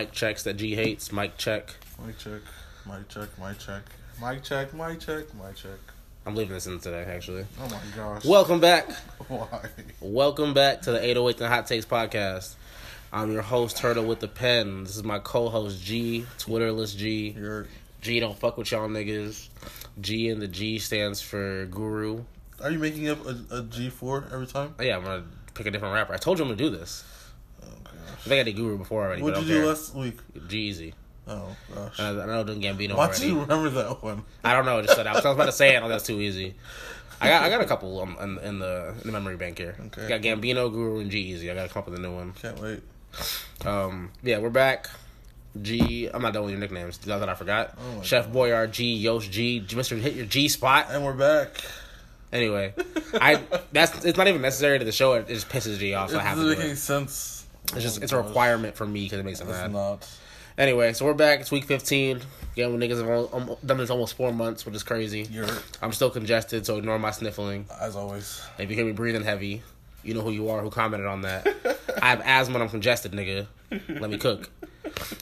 Mic checks that G hates. Mic check. Mic check. Mic check. Mic check. Mic check. Mic check. Mic check. I'm leaving this in today, actually. Oh my gosh. Welcome back. Why? Welcome back to the 808 and Hot Takes podcast. I'm your host, Turtle with the Pen. This is my co-host, G, Twitterless G. You're. G don't fuck with y'all niggas. G and the G stands for Guru. Are you making up a, a G4 every time? Oh, yeah, I'm gonna pick a different rapper. I told you I'm gonna do this. I think I did Guru before already. What did you care. last week? G-Eazy. Oh gosh. And I, I know doing Gambino Why already. do you remember that one? I don't know. I just said I was, I was about to say it. Oh, that's too easy. I got I got a couple um, in, in the in the memory bank here. Okay. Got Gambino, Guru, and G-Eazy. I got a couple of the new one. Can't wait. Um, yeah, we're back. G, I'm not done with your nicknames. Now that I forgot, Oh Chef Boyard G, Yost G, Mister Hit Your G spot. And we're back. Anyway, I that's it's not even necessary to the show. It just pisses G off. It So I have doesn't make any sense. It's just it's a requirement for me because it makes me mad. not. Anyway, so we're back. It's week 15. Again, when niggas have al- um, done this almost four months, which is crazy. You're, I'm still congested, so ignore my sniffling. as always. If you hear me breathing heavy, you know who you are who commented on that. I have asthma and I'm congested, nigga. Let me cook.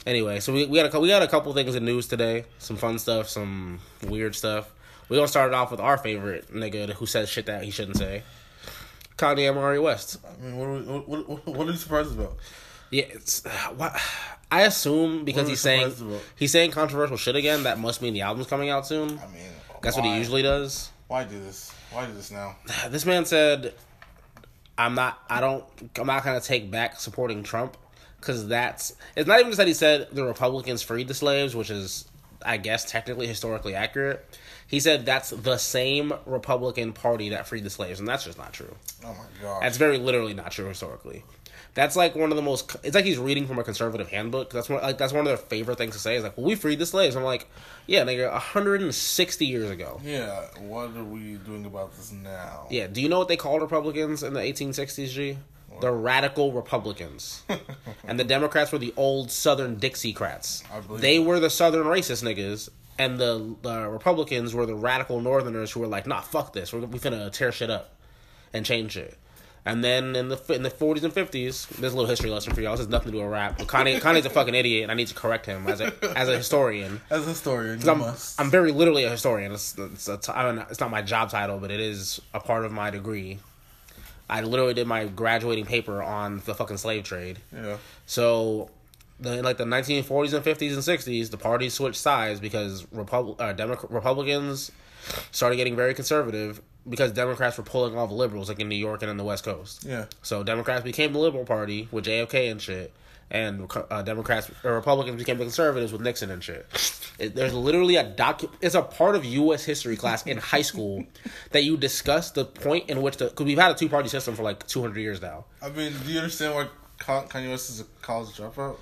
Anyway, so we, we got a cou- we got a couple things in news today. Some fun stuff, some weird stuff. We're gonna start it off with our favorite nigga who says shit that he shouldn't say. Kanye Omari West. I mean, what are, we, what, what, what are you surprised about? Yeah, it's what I assume because he's saying about? he's saying controversial shit again. That must mean the album's coming out soon. I mean, That's what he usually does. Why do this? Why do this now? this man said i'm not i don't i'm not gonna take back supporting trump because that's it's not even just that he said the republicans freed the slaves which is i guess technically historically accurate he said that's the same republican party that freed the slaves and that's just not true Oh my gosh. that's very literally not true historically that's like one of the most it's like he's reading from a conservative handbook that's one like that's one of their favorite things to say is like well we freed the slaves i'm like yeah nigga 160 years ago yeah, what are we doing about this now? yeah, do you know what they called Republicans in the 1860s, G? The radical Republicans. and the Democrats were the old Southern Dixiecrats. I believe They that. were the Southern racist niggas, and the, the Republicans were the radical Northerners who were like, nah, fuck this. We're, we finna tear shit up and change shit. And then in the in the 40s and 50s, there's a little history lesson for y'all. This has nothing to do with rap. But Kanye, Kanye's a fucking idiot, and I need to correct him as a as a historian. As a historian, I'm, must. I'm very literally a historian. It's, it's, a t- I don't know, it's not my job title, but it is a part of my degree. I literally did my graduating paper on the fucking slave trade. yeah. So, the, in like the 1940s and 50s and 60s, the parties switched sides because Repub- uh, Demo- Republicans started getting very conservative because Democrats were pulling off liberals, like in New York and in the West Coast. Yeah. So Democrats became the Liberal Party with JFK and shit, and uh, Democrats or Republicans became the conservatives with Nixon and shit. It, there's literally a docu. It's a part of U.S. history class in high school that you discuss the point in which the because we've had a two party system for like 200 years now. I mean, do you understand why Ka- Kanye West is a college dropout?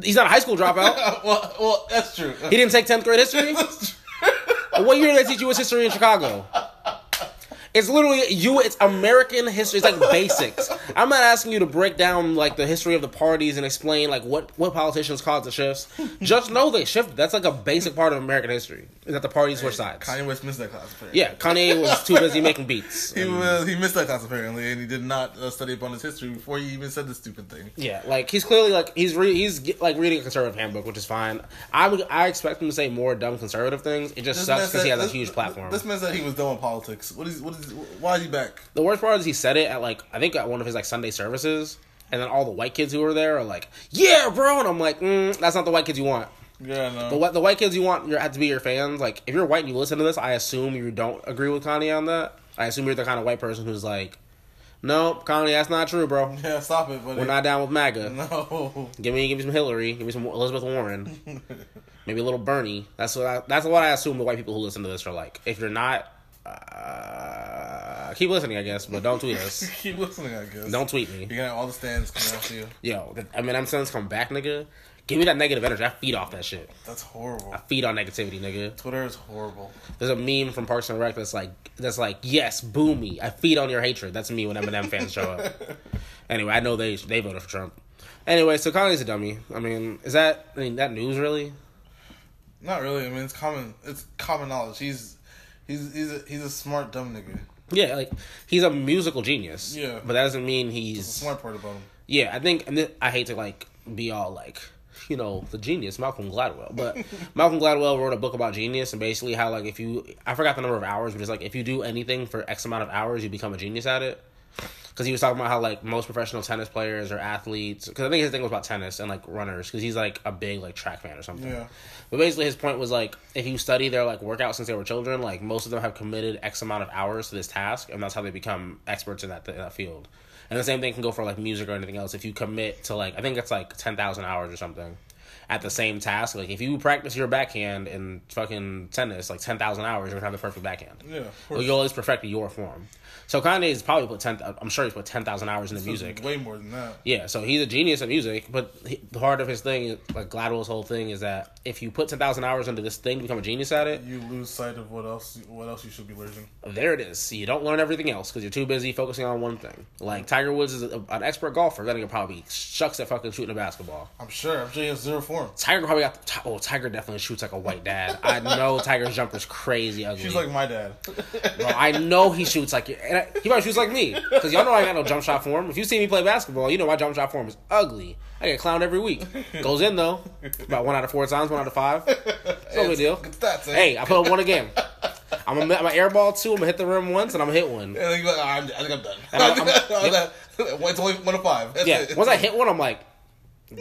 He's not a high school dropout. well, well, that's true. He didn't take 10th grade history. what year did they teach U.S. history in Chicago? It's literally you. It's American history. It's like basics. I'm not asking you to break down like the history of the parties and explain like what what politicians caused the shifts. Just know they shifted. That's like a basic part of American history. Is that the parties switched sides? Kanye West missed that class. Apparently. Yeah, Kanye was too busy making beats. He was, he missed that class apparently, and he did not uh, study up on his history before he even said the stupid thing. Yeah, like he's clearly like he's re- he's like reading a conservative handbook, which is fine. I would I expect him to say more dumb conservative things. It just This sucks because he has a huge platform. This man said he was done with politics. What is what is why is he back? The worst part is he said it at like I think at one of his like Sunday services, and then all the white kids who were there are like, "Yeah, bro," and I'm like, mm, "That's not the white kids you want. Yeah, no. The white the white kids you want your, have to be your fans. Like if you're white and you listen to this, I assume you don't agree with Kanye on that. I assume you're the kind of white person who's like, "No, Kanye, that's not true, bro. yeah, stop it, buddy. We're not down with MAGA. No. Give me give me some Hillary, give me some Elizabeth Warren, maybe a little Bernie. That's what I, that's what I assume the white people who listen to this are like. If you're not, uh, keep listening, I guess, but don't tweet us. Keep listening, I guess. Don't tweet me. You're gonna have all the stands coming after you. Yo, the Eminem sons come back, nigga. Give me that negative energy. I feed off that shit. That's horrible. I feed on negativity, nigga. Twitter is horrible. There's a meme from Parks and Rec that's like that's like, yes, boo me. I feed on your hatred. That's me when Eminem fans show up. Anyway, I know they they voted for Trump. Anyway, so Kanye's a dummy. I mean, is that I mean that news really? Not really. I mean, it's common. It's common knowledge. He's he's he's a, he's a smart dumb nigga. Yeah, like he's a musical genius. Yeah. but that doesn't mean The he's smart part about him. Yeah, I think, and I hate to like be all like, you know, the genius Malcolm Gladwell. But Malcolm Gladwell wrote a book about genius and basically how like if you I forgot the number of hours, but it's like if you do anything for X amount of hours, you become a genius at it. Because he was talking about how like most professional tennis players or athletes. Because I think his thing was about tennis and like runners. Because he's like a big like track fan or something. Yeah. But basically, his point was like, if you study their like workout since they were children, like most of them have committed X amount of hours to this task, and that's how they become experts in that in that field. And the same thing can go for like music or anything else. If you commit to like, I think it's like ten thousand hours or something, at the same task. Like if you practice your backhand in fucking tennis like ten thousand hours, you're gonna have the perfect backhand. Yeah, of Well, course. you always perfect your form. So Kanye's probably put ten. I'm sure he's put ten thousand hours into music. Way more than that. Yeah, so he's a genius at music, but he, part of his thing, like Gladwell's whole thing, is that if you put ten thousand hours into this thing to become a genius at it, You lose sight of what else what else you should be learning. there it is. You don't learn everything else because you're too busy focusing on one thing. Like Tiger Woods is a, an expert golfer, then he probably shucks at fucking shooting a basketball. I'm sure. I'm sure he has zero form. Tiger probably got. The, oh, Tiger definitely shoots like a white dad. I know Tiger's jumper's crazy ugly. She's like my dad. Bro, I know he shoots like and I, he probably shoots like me because y'all know I got no jump shot form. If you see me play basketball, you know my jump shot form is ugly. I get clowned every week. Goes in though, about one out of four times, one out of five. It's no big deal. Stats. Eh? Hey, I put up one a game. I'm gonna I'm gonna airball two. I'm gonna hit the rim once, and I'm gonna hit one. You're like, oh, I'm, I think I'm done. And I'm- I'm- it's only one of five. That's Yeah, it. once I hit one, I'm like,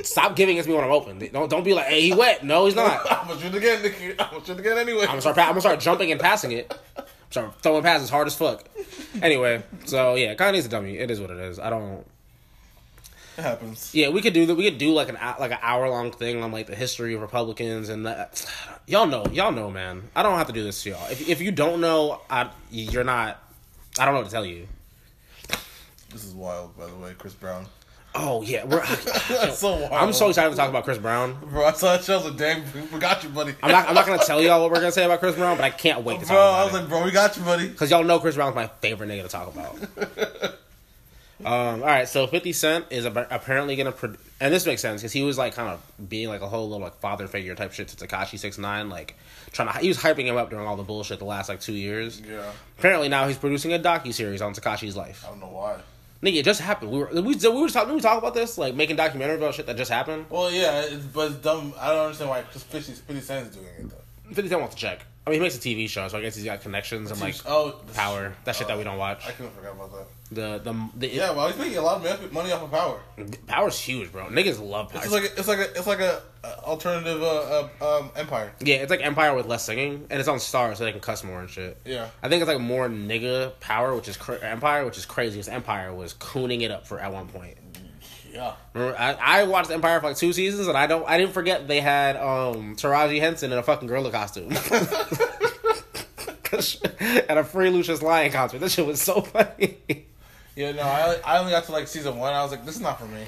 stop giving it to me when I'm open. Don't don't be like, hey, he wet. No, he's not. I'm gonna shoot again, Nicky. I'm gonna shoot again anyway. I'm gonna start. I'm gonna start jumping and passing it. Start throwing passes hard as fuck. Anyway, so yeah, Kanye's a dummy. It is what it is. I don't. It happens. Yeah, we could do that. We could do like an like an hour long thing on like the history of Republicans and that. Y'all know, y'all know, man. I don't have to do this to y'all. If if you don't know, I you're not. I don't know what to tell you. This is wild, by the way, Chris Brown. Oh yeah, we're. That's so wild. I'm so excited to talk about Chris Brown. Bro, I saw that show. I was like, dang, we got you, buddy. I'm not. I'm not gonna tell y'all what we're gonna say about Chris Brown, but I can't wait to talk Bro, I was it. like, bro, we got you, buddy. Because y'all know Chris Brown's my favorite nigga to talk about. um, all right, so 50 Cent is apparently to. Pro- and this makes sense because he was like kind of being like a whole little like father figure type shit to Tekashi Six Nine, like trying to. He was hyping him up during all the bullshit the last like two years. Yeah, Apparently now he's producing a docu series on Tekashi's life. I don't know why. Nigga, it just happened. We were we, we were talking. Didn't we talk about this like making documentary about shit that just happened. Well, yeah, it's, but it's dumb. I don't understand why Chris 50, 50 Cent is doing it though. 50 Cent wants to check. I mean, he makes a TV show, so I guess he's got connections and like oh, power. That shit that we don't watch. I couldn't forget about that. The the the Yeah, well, he's making a lot of money off of power. power's huge, bro. Niggas love power. It's like a, it's like a it's like a, uh alternative uh, uh, um, empire. Yeah, it's like Empire with less singing, and it's on Starz, so they can cuss more and shit. Yeah. I think it's like more nigga power, which is cra- Empire, which is crazy. Because Empire was cooning it up for at one point. Yeah. Remember, I, I watched Empire for like two seasons, and I don't, I didn't forget they had um Taraji Henson in a fucking gorilla costume. At a free Lucious Lyon concert, that shit was so funny. Yeah, no, I I only got to like season one. I was like, this is not for me.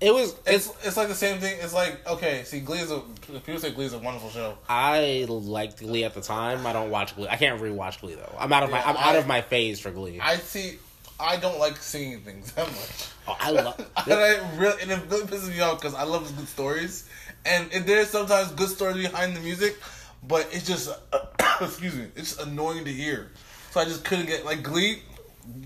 It was. It's It's. it's like the same thing. It's like okay, see, Glee is a people say Glee is a wonderful show. I liked Glee at the time. I don't watch Glee. I can't rewatch Glee though. I'm out of my. I'm out of my phase for Glee. I see. I don't like singing things that much. oh, I love. and I really and it really pisses me off because I love good stories, and, and there's sometimes good stories behind the music, but it's just excuse me, it's annoying to hear. So I just couldn't get like Glee.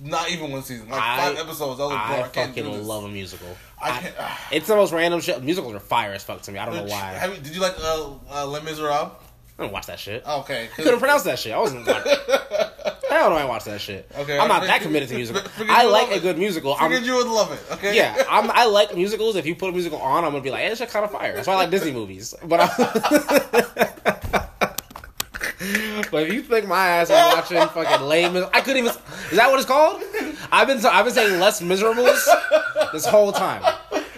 Not even one season, like I- five episodes. I was like, bro, I, I can't do fucking love a musical. I I- can't. it's the most random shit. Musicals are fire as fuck to me. I don't know why. Have you, did you like uh, uh, Les Miserables? I don't watch that shit. Okay, I couldn't pronounce that shit. I wasn't. Watching. Hell no, I watch that shit. Okay, I'm not that committed to musicals. I like a good musical. I'm, Figured you would love it. Okay. yeah, I'm, I like musicals. If you put a musical on, I'm gonna be like, hey, this shit kind of fire. That's why I like Disney movies. But I, but if you think my ass is watching fucking lame, I couldn't even. Is that what it's called? I've been I've been saying less miserables this whole time.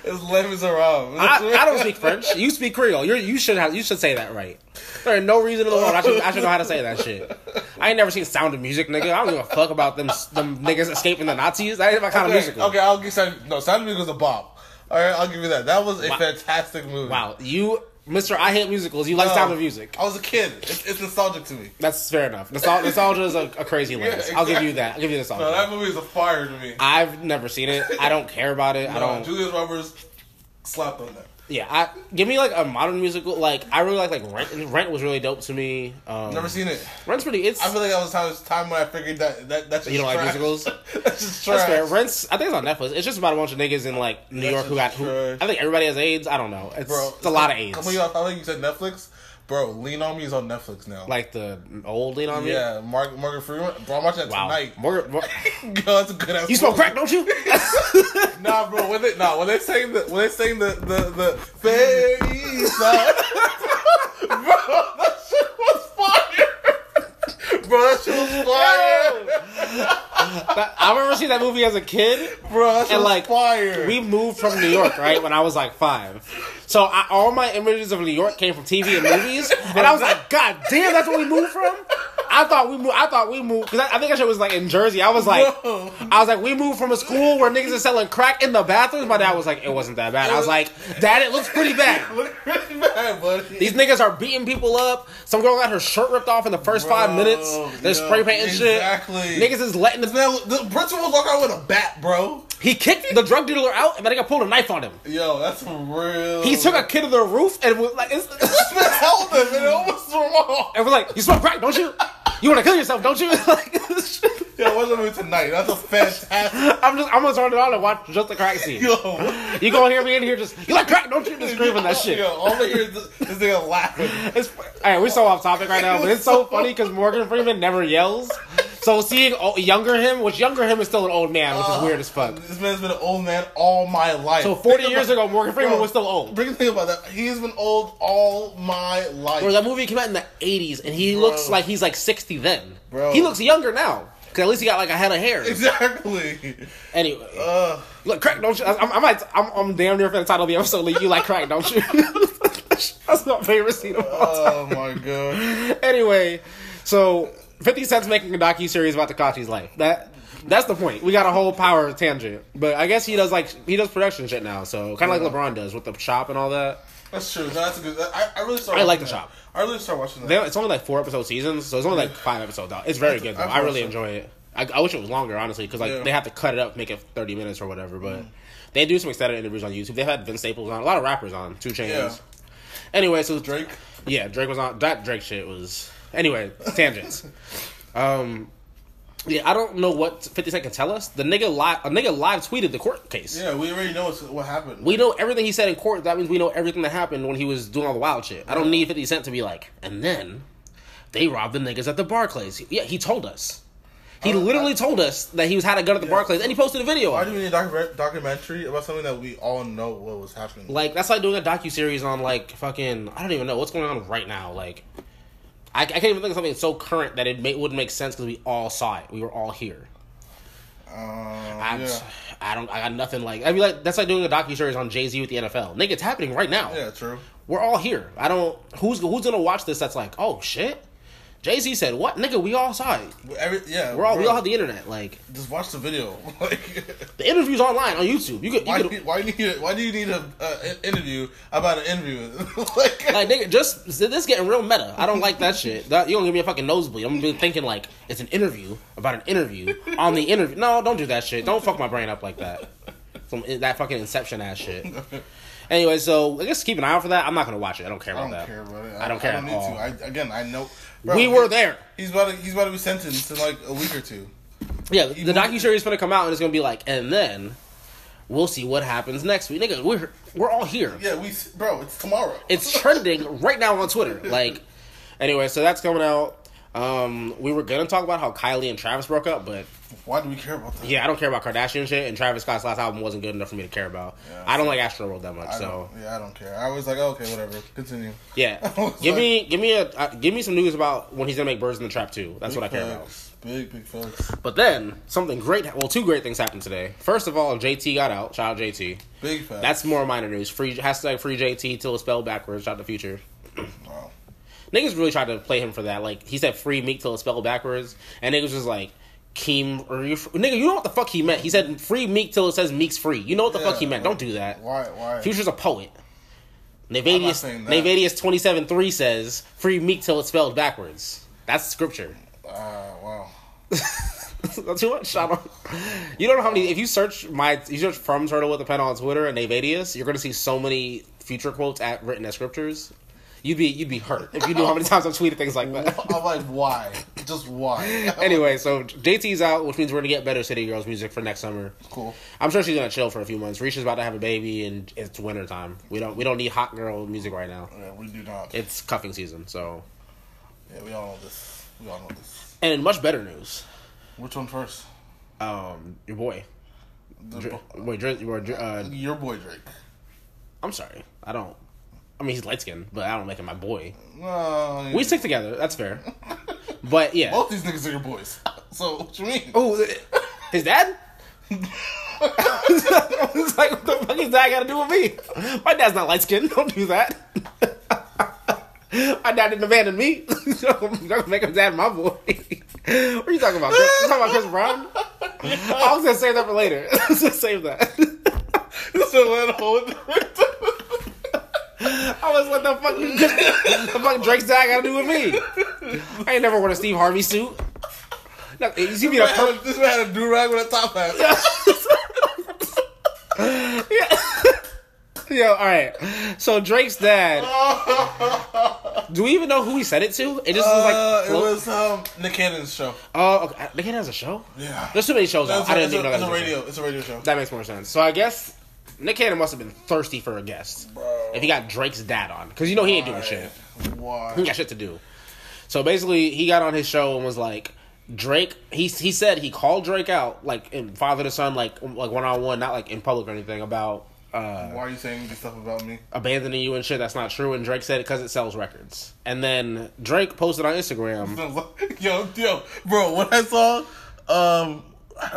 It's Les Miserables. I, I don't speak French. You speak Creole. You you should have you should say that right. There ain't no reason in the world I should I should know how to say that shit. I ain't never seen Sound of Music, nigga. I don't give a fuck about them them niggas escaping the Nazis. That ain't my kind okay, of musical. Okay, I'll give Sound. No, Sound of Music was a bop. All right, I'll give you that. That was a Wow. fantastic movie. Wow, you, Mister, I hate musicals. You like No, Sound of Music. I was a kid. It's, it's nostalgic to me. That's fair enough. Nostal- nostalgia is a, a crazy lens. Yeah, I'll give you that. I'll give you No, nostalgia. that movie is a fire to me. I've never seen it. I don't care about it. I don't. Julius Roberts slapped on that. Yeah, I give me like a modern musical. Like I really like like Rent. Rent was really dope to me. Um, Never seen it. Rent's pretty. It's I feel like that was time, time when I figured that, that that's just You don't like musicals? that's just trash. that's fair. Rent's. I think it's on Netflix. It's just about a bunch of niggas in like New That's York who got. Who. I think everybody has AIDS. I don't know. It's, Bro, it's a lot of AIDS. Come on, I think you said Netflix. Bro, Lean on Me is on Netflix now. Like the old lean on me. yeah, Mark, Morgan Freeman. Bro, I'm watching that Wow. tonight. Morgan, Mor- it's a good ass. you smoke crack, don't you? Nah, bro. When they nah, when they saying the when they saying the the the fairy side, bro, that shit was fire. Bro, that shit was fire. That- I remember seeing that movie as a kid. Bro, that shit And, was like, fire. We moved from New York, right, when I was like five. So I, all my images of New York came from TV and movies, and I was like, God damn, that's where we moved from. I thought we moved. I thought we moved because I, I think that shit was like in Jersey. I was like, Bro. I was like, we moved from a school where niggas are selling crack in the bathrooms. My dad was like, it wasn't that bad. I was like, Dad, it looks pretty bad. Look really bad, buddy. These niggas are beating people up. Some girl got her shirt ripped off in the first five minutes. They're yeah, spray painting exactly. shit. Niggas is letting the the principal walk out with a bat, bro. He kicked the drug dealer out, and then he got pulled a knife on him. Yo, that's real. He took a kid to the roof and was like, it's, held him and it almost off. and was like, you smoke crack, don't you? You want to kill yourself, don't you? like, Yo, what's the movie tonight? That's a fantastic. I'm just, I'm gonna turn it on and watch just the crack scene. Yo. You gonna hear me in here just, you like crack, don't you? Just screaming that shit. Yo, all I hear is this, this nigga laughing. It's, all right, we're so off topic right now, but it's so funny because Morgan Freeman never yells. So seeing younger him, which younger him is still an old man, which is uh, weird as fuck. This man's been an old man all my life. So 40 Think years about- ago, Morgan Freeman Bro, was still old. Bring think about that. He's been old all my life. Bro, that movie came out in the 80s, and he Bro. looks like he's like 60 then. Bro. He looks younger now. Because at least he got like a head of hair. Exactly. Anyway. Uh, Look, crack, don't you? I'm, I might, I'm, I'm damn near for the title of the episode. Like, you like crack, don't you? That's my favorite scene of all time. oh my god. Anyway, so 50 Cent's making a docu series about Tekashi's life. That that's the point. We got a whole power tangent, but I guess he does like he does production shit now. So kind of like LeBron does with the shop and all that. That's true. That's a good. I, I really start. I like The that. Shop. I really start watching that. They, it's only like four episode seasons, so it's only like five episodes. Out. It's very good though. I've I really enjoy it. I, I wish it was longer, honestly, because like Yeah. they have to cut it up, make it 30 minutes or whatever. But Mm. they do some extended interviews on YouTube. They've had Vince Staples on, a lot of rappers on, Two Chainz. Yeah. Anyway, so Drake. Yeah, Drake was on. That Drake shit was. Anyway, tangents. um, yeah, I don't know what Fifty Cent can tell us. The nigga live, a nigga live tweeted the court case. Yeah, we already know what happened. We know everything he said in court. That means we know everything that happened when he was doing all the wild shit. I don't need Fifty Cent to be like, and then they robbed the niggas at the Barclays. Yeah, he told us. He Uh, literally I- told us that he was had a gun at the Barclays, and he posted a video. Why do we need a docu- documentary about something that we all know what was happening? Like that's like doing a docu series on like fucking I don't even know what's going on right now. Like I, I can't even think of something so current that it may, wouldn't make sense because we all saw it. We were all here. Um, I, yeah. I don't. I got nothing like. I mean, like that's like doing a docu series on Jay Z with the NFL. Nigga, it's happening right now. yeah, true. We're all here. I don't. Who's who's gonna watch this? That's like, oh shit. Jay Z said what? Nigga, we all saw it. Every, yeah, We're all we all have the internet. Like just watch the video. like, the interview's online on YouTube. You could. why, You do could you, why do you why do you need a uh, an interview about an interview? like, like nigga, just this getting real meta. I don't like that shit. That, you don't give me a fucking nosebleed. I'm gonna be thinking like it's an interview about an interview on the interview. No, don't do that shit. Don't fuck my brain up like that. Some that fucking Inception ass shit. Anyway, so I guess keep an eye out for that. I'm not gonna watch it. I don't care I about don't that. care about it. I don't care I don't at need all. to. I, again, I know. We were there. He's about to, he's about to be sentenced in like a week or two. Yeah, the Even- docu series is gonna come out and it's gonna be like, and then we'll see what happens next week. Nigga, we're we're all here. Yeah, we bro, it's tomorrow. It's trending right now on Twitter. Like, anyway, so that's coming out. Um, we were gonna talk about how Kylie and Travis broke up, but Why do we care about that? yeah, I don't care about Kardashian shit, and Travis Scott's last album wasn't good enough for me to care about. Yeah. I don't like Astro World that much, I so yeah, I don't care. I was like, okay, whatever. Continue. yeah. Give like- me, give me a, uh, give me some news about when he's gonna make Birds in the Trap too. That's what I care about. Big big facts. But then something great, well, two great things happened today. First of all, JT got out. Shout out JT. Big facts. That's more minor news. Free hashtag free JT till it's spelled backwards. Shout out the future. wow. Niggas really tried to play him for that. Like he said, free Meek till it's spelled backwards, and niggas was like, Keem or you, nigga, you know what the fuck he meant? He said free Meek till it says Meek's free. You know what the fuck he Yeah, meant? Don't do that. Why? Why? Future's a poet. Nayvadius. Nayvadius twenty seven three says free Meek till it's spelled backwards. That's scripture. Ah, wow. Not too much. I don't. You don't know how many. If you search my, you search from Turtle with a pen on Twitter and Nayvadius, you're gonna see so many future quotes at written as scriptures, you'd be you'd be hurt if you knew how many times I've tweeted things like that. I'm like, why? Just why? anyway, so JT's out, which means we're gonna get better City Girls music for next summer. cool. I'm sure she's gonna chill for a few months. Risha's about to have a baby, and it's winter time. We don't we don't need hot girl music right now. Yeah, we do not. It's cuffing season. So, Yeah, we all know this. We all know this. and much better news, Which one first? um, your boy, The, Dr- wait, Dr- or, Dr- uh, your boy Drake. I'm sorry, I don't. I mean, he's light skinned, but I don't make him my boy. No, We stick together. That's fair. But yeah. Both these niggas are your boys. So what you mean? Oh, his dad. it's like, what the fuck is that got to do with me? My dad's not light skinned. Don't do that. My dad didn't abandon me. so I'm not gonna make him dad my boy. what are you talking about? Chris? You talking about Chris Brown? I was gonna save that for later. Let's just save that. so let hold. I was like, the fuck, the fuck Drake's dad got to do with me? I ain't never worn a Steve Harvey suit. No, you see me the purple. this man had a do rag with a top hat. yeah. Yo, all right. So Drake's dad. Do we even know who he said it to? It just was like. Uh, it was um Nick Cannon's show. Oh, okay. Nick Cannon has a show. Yeah. There's too many shows. No, I a, didn't it's, even know a, that it's a a show. radio. It's a radio show. That makes more sense. So I guess Nick Cannon must have been thirsty for a guest Bro. if he got Drake's dad on, because you know he ain't doing Why? shit. Why? He got shit to do. So basically, he got on his show and was like, Drake. He he said he called Drake out like in father to son, like like one on one, not like in public or anything about uh, Why are you saying this stuff about me? abandoning you and shit. That's not true. And Drake said it because it sells records. And then Drake posted on Instagram. yo, yo, bro, what I saw, um,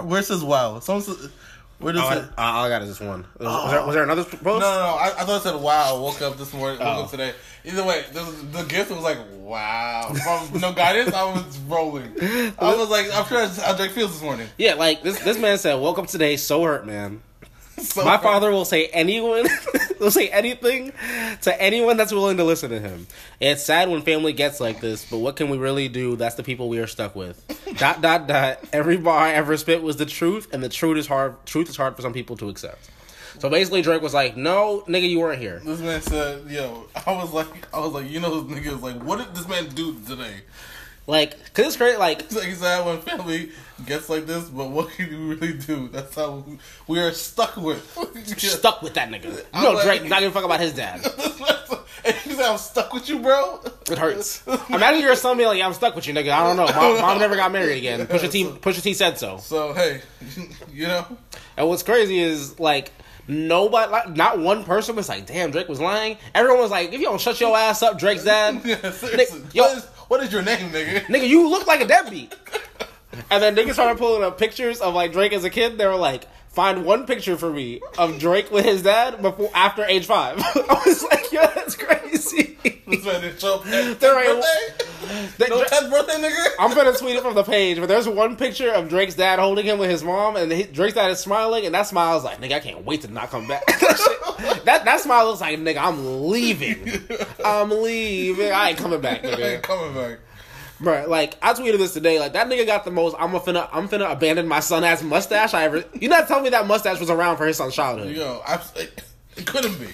where it says wow. Someone where does Oh, it? I, uh, all I got is this one. Was, was there, oh. was there another post? No, no, no. I, I thought it said wow. Woke up this morning. Woke Oh. up today. Either way, the, the gift was like wow. From no guidance, I was rolling. I was like, I'm sure that's how Drake feels this morning. Yeah, like this. This man said, "Woke up today so hurt, man. So My father will say anyone, will say anything to anyone that's willing to listen to him. It's sad when family gets like this, but what can we really do? That's the people we are stuck with. dot dot dot. Every bar I ever spit was the truth, and the truth is hard. Truth is hard for some people to accept. So basically, Drake was like, "No, nigga, you weren't here." This man said, "Yo, I was like, I was like, you know, this nigga was like, what did this man do today? Like, cause it's great. Like, It's like said, when family gets like this, but what can you really do? That's how we, we are stuck with. stuck with that nigga. You know, like- Drake not a fuck about his dad. and he said, I'm stuck with you, bro. It hurts. Imagine you're a son being like, yeah, I'm stuck with you, nigga. I don't know. Mom, mom never got married again. Pusha T, Pusha T said so. So hey, you know, And what's crazy is like nobody, like, not one person was like, damn, Drake was lying. Everyone was like, if you don't shut your ass up, Drake's dad, yeah, seriously. yo- what, is, your name, nigga? nigga, you look like a deadbeat. And then niggas started pulling up pictures of like Drake as a kid. They were like, find one picture for me of Drake with his dad before after age five. I was like, yo, that's crazy. This man didn't show up. They're like- birthday? No tenth birthday, nigga. I'm gonna tweet it from the page, but there's one picture of Drake's dad holding him with his mom, and he, Drake's dad is smiling, and that smile is like, nigga, I can't wait to not come back. that, shit- that that smile looks like, nigga, I'm leaving. I'm leaving. I ain't coming back, Nigga. I ain't coming back. Bro, like I tweeted this today. Like that nigga got the most. I'm finna. I'm finna abandon my son ass mustache I ever. You not telling me that mustache was around for his son's childhood. Yo, I, it, it couldn't be.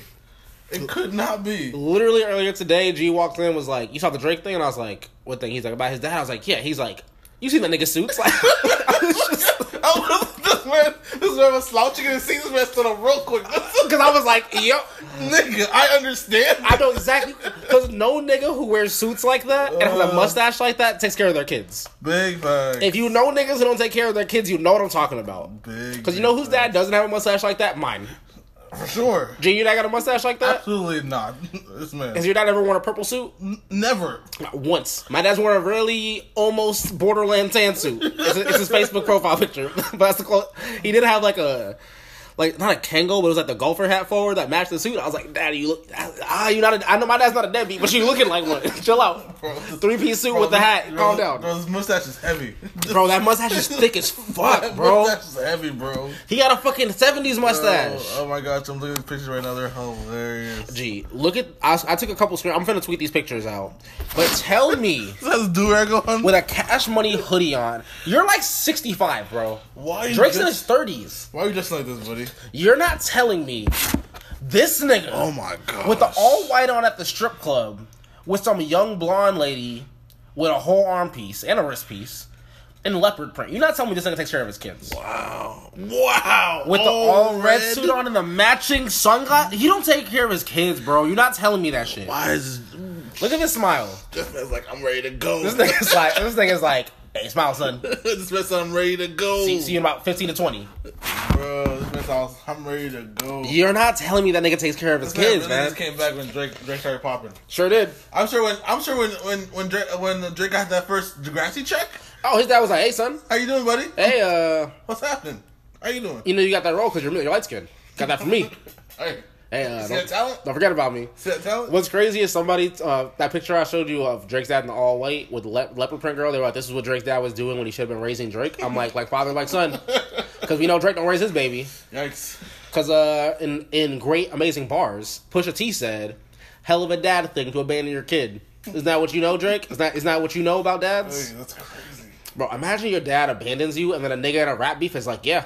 It could not be. Literally earlier today, G walked in was like, "You saw the Drake thing?" And I was like, "What thing?" He's like, "About his dad." I was like, "Yeah." He's like, "You seen that nigga suits?" Like, I was just. I was, this man, this man was slouching in the seat. This man stood up real quick. Because I was like, "Yep, nigga, I understand. I know exactly. Because no nigga who wears suits like that and has a Uh. mustache like that takes care of their kids. Big facts. If you know niggas who don't take care of their kids, you know what I'm talking about. Big. Because you know wwhose dad doesn't have a mustache like that? Mine. For sure. G, you dad got a mustache like that? Absolutely not. This man. Has your dad ever worn a purple suit? N- Never. Not once. My dad's wearing a really almost borderland tan suit. It's, it's his Facebook profile picture. but that's the close. He did have like a. Like not a Kangol, but it was like the golfer hat forward that matched the suit. I was like, "Daddy, you look ah, you not a, I know my dad's not a deadbeat, but you looking like one. Chill out, three piece suit bro, with the hat. bro, Calm down, Bro, this mustache is heavy. bro. That mustache is thick as fuck, That bro. mustache is heavy, bro. He got a fucking seventies mustache. Oh, my gosh, I'm looking at the pictures right now. They're hilarious. Gee, look at I, I took a couple screen. I'm finna tweet these pictures out, but tell me This has a do rag on. with a Cash Money hoodie on, you're like 65, bro. Why? you Drake's in his 30s. Why are you just like this, buddy? You're not telling me This nigga Oh my god. with the all white on at the strip club with some young blonde lady with a whole arm piece and a wrist piece in leopard print. You're not telling me this nigga takes care of his kids. Wow. Wow. With the Oh, all red suit on and the matching sunglasses. He don't take care of his kids, bro. You're not telling me that shit. Why is Look at this smile. this man's like I'm ready to go. This nigga's like, this nigga's like, hey, smile, son. this man said I'm ready to go. See, see you in about 15 to 20. Bro, this man sounds I'm ready to go. You're not telling me that nigga takes care of his This kids, man. just came back when Drake Drake started popping. Sure did. I'm sure when I'm sure when when when Drake when Drake got that first Degrassi check. Oh, his dad was like, hey, son. How you doing, buddy? Hey, uh, What's happening? How you doing? you know you got that role because you're, you're light skinned. Got that from me. Hey, Hey, uh, see don't, talent? don't forget about me. See that talent? What's crazy is somebody uh, that picture I showed you of Drake's dad in the all white with le- leopard print girl. They were like, "This is what Drake's dad was doing when he should have been raising Drake." I'm like, like father, like son, because we know Drake don't raise his baby. Yikes! Because uh, in in great amazing bars, Pusha T said, "Hell of a dad thing to abandon your kid." Isn't that what you know, Drake? Is that is that what you know about dads, Hey, that's crazy. bro? Imagine your dad abandons you, and then a nigga in a rap beef is like, "Yeah,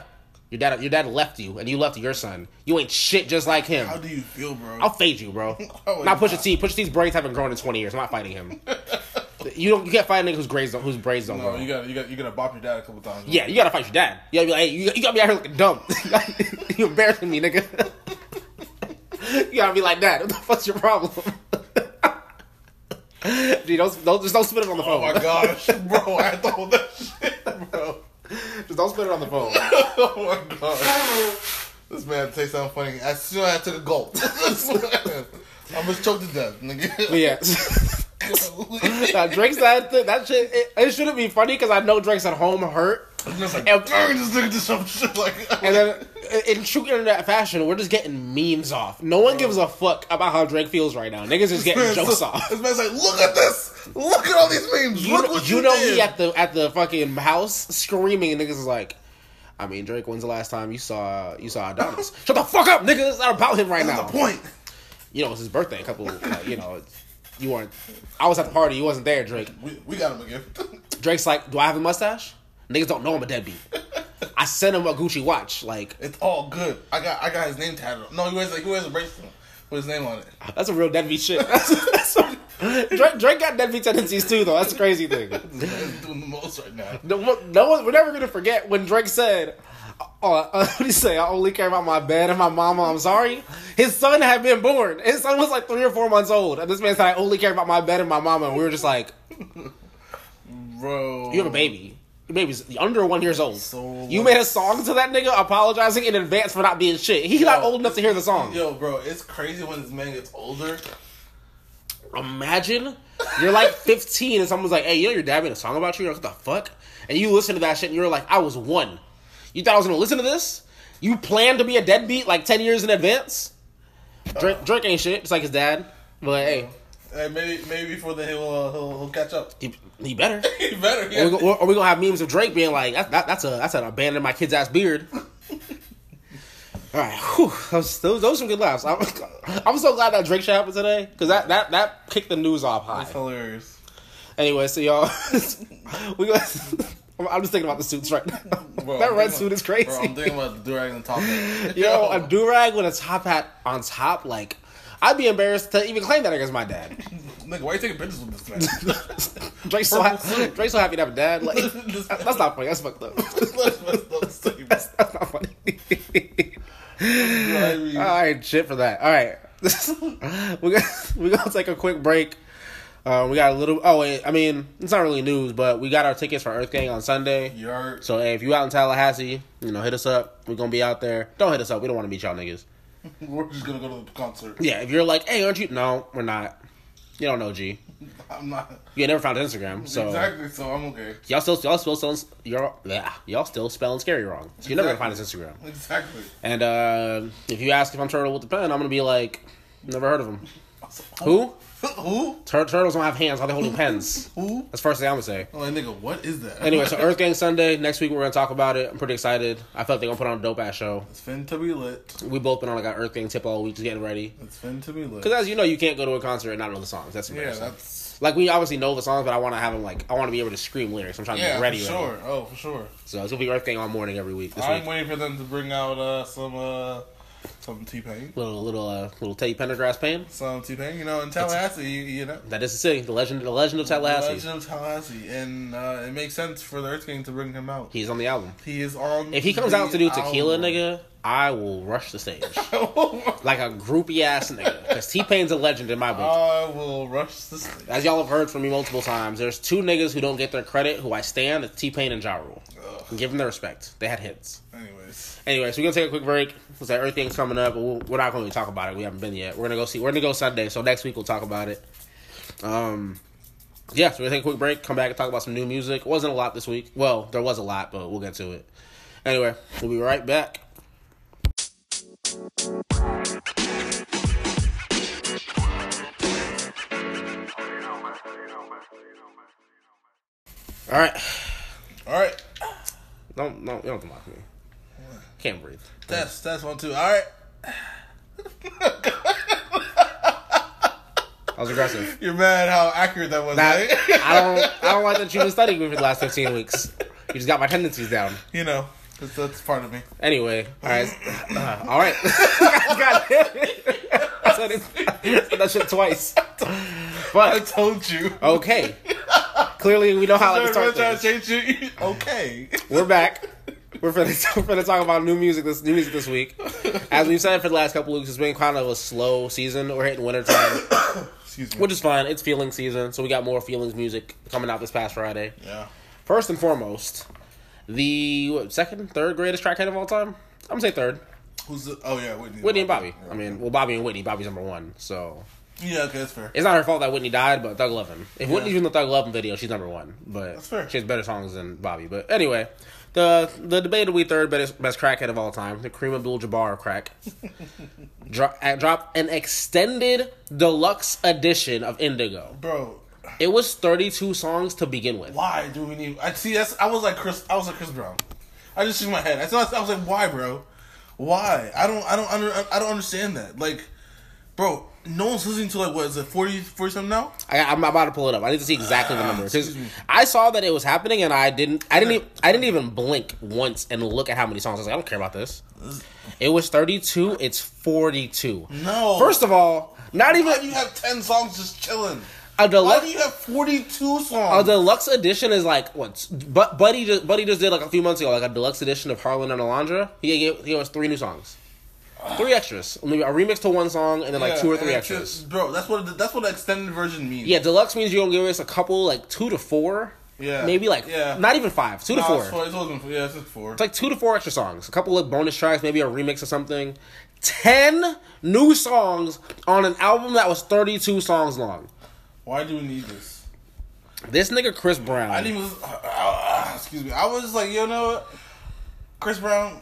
your dad your dad left you, and you left your son. You ain't shit just like him." How do you feel, bro? I'll fade you, bro. Oh, not Pusha nah. T. Pusha T's braids haven't grown in twenty years. I'm not fighting him. you don't. You can't fight a nigga whose braids don't, whose braids don't no, grow. you got you got you got to bop your dad a couple times. yeah, you gotta fight your dad. You gotta be like, hey, you, you gotta be out here looking dumb. you embarrassing me, nigga. you gotta be like that. What the fuck's your problem? Dude, don't, don't just don't spit it on the phone. Oh phone. my gosh, bro! I had to hold that shit, bro. Just don't spit it on the phone. Oh my gosh. This man say something funny. As soon as I took a gulp, I almost choked to death, nigga. But yeah. Nah, Drake's that that shit. It, it shouldn't be funny because I know Drake's at home hurt. Just like, And- "Dang, this nigga did some shit like. And then, in true internet fashion, we're just getting memes off. No one gives a uh-huh. fuck about how Drake feels right now. Niggas is getting jokes so- off. This man's like, look at this. Look at all these memes. You, look know, what you you, know did. me at the at the fucking house screaming, and niggas is like, I mean, Drake, when's the last time you saw you saw Adonis? Shut the fuck up, nigga. It's not about him right That's now. the point. You know, it's his birthday. A couple, like, you know, you weren't. I was at the party. You wasn't there, Drake. We, we got him again. Drake's like, do I have a mustache? Niggas don't know I'm a deadbeat. I sent him a Gucci watch. Like, it's all good. I got I got his name tattooed. No, he wears like he wears a bracelet with his name on it. Ah, that's a real deadbeat shit. That's, that's what- Drake, Drake got deadbeat tendencies too, though. That's the crazy thing. Doing the most right now. No, no one, we're never gonna forget when Drake said, "Oh, uh, what do you say? I only care about my bed and my mama. I'm sorry." His son had been born. His son was like three or four months old, and this man said, "I only care about my bed and my mama." And we were just like, Bro. "You have a baby." Your baby's under one years old. So you made a song to that nigga apologizing in advance for not being shit. He's not old enough to hear the song. Yo, bro, it's crazy when this man gets older. Imagine you're like 15 and someone's like, "Hey, you know your dad made a song about you." You're like, "What the fuck?" And you listen to that shit and you're like, "I was one." You thought I was gonna listen to this? You planned to be a deadbeat like 10 years in advance? Drake, Drake ain't shit. It's like his dad, but hey, Hey, maybe maybe before then he'll uh, he'll, he'll catch up. he, he better. he better. Or we, Yeah. or we gonna have memes of Drake being like, that, that, "That's a that's an abandon my kid's ass beard." All right, whew, those, those those some good laughs. I'm, I'm so glad that Drake shit happened today because that, that that kicked the news off high. That's hilarious. Anyway, so y'all, we got. I'm just thinking about the suits right now. Bro, that I'm red suit is crazy. Bro, I'm thinking about the durag on top it. Yo, a do rag with a top hat on top, like I'd be embarrassed to even claim that against my dad. Nigga, why are you taking pictures with this man? Drake's so, ha- Drake's so happy to have a dad. Like that's not funny. That's fucked up. That's messed. That's not funny. All right, shit for that. All right, we got we gonna take a quick break. Uh, we got a little. Oh wait, I mean it's not really news, but we got our tickets for Earth Gang on Sunday. Yard. So hey, if you out in Tallahassee, you know, hit us up. We're gonna be out there. Don't hit us up. We don't want to meet y'all niggas. We're just gonna go to the concert. Yeah, if you're like, hey, aren't you? No, we're not. You don't know G. I'm not. You ain't never found his Instagram, so Exactly, so I'm okay. y'all still y'all still spelling y'all yeah, y'all still spelling scary wrong. So you're never gonna find his Instagram. Exactly. And uh, if you ask if I'm turtle with the pen, I'm gonna be like, never heard of him. Who? Who? Tur- turtles don't have hands. How they holding pens? Who? That's the first thing I'm gonna say. I'm like, nigga, what is that? Anyway, so Earth Gang Sunday next week we're gonna talk about it. I'm pretty excited. I feel like they're gonna put on a dope ass show. It's fin to be lit. We both been on like an Earth Gang tip all week, just getting ready. It's fin to be lit. Because as you know, you can't go to a concert and not know the songs. That's Yeah, that's. like we obviously know the songs, but I want to have them like I want to be able to scream lyrics. I'm trying to Yeah, get ready. for ready. sure. Oh, for sure. So it's gonna be Earth Gang all morning every week this I'm week. waiting for them to bring out uh, some uh, Some T Pain. Little little uh, little Teddy Pendergrass Pain. Some T Pain. You know, in Tallahassee, you, you know. That is the city, the legend, the legend of Tallahassee. Legend of Tallahassee, and uh, it makes sense for the Earth Gang to bring him out. He's on the album. He is on. If he comes the out to do tequila, album. nigga, I will rush the stage like a groupie ass nigga. Because T Pain's a legend in my book. I will rush the stage. As y'all have heard from me multiple times, there's two niggas who don't get their credit who I stand. It's T Pain and Ja Rule. Give them their respect. They had hits. Anyways, Anyways, so we're gonna take a quick break. Because everything's coming up, but we're not going to talk about it. We haven't been yet. We're gonna go see. We're gonna go Sunday. So next week we'll talk about it. Um, yeah. So we're gonna take a quick break. Come back and talk about some new music. Wasn't a lot this week. Well, there was a lot, but we'll get to it. Anyway, we'll be right back. All right. all right. Don't no, you don't mock me. Can't breathe. That's that's one too. All right. I was aggressive. You're mad how accurate that was. That, eh? I don't. I don't like that you've been studying me for the last fifteen weeks. You just got my tendencies down. you know, that's, that's part of me. Anyway, all right, uh, all right. God damn it! I said, it, I said that shit twice. But I told you. okay, clearly we know how like to start things. change you. Okay. We're back. We're finna, we're finna talk about new music this new music this week. As we've said for the last couple weeks, it's been kind of a slow season. We're hitting winter time, Excuse me. which is fine. It's feeling season, so we got more feelings music coming out this past Friday. yeah. First and foremost, the what, second, third greatest trackhead of all time. I'm gonna say third. Who's the? Oh yeah, Whitney. Whitney and Bobby. Yeah, I mean, well, Bobby and Whitney. Bobby's number one, so Yeah, okay, that's fair. it's not her fault that Whitney died. But Thug Lovin'. If Yeah. Whitney's in the Thug Lovin' video, she's number one. But That's fair. she has better songs than Bobby. But anyway, the the debatably third best, best crackhead of all time, the Kareem Abdul-Jabbar crack, dro- uh, dropped an extended deluxe edition of Indigo. Bro, It was 32 songs to begin with. why do we need? I see. That's. I was like Chris. I was like Chris Brown. I just shook my head. I thought I was like, why, bro? Why? I don't. I don't. Under, I don't understand that. Like, bro, no one's listening to like what is it 40, 40 something now? I, I'm about to pull it up. I need to see exactly the ah, number because. I saw that it was happening and I didn't. I didn't. Even, I didn't even blink once and look at how many songs. I was like, I don't care about this. It was 32. It's 42. No. First of all, not even why do you have ten songs just chilling? a Why do you have forty two songs? A deluxe edition is like what? But Buddy just Buddy just did like a few months ago, like a deluxe edition of Harlan and Alondra. He gave, he gave us three new songs, three extras, maybe a remix to one song, and then like Yeah, two or three extras. just- bro. That's what that's what the extended version means. Yeah, deluxe means you're gonna give us a couple, like two to four. Yeah. Maybe like Yeah. not even five, two to four. It's, four. it's always been four. Yeah, it's just four. It's like two to four extra songs, a couple of bonus tracks, maybe a remix or something. Ten new songs on an album that was thirty-two songs long. Why do we need this? This nigga Chris Brown. I didn't even. Uh, uh, excuse me. I was like, you know what, Chris Brown.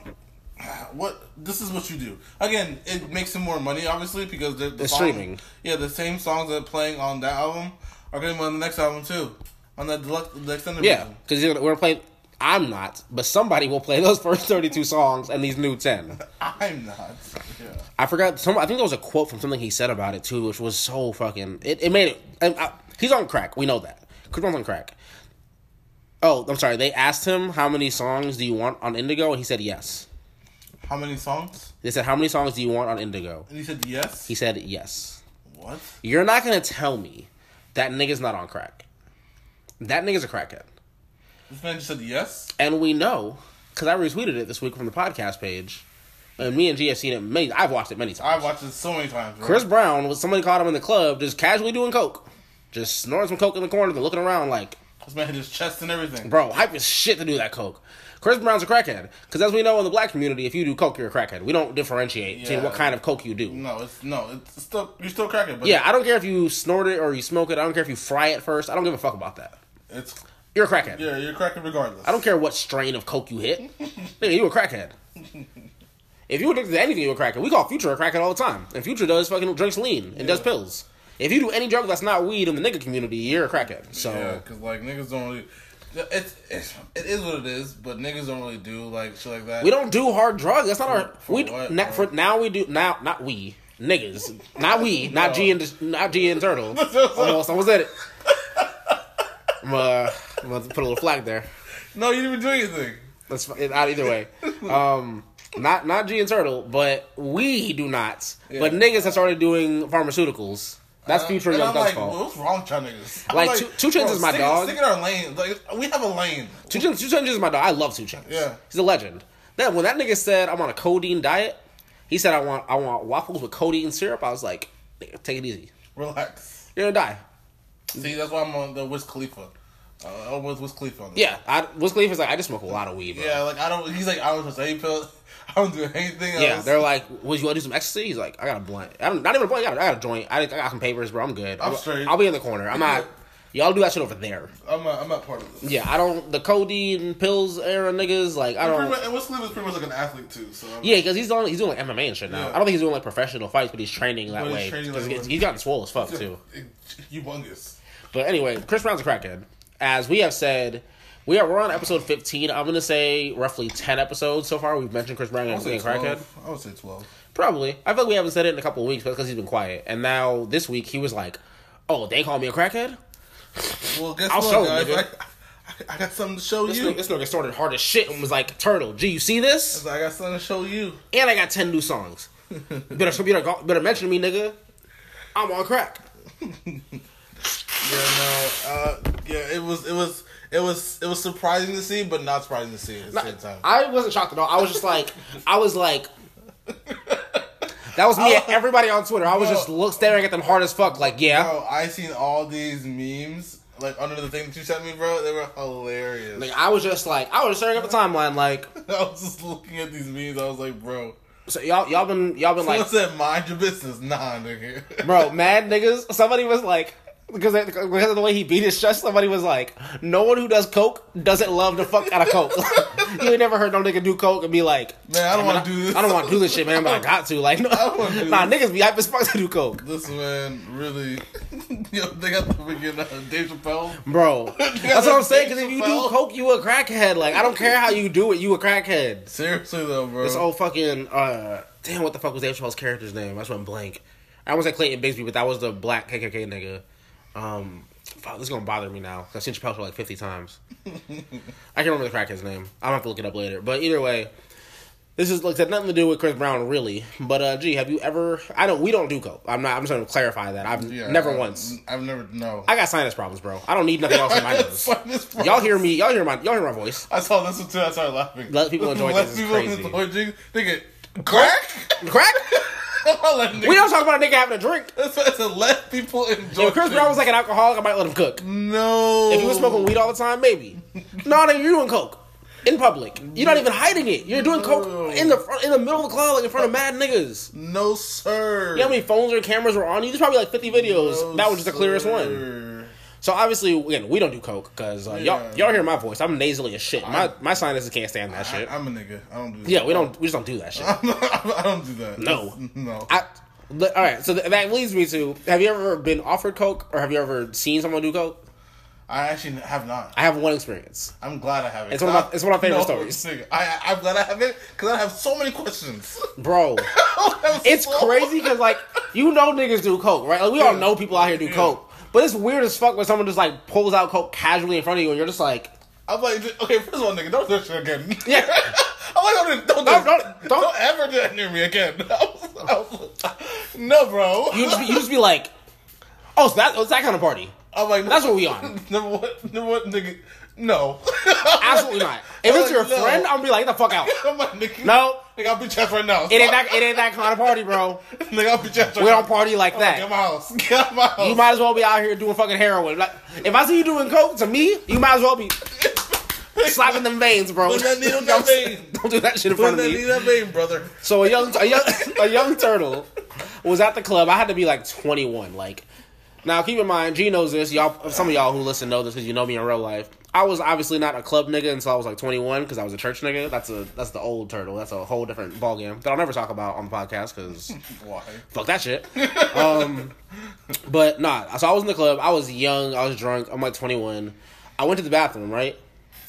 What this is what you do. Again, it makes him more money, obviously, because the, the song- streaming. Yeah, the same songs that are playing on that album are going to be on the next album too, on that deluxe, the extended yeah, because we're playing. I'm not, but somebody will play those first thirty-two songs and these new ten. I'm not. Yeah. I forgot. Some I think there was a quote from something he said about it too, which was so fucking. It, it made it. And I, he's on crack. We know that. Brown's on crack. Oh, I'm sorry. They asked him how many songs do you want on Indigo, and he said yes. How many songs? They said how many songs do you want on Indigo? And he said yes. He said yes. what? You're not gonna tell me that nigga's not on crack. That nigga's a crackhead, This man just said yes. and we know because I retweeted it this week from the podcast page, and me and G have seen it many. I've watched it many times. I've watched it so many times. Bro. Chris Brown was somebody caught him in the club just casually doing coke, just snorting some coke in the corner, and looking around like, This man hit his chest and everything. bro, hype as shit to do that coke. Chris Brown's a crackhead because as we know in the black community, if you do coke, you're a crackhead. We don't differentiate Yeah. what kind of coke you do. No, it's no, it's still you're still cracking, but Yeah, I don't care if you snort it or you smoke it. I don't care if you fry it first. I don't give a fuck about that. it's You're a crackhead. yeah, you're a crackhead regardless. I don't care what strain of coke you hit. Nigga, you a crackhead. If you addicted to anything, you a crackhead. We call Future a crackhead all the time. And Future does fucking drinks lean and does pills. If you do any drug that's not weed in the nigga community, you're a crackhead. So Yeah, because like niggas don't really. It's, it's it is what it is, but niggas don't really do like shit like that. we don't do hard drugs. That's not our. For we what, bro? for now we do now not we niggas not we not G and not G and Turtle. Almost almost did it. I'm uh, I'm gonna put a little flag there. No, you didn't even do anything. That's not either way. Um, not not G and Turtle, but we do not. But niggas have started doing pharmaceuticals. That's Uh, future Young Thug's like, fault. what's wrong with y'all niggas? I'm Like, Two- Two Chainz is my stick, dog. Stick in our lane. Like we have a lane. Two Chainz, Two Chainz is my dog. I love Two Chainz. Yeah. he's a legend. Then when that nigga said I'm on a codeine diet, he said I want I want waffles with codeine syrup. I was like, take it easy. Relax. You're gonna die. See, that's why I'm on the Wiz Khalifa. Uh, I'm with Wiz Khalifa on this. Yeah, I, Wiz Khalifa's like I just smoke a lot of weed. Bro. Yeah, like I don't. He's like I don't just any pill. I don't do anything else. Yeah, they're like, "Would you want to do some ecstasy?" He's like, "I got a blunt. I don't, not even a blunt. I got, I got a joint. I, I got some papers, bro. I'm good. I'm I'll, straight. I'll be in the corner. I'm not. Y'all do that shit over there. I'm not, I'm not part of this. Yeah, I don't. The codeine pills era niggas like I don't. much, and Wiz Khalifa's pretty much like an athlete too. So I'm, Yeah, because he's on. He's doing like MMA and shit now. Yeah. I don't think he's doing like professional fights, but he's training that he's way. training that he's, he's gotten swole as fuck too. humongous. But anyway, Chris Brown's a crackhead. As we have said, we are we're on episode 15. I'm gonna say roughly 10 episodes so far. We've mentioned Chris Brown I say crackhead. 12. I would say twelve. Probably. I feel like we haven't said it in a couple of weeks, but because he's been quiet. And now this week he was like, "Oh, they call me a crackhead." Well, guess I'll what, show guys? I, I, I got something to show This you. nigga, this nigga started hard as shit and was like, "Turtle, G, you see this?" I got something to show you. And I got 10 new songs. better, better, better mention me, nigga. I'm on crack. Yeah, no. Uh, yeah, it was, it was, it was, it was surprising to see, but not surprising to see at the same time. I wasn't shocked at all. I was just like, I was like, that was me. and everybody on Twitter. I was just look staring at them hard as fuck. Like, yeah, Bro, I seen all these memes like under the thing that you sent me, bro. They were hilarious. like I was just like, I was staring at the timeline. Like, I was just looking at these memes. I was like, bro. so y'all, y'all been, y'all been Someone like, said, "Mind your business." Nah, nigga. bro, mad niggas. Somebody was like. Because, because of the way he beat his chest, somebody was like, "No one who does coke doesn't love the fuck out of coke." you ain't never heard no nigga do coke and be like, Man, I don't want to do this. I don't want to do this shit, man, but I got to." Like, no, don't wanna do nah, this. niggas be hype as fuck to do coke, This man really, yo, they got the freaking uh, Dave Chappelle. bro. That's what I'm saying. Because if you do coke, you a crackhead. Like, I don't care how you do it, you a crackhead. Seriously though, bro. This old fucking uh, damn, what the fuck was Dave Chappelle's character's name? I just went blank. I was like Clayton Bigsby, but that was the black KKK nigga. Um, fuck, this is gonna bother me now. I've seen Chappelle for like fifty times. I can't remember the crackhead's name. I'll have to look it up later. But either way, this is like had nothing to do with Chris Brown, really. But uh, gee, have you ever? I don't. We don't do coke. I'm not. I'm just gonna clarify that. I've Yeah, never I- once. I've never no. I got sinus problems, bro. I don't need nothing else in my nose. Y'all hear me? Y'all hear my? Y'all hear my voice? I saw this one too. I started laughing. Let people enjoy Let this. It's people crazy. enjoy things. Nigga, crack. Crack? We don't talk about a nigga having a drink. That's what I. Let people enjoy. If Chris Brown was like an alcoholic, I might let him cook. no. If he was smoking weed all the time, maybe. no, nigga, you're doing coke in public. You're not even hiding it. You're doing coke in the front, in the middle of the club, like in front of mad niggas. no sir. You know how many phones or cameras were on you? There's probably like 50 videos. No, that was just the clearest one. So obviously, again, we don't do coke because uh, Yeah. y'all y'all hear my voice. I'm nasally as shit. My my sinuses can't stand that shit. I, am a nigga. I don't do. That. yeah, we don't we just don't do that shit. I don't do that. No. no. I, all right, so th- that leads me to: Have you ever been offered coke, or have you ever seen someone do coke? I actually have not. I have one experience. I'm glad I have it. It's one of my- it's one of my favorite No, stories. nigga, I, I'm glad I have it because I have so many questions. Bro, it's So- crazy because like you know niggas do coke, right? Like we all know people out here do Yeah. coke, but it's weird as fuck when someone just like pulls out coke casually in front of you, and you're just like, I'm like, okay, first of all, nigga, don't do that shit again. Yeah. I'm like, don't, don't, Don't- don't, don't- don't, don't- ever do that near me again. I was- I was- no, bro. you just be, you just be like, oh, so that it's that kind of party. I'm like, That's what we on. Number one, number one, nigga, no. Absolutely not. If it's your no. friend, I'm gonna be like, get the fuck out. I'm like, nigga, No. nigga, I'll your ass right now. It ain't that it ain't that kind of party, bro. nigga, I'll beat your ass right We don't party like I'm Get that. my house. Get my house. You might as well be out here doing fucking heroin. Like, if I see you doing coke, to me, you might as well be slapping them veins, bro. Put that needle in that vein. Don't do that shit in Put front of me that me. in that vein, brother. So a young, a young, a young turtle was at the club. I had to be like 21. Like, now keep in mind, G knows this. Y'all, some of y'all who listen know this because you know me in real life. I was obviously not a club nigga until I was like 21 because I was a church nigga. That's a that's the old turtle. That's a whole different ball game that I'll never talk about on the podcast because fuck that shit. Um, but nah. So I was in the club. I was young. I was drunk. I'm like 21. I went to the bathroom. Right.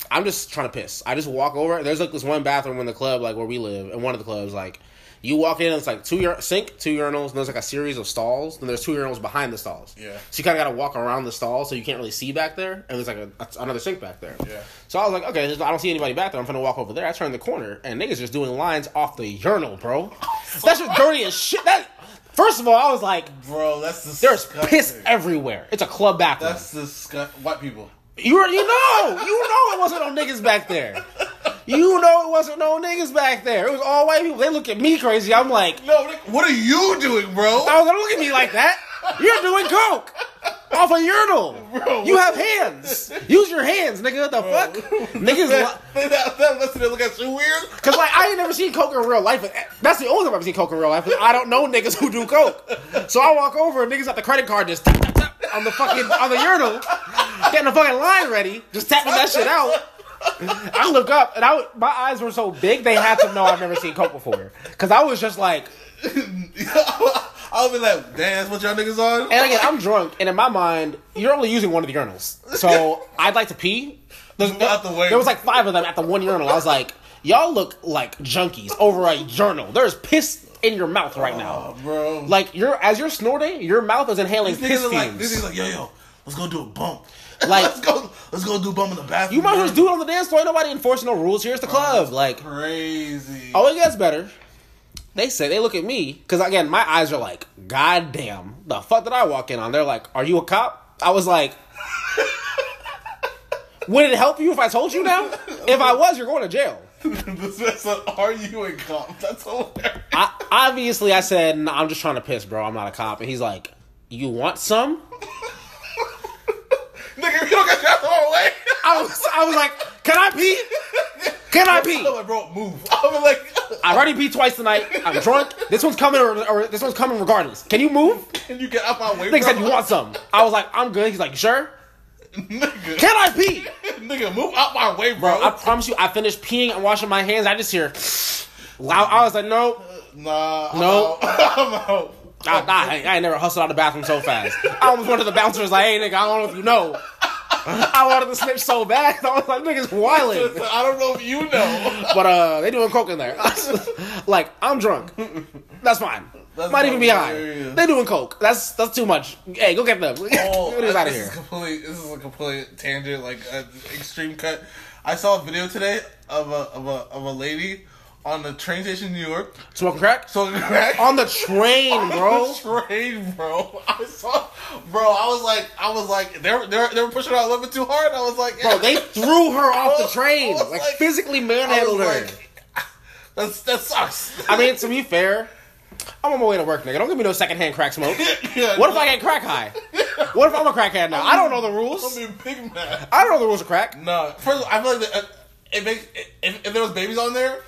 I'm just trying to piss. I just walk over. There's like this one bathroom in the club, like where we live, and one of the clubs, like You walk in, and it's like two ur- sink, two urinals, and there's like a series of stalls. and there's two urinals behind the stalls. Yeah. So you kind of got to walk around the stall, so you can't really see back there. And there's like a, a- another sink back there. Yeah. So I was like, okay, I don't see anybody back there. I'm gonna walk over there. I turn the corner, and niggas just doing lines off the urinal, bro. That's just dirty as shit. That first of all, I was like, Bro, that's the there's disgusting. piss everywhere. It's a club bathroom. That's disgusting. White people. You already know. You know it wasn't no niggas back there. You know it wasn't no niggas back there. It was all white people. They look at me crazy. I'm like, No, what are you doing, bro? I was like, look at me like that. You're doing coke off a urinal. Bro, you have hands. Use your hands, nigga. What the fuck? Niggas. that, that, that, look at you weird. Cause like I ain't never seen coke in real life. That's the only time I've seen coke in real life. I don't know niggas who do coke. So I walk over and niggas got the credit card just tap tap tap on the fucking on the urinal, getting the fucking line ready, just tapping that shit out. I look up and I my eyes were so big they had to know I've never seen coke before. Cause I was just like, I'll be like, damn, that's what y'all niggas on. and again I'm drunk, and in my mind you're only using one of the urinals. So I'd like to pee. There's, out the way. there was like five of them at the one urinal. I was like, y'all look like junkies over a urinal. There's piss in your mouth right now. Oh, bro. Like you're as you're snorting, your mouth is inhaling these piss are like, fumes. these niggas like, yo, yo, let's go do a bump. Like- let's go, let's go do a bump in the bathroom. you might as well just do it on the dance floor. Ain't Nobody enforcing no rules. Here's the club. Like, crazy. oh, it gets better. They say they look at me because again, my eyes are like, God damn, the fuck did I walk in on? They're like, Are you a cop? I was like, Would it help you if I told you now? If I was, you're going to jail. This "Are you a cop?" That's hilarious. I, obviously, I said, nah, I'm just trying to piss, bro. I'm not a cop. And he's like, You want some? Nigga, you don't got your whole way. I was, I was like, Can I pee? Can I pee? I'm like, bro, move. I'm like, I've already peed twice tonight. I'm drunk. This one's coming, or, or this one's coming regardless. Can you move? can you get out my way, Nigga said you want some. I was like, I'm good. He's like, sure? Nigga, Can I pee? nigga, move out my way, bro. I promise you, I finished peeing and washing my hands. I just hear loud. I was like, nope. nah, I'm No. out. I'm out. I, I, I ain't never hustled out of the bathroom so fast. I almost went to the bouncers like, hey, nigga, I don't know if you know. I wanted to snitch so bad. I was like, niggas wildin'. I don't know if you know. But uh, they doing coke in there. like I'm drunk. That's fine. That's Might even be high. They doing coke. That's that's too much. Hey, go get them. Oh, get these out of this here. Is complete, this is a complete tangent, like an extreme cut. I saw a video today of a of a of a lady on the train station in New York. Smoking crack So crack on the train, bro. The train, bro. I saw, bro. I was like, I was like, they were they were, they were pushing her out a little bit too hard. I was like, Bro, they threw her off the train. Like, like- physically manhandled her. like, that's that sucks. I mean, to be fair, I'm on my way to work, nigga. Don't give me no secondhand crack smoke. Yeah, What if I get crack high? What if I'm a crackhead now? I don't know the I'm rules. being big. I don't know the rules of crack. No, first of all, I feel like the, uh, it makes if, if there was babies on there,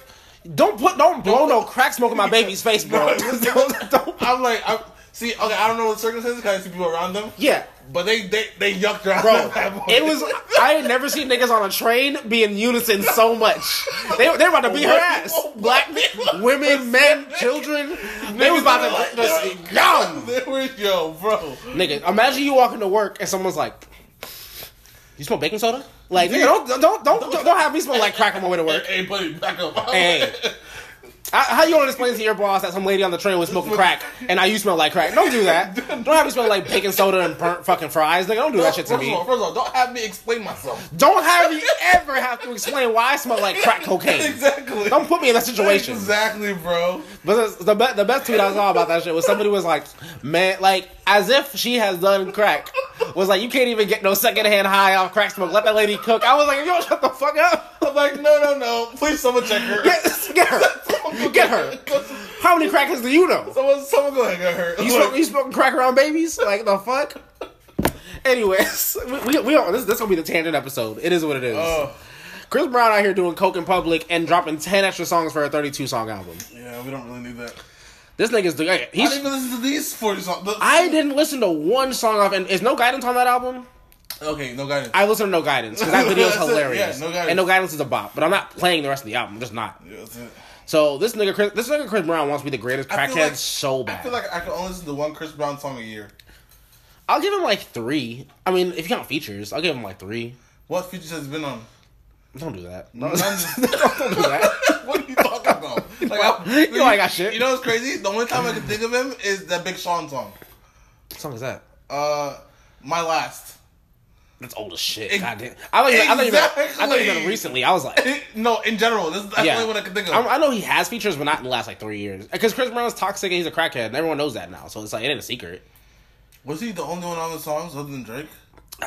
Don't put, don't blow no crack smoke in my baby's face, bro. don't, don't- I'm like, I'm, see, okay, I don't know the circumstances because I see people around them. yeah, But they they they yucked her out. bro. that. It was. I had never seen niggas on a train be in unison so much. They they were about to beat her ass. Black women, men, children. They was about to just yum. Were yo, bro. Nigga, imagine you walking to work and someone's like, "You smoke baking soda?" Like, nigga, don't don't don't don't, don't have me smell like crack on my way to work. Hey, buddy, back up. Hey. How, how you want to explain to your boss that some lady on the train was smoking crack and now you smell like crack? Don't do that. Don't have me smell like baking soda and burnt fucking fries. Nigga, don't do that shit to first me. Of all, first of all, don't have me explain myself. Don't have me ever have to explain why I smell like crack cocaine. Exactly. Don't put me in that situation. Exactly, bro. But the, the, the best tweet I saw about that shit was somebody was like, man, like, as if she has done crack. Was like, you can't even get no secondhand high off crack smoke. Let that lady cook. I was like, yo, shut the fuck up. I'm like, no, no, no. Please, someone check her. Get, get her. Get her. How many crackheads do you know? Someone, someone go ahead and get her. You, smoke, you smoking crack around babies? Like, the fuck? Anyways, we, we, we don't, this, this gonna be the tangent episode. It is what it is. Oh, Chris Brown out here doing coke in public and dropping 10 extra songs for a 32 song album. yeah, we don't really need that. This nigga's doing. I He's, didn't even listen to these 40 songs. I didn't listen to one song off, and is no guidance on that album? Okay, no guidance. I listened to no guidance because that video is hilarious. yeah, No Guidance. And no guidance is a bop, but I'm not playing the rest of the album. I'm just not. yeah. So this nigga, Chris, this nigga Chris Brown wants to be the greatest crackhead like- so bad. I feel like I can only listen to one Chris Brown song a year. I'll give him like three. I mean, if you count features, I'll give him like three. What features has he been on? Don't do that. None. Don't do that. what are you talking about? Like, I- you know I got shit. You know what's crazy? The only time I can think of him is that Big Sean song. what song is that? Uh, My Last. That's old as shit. Ex- God damn. I thought you meant, I thought you meant, I thought you meant recently. I was like, no, in general, this, that's the yeah. only one I can think of. I, I know he has features, but not in the last like three years. Because Chris Brown's toxic and he's a crackhead, and everyone knows that now. So it's like it ain't a secret. Was he the only one on the songs other than Drake?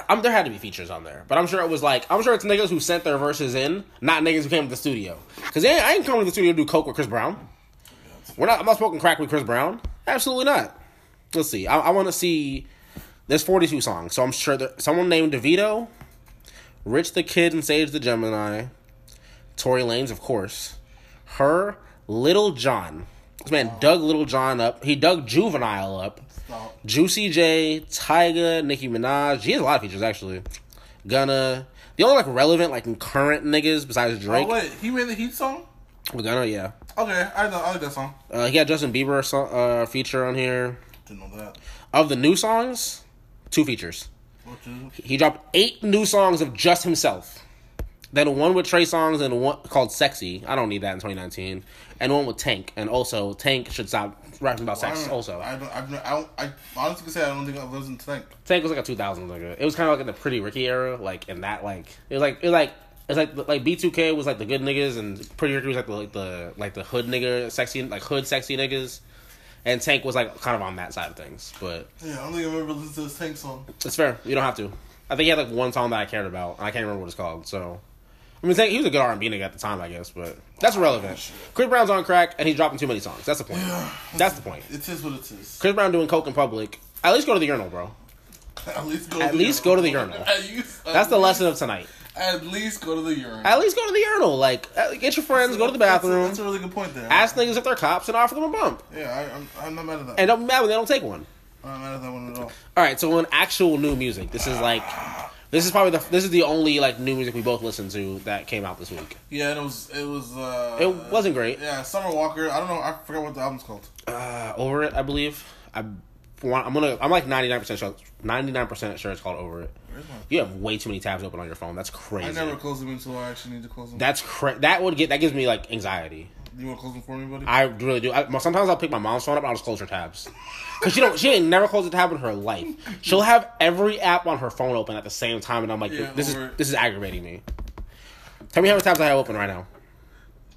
I'm, there had to be features on there, but I'm sure it was like I'm sure it's niggas who sent their verses in, not niggas who came to the studio. Because I ain't coming to the studio to do coke with Chris Brown. We're not. I'm not smoking crack with Chris Brown. Absolutely not. Let's see. I, I want to see. There's 42 songs, so I'm sure that someone named Davido, Rich the Kid and Sage the Gemini, Tory Lanez, of course, her, Lil Jon. This man dug Lil Jon up. He dug Juvenile up. Stop. Juicy J, Tyga, Nicki Minaj. He has a lot of features actually. Gunna. The only like relevant like current niggas besides Drake. Oh wait, he made the Heat song. With Gunna, yeah. Okay, I know, I like that song. Uh, he got Justin Bieber so- uh, feature on here. Didn't know that. Of the new songs, two features. He dropped eight new songs of just himself. Then one with Trey Songz and one called "Sexy." I don't need that in 2019. And one with Tank. And also, Tank should stop rapping about I sex. don't- Also, I don't. I've, ne- I don't. I honestly can say I don't think I've listened to Tank. Tank was like a 2000s nigga. It was kind of like in the Pretty Ricky era, like in that like it was like it was like it's like like B2K was like the good niggas and Pretty Ricky was like the like the like the hood nigga sexy like hood sexy niggas, and Tank was like kind of on that side of things. But Yeah, I don't think I've ever listened to this Tank song. it's fair. You don't have to. I think he had like one song that I cared about. and I can't remember what it's called. So. I mean, he was a good R and B nigga at the time, I guess, but that's irrelevant. Chris Brown's on crack, and he's dropping too many songs. That's the point. Yeah. That's the point. It is what it is. Chris Brown doing coke in public. At least go to the urinal, bro. At least go. At to least the go to the urinal. Least, That's the lesson of tonight. At least go to the urinal. At least go to the urinal. Like, uh, get your friends, go to the That's a- bathroom, That's a, really good point there. ask niggas if they're cops, and offer them a bump. Yeah, I, I'm, I'm not mad at that. And don't be mad when they don't take one. I'm not mad at that one at all. All right, so on actual new music, this is like, this is probably the this is the only like new music we both listened to that came out this week. Yeah, and it was it was. uh It wasn't great. Yeah, Summer Walker. I don't know. I forgot what the album's called. Uh, over it, I believe. I want. I'm gonna. I'm like 99 percent sure. 99 percent sure it's called over it. You have way too many tabs open on your phone. That's crazy. I never close them until I actually need to close them. That's cra- That would get. That gives me like anxiety. Do you want to close them for me, buddy? I really do. I, sometimes I'll pick my mom's phone up and I'll just close her tabs. Cause she don't, she ain't never closed a tab in her life. She'll have every app on her phone open at the same time, and I'm like, Yeah, this is this is aggravating me. Tell me how many tabs I have open right now,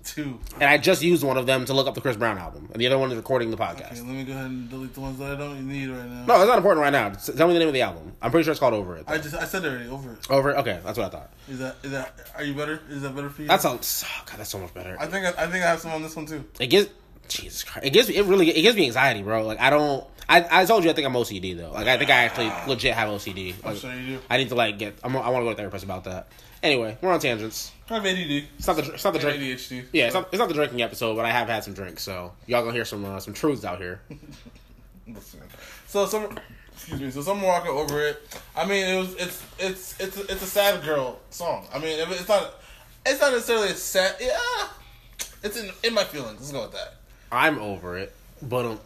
Two. and I just used one of them to look up the Chris Brown album, and the other one is recording the Okay, podcast. let me go ahead and delete the ones that I don't need right now. No, it's not important right now. Just tell me the name of the album. I'm pretty sure it's called Over It. I just I said it already. Over it. Over It. Okay, that's what I thought. Is that is that? Are you better? Is that better for you? That sounds. Oh, God, that's so much better. I think I, I think I have some on this one too. It gives Jesus Christ. It gives me it really it gives me anxiety, bro. Like I don't I, I told you I think I'm OCD though. Like I think I actually legit have OCD. Like, sure you do. I need to like get I'm, I want to go to therapist about that. Anyway, we're on tangents. I have ADD. It's not the it's not the drink. ADHD. Yeah, it's not, it's not the drinking episode, but I have had some drinks, so y'all gonna hear some uh, some truths out here. Listen. So some, excuse me. So Summer Walker over it. I mean, it was it's it's it's it's a sad girl song. I mean, it's not it's not necessarily a sad. Yeah, it's in in my feelings. Let's go with that. I'm over it, but um,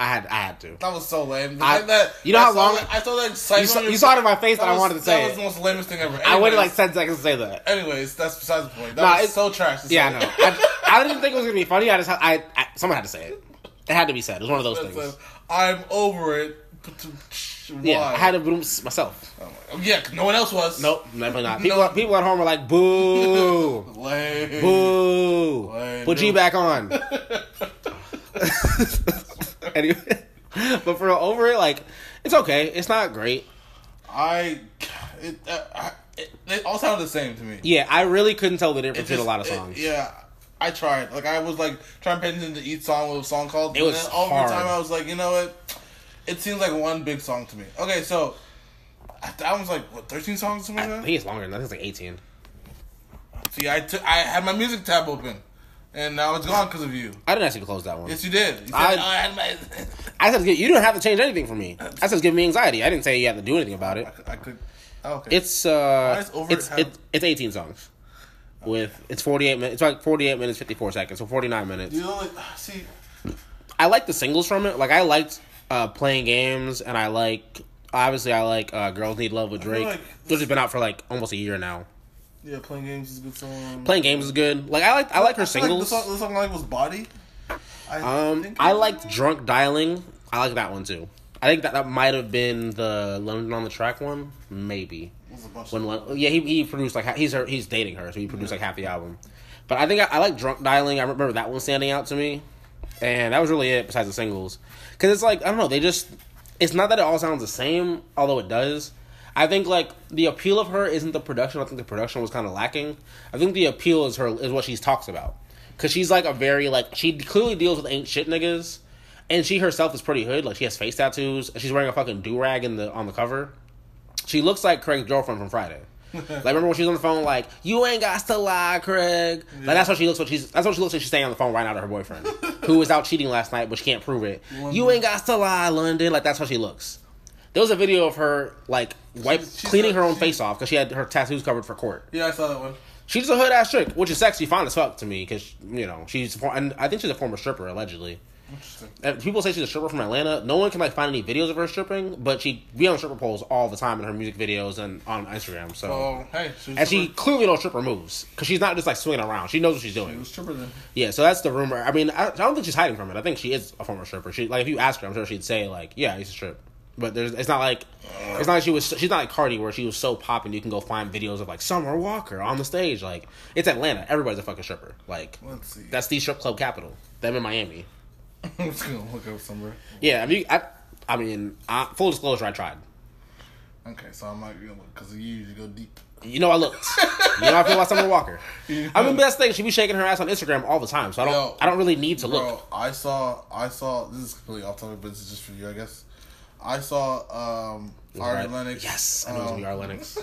I had I had to. That was so lame. I- that you know I how long- that- I saw that You saw, you saw it in my face that, I was- wanted to say That was the most lamest thing ever. I waited like ten seconds to say that. Anyways, that's besides the point. That Nah, was it's- so trash. to Yeah, I know. I, I didn't think it was gonna be funny. I just had, I, I someone had to say it. It had to be said. It was one of those That's things. I'm over it. Why? Yeah, I had to boom myself. Oh my- yeah, no one else was. Nope, definitely not. People, No. people at home were like, boo, Lame. boo. Lame. Put G back on. anyway, but for over it, like, it's okay. It's not great. I, it, uh, I, it, they all sound the same to me. Yeah, I really couldn't tell the difference It between a lot of it- songs. yeah, I tried. Like I was like trying to pay attention to each song. What was song called? It was then all hard. the time I was like, you know what? It seems like one big song to me. Okay, so that was like what thirteen songs or something I like think it's longer than that. I think it's like 18. See, I took I had my music tab open, and now it's gone because of you. I didn't ask you to close that one. Yes, you did. You said, I- "Oh, I had my. I said, you didn't have to change anything for me. I said, give me anxiety. I didn't say you had to do anything about it. I could. I could oh, okay. It's uh, Over it's It it, it's 18 songs. With it's 48 minutes. It's like 48 minutes 54 seconds. So 49 minutes. you only see. I like the singles from it. Like I liked uh, playing games, and I like obviously I like uh, Girls Need Love with Drake, like which has been out for like almost a year now. Yeah, playing games is a good song. Playing games is good. Like I like I like her I feel like singles. the, song, the song I like was Body. I Um, I liked Drunk Dialing. I like that one too. I think that that might have been the London On Da Track one, maybe. When of- yeah, he, he produced like he's her, he's dating her, so he produced like half the album. But I think I, I like Drunk Dialing. I remember that one standing out to me, and that was really it. Besides the singles, because it's like I don't know, they just it's not that it all sounds the same, although it does. I think like the appeal of her isn't the production. I think the production was kind of lacking. I think the appeal is her is what she talks about, because she's like a very like she clearly deals with ain't shit niggas, and she herself is pretty hood. Like she has face tattoos, and she's wearing a fucking do rag in the on the cover. She looks like Craig's girlfriend from Friday. like remember when she was on the phone like you ain't got to lie, Craig. Like that's what she looks. What she's that's what she looks like. She's staying on the phone right now to her boyfriend, who was out cheating last night, but she can't prove it. You ain't got to lie, London. Like that's how she looks. There was a video of her like wipe She's- she's cleaning her own she- face off because she had her tattoos covered for court. Yeah, I saw that one. She's a hood ass chick, which is sexy, fine as fuck to me because you know she's and I think she's a former stripper allegedly. Interesting. And people say she's a stripper from Atlanta. No one can like find any videos of her stripping, but she be on stripper poles all the time in her music videos and on Instagram. So Oh, hey, she and she clearly knows stripper moves because she's not just like swinging around. She knows what she's She doing. was stripper then. Yeah, so that's the rumor. I mean, I, I don't think she's hiding from it. I think she is a former stripper. She like if you ask her, I'm sure she'd say like, yeah, I used to strip. But there's it's not like it's not like she was she's not like Cardi where she was so popping you can go find videos of like Summer Walker on the stage. Like it's Atlanta. Everybody's a fucking stripper. Like Let's see. that's the strip club capital. Them in Miami. I'm just gonna look up somewhere. Yeah, I mean, I, I mean, I, full disclosure, I tried. Okay, so I'm not gonna look because you usually go deep. You know, I looked. you know, I feel about Summer Walker. You I mean, best thing, she be shaking her ass on Instagram all the time, so I don't, Yo, I don't really need to look. I saw, I saw. This is completely off topic, but this is just for you, I guess. I saw um It Ari right- Lennox. Yes, I know it was um, gonna be Ari Lennox.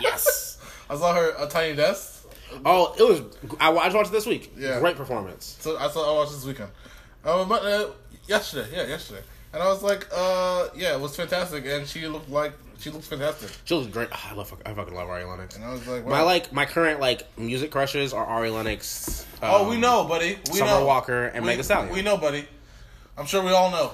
yes. I saw her a tiny desk. Oh, it was. I, I just watched this week. Yeah. Great performance. So I saw I watched this weekend. Um, but, uh, yesterday, yeah, yesterday, and I was like, uh, yeah, it was fantastic, and she looked like she looks fantastic, She was great. Oh, I love. I fucking love Ari Lennox. and I was like, wow. My like my current like music crushes are Ari Lennox. oh, um, we know, buddy. We Summer know. Walker and we, Megan Stallion. We know, buddy. I'm sure we all know.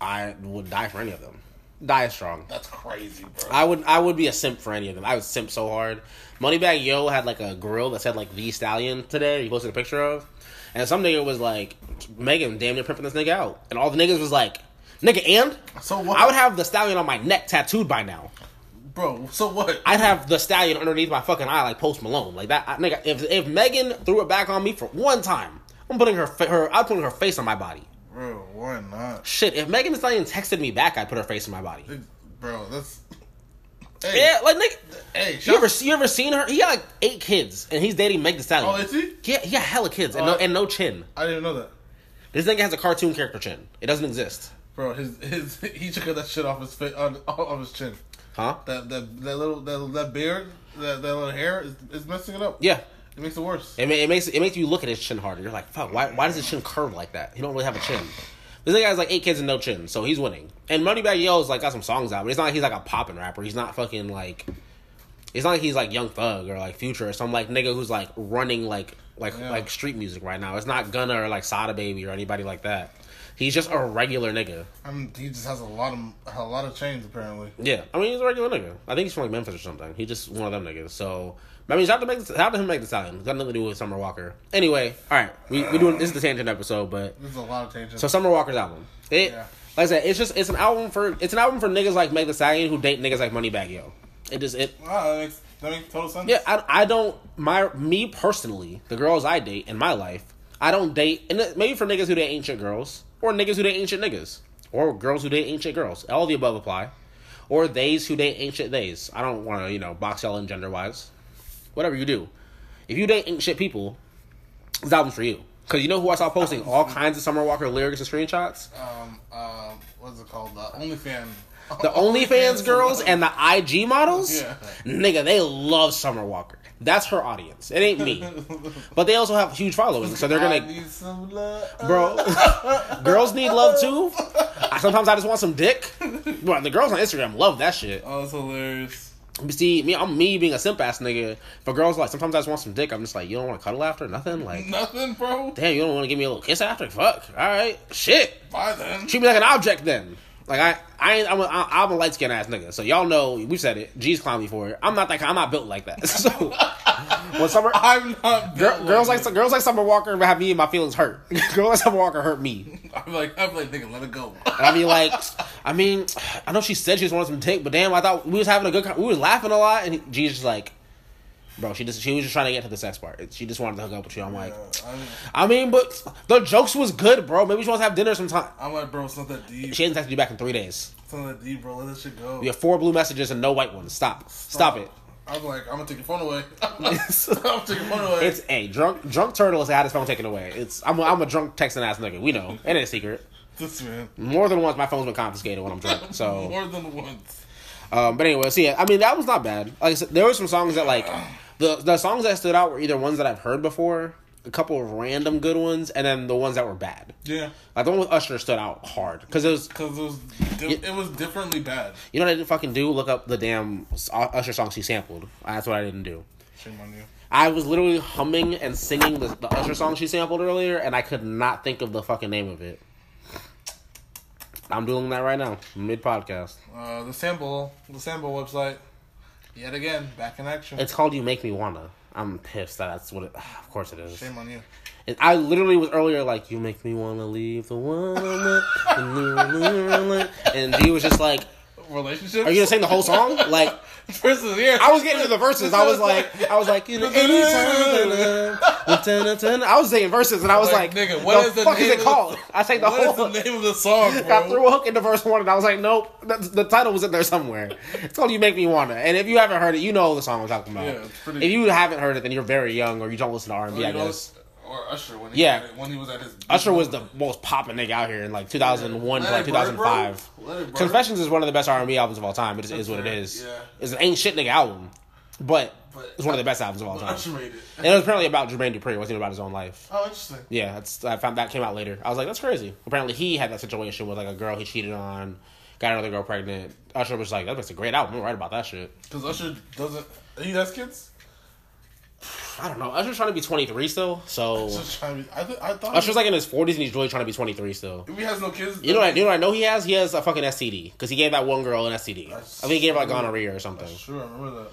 I would die for any of them. Die strong. That's crazy, bro. I would I would be a simp for any of them. I would simp so hard. Moneybagg Yo had like a grill that said like the stallion today. He posted a picture of, and some nigga was like, Megan damn near pimping this nigga out, and all the niggas was like, nigga, and So what? I would have the stallion on my neck tattooed by now. bro. So what? I'd have the stallion underneath my fucking eye like Post Malone, like that. I, nigga, if if Megan threw it back on me for one time, I'm putting her her I'm putting her face on my body. Bro, why not? Shit, if Megan Thee Stallion texted me back, I'd put her face in my body. Bro, that's. Hey, Yeah, like nigga. hey, You ever you ever seen her? He got like eight kids, and he's dating Meg Thee Stallion. Oh, is he? Yeah, he got hella kids and, no, Oh, and no chin. I didn't know that, This nigga has a cartoon character chin. It doesn't exist, bro. His his he took that shit off his face on off his chin. huh? That that that little that that beard that that little hair is, is messing it up. Yeah, It makes it worse. it, ma- it makes it makes you look at his chin harder. You're like, fuck, why why does his chin curve like that? He don't really have a chin. This nigga has like eight kids and no chin, so he's winning. And Moneybagg Yo's like got some songs out, but it's not like he's like a poppin' rapper. He's not fucking like. It's not like he's like Young Thug or like Future or some like nigga who's like running like like Yeah. like street music right now. It's not Gunna or like Sada Baby or anybody like that. He's just a regular nigga. And he just has a lot of a lot of chains apparently. Yeah, I mean he's a regular nigga. I think he's from like Memphis or something. He's just one of them niggas. So I mean, shout out to make shout out to him Meg Thee Stallion. Got nothing to do with Summer Walker. Anyway, all right, we we doing this is the tangent episode, but this is a lot of tangents. so Summer Walker's album. It Yeah. like I said, it's just it's an album for it's an album for niggas like Meg Thee Stallion who date niggas like Moneybagg Yo. It just it wow, that makes that makes total sense. yeah. I I don't my me personally the girls I date in my life I don't date and maybe for niggas who date ancient girls or niggas who date ancient niggas or girls who date ancient girls. All the above apply. Or theys who date ancient theys. I don't want to you know box y'all in gender wise. Whatever you do, if you date shit people, this album's for you. Cause you know who I saw posting all kinds of Summer Walker lyrics and screenshots. Um. Um. What's it called? The OnlyFans. The OnlyFans girls and the IG models, Yeah. nigga, they love Summer Walker. That's her audience. It ain't me. But they also have huge followings, so they're gonna, need some love. bro. girls need love too. Sometimes I just want some dick. Bro, the girls on Instagram love that shit. Oh, that's hilarious. You See, me, I'm me being a simp ass nigga. For girls, like sometimes I just want some dick. I'm just like, you don't want to cuddle after nothing. Like, Nothing, bro. damn, you don't want to give me a little kiss after? Fuck. All right, shit. Bye then. Treat me like an object then. Like I, I ain't, I'm a, I'm a light skinned ass nigga. So y'all know we've said it. G's clown me for it. I'm not that. I'm not built like that. So when summer I'm not. girl, girls like girls like Summer Walker have me and my feelings hurt. girls like Summer Walker hurt me. I'm like, I'm like, nigga, let it go. I mean, like, I mean, I know she said she just wanted some dick, but damn, I thought we was having a good. We was laughing a lot, and he, G's just like, bro, she just she was just trying to get to the sex part. She just wanted to hook up with you. I'm like, Yeah, I'm, I mean, but the jokes was good, bro. Maybe she wants to have dinner sometime. I'm like, bro, it's not that deep. She hasn't texted you back in three days. It's not that deep, bro. Let that shit go. We have four blue messages and no white ones. Stop. Stop, it. I'm like, I'm gonna take your phone away. I'm taking your phone away. It's a drunk drunk turtle has had his phone taken away. It's I'm a, I'm a drunk texting ass nigga. We know. It ain't a secret. this man. More than once, my phone's been confiscated when I'm drunk. So More than once. Um, but anyway, so yeah, I mean that was not bad. Like I said, there were some songs that like the the songs that stood out were either ones that I've heard before, a couple of random good ones, and then the ones that were bad. Yeah, Like the one with Usher stood out hard because it was because it was di- it was differently bad. you know what I didn't fucking do look up the damn Usher songs he sampled. That's what I didn't do. Shame on you. I was literally humming and singing the, the Usher song she sampled earlier, and I could not think of the fucking name of it. I'm doing that right now, mid podcast. Uh, the sample, the sample website, yet again back in action. It's called "You Make Me Wanna." I'm pissed that that's what it. Of course it is. Shame on you. And I literally was earlier like, "You make me wanna leave the one," I'm with," and G was just like, Relationships. "Are you gonna sing the whole song?" Like, verses? yeah. I was getting to the verses. I was like, I was like, you know, anytime. I was saying verses, and I was like, Like, nigga, what the is the fuck is it called? I sang the What is whole. the name of the song, bro? Got threw a hook into verse one, and I was like, nope. The, the title was in there somewhere. It's called "You Make Me Wanna," and if you haven't heard it, you know the song I'm talking about. Yeah, it's pretty- If you haven't heard it, then you're very young, or you don't listen to R and Or, B. Oh, I guess. Or Usher when he Yeah. it- when he was at his Usher was the most popping nigga out here in like 2001 to like 2005. bro. Let It Burn. Confessions is one of the best R&B albums of all time. It just is what it fair, yeah. It's an ain't shit nigga album, but, But- it's one of the best albums of all time. Usher made it. And it was apparently about Jermaine Dupri. It wasn't about his own life. Oh, interesting. Yeah, that's I found that came out later. I was like, that's crazy. Apparently, he had that situation with like a girl he cheated on, got another girl pregnant. Usher was like, that's a great album. I'm right about that shit. Because Usher doesn't. He has kids. I don't know. Usher's trying to be 23 still, so Just trying to be, I, th- I thought. Usher's like in his 40s and he's really trying to be 23 still. If he has no kids, You know what? I, you know what I know he has? He has a fucking STD because he gave that one girl an STD. I think he gave her like gonorrhea or something. Sure, I remember that.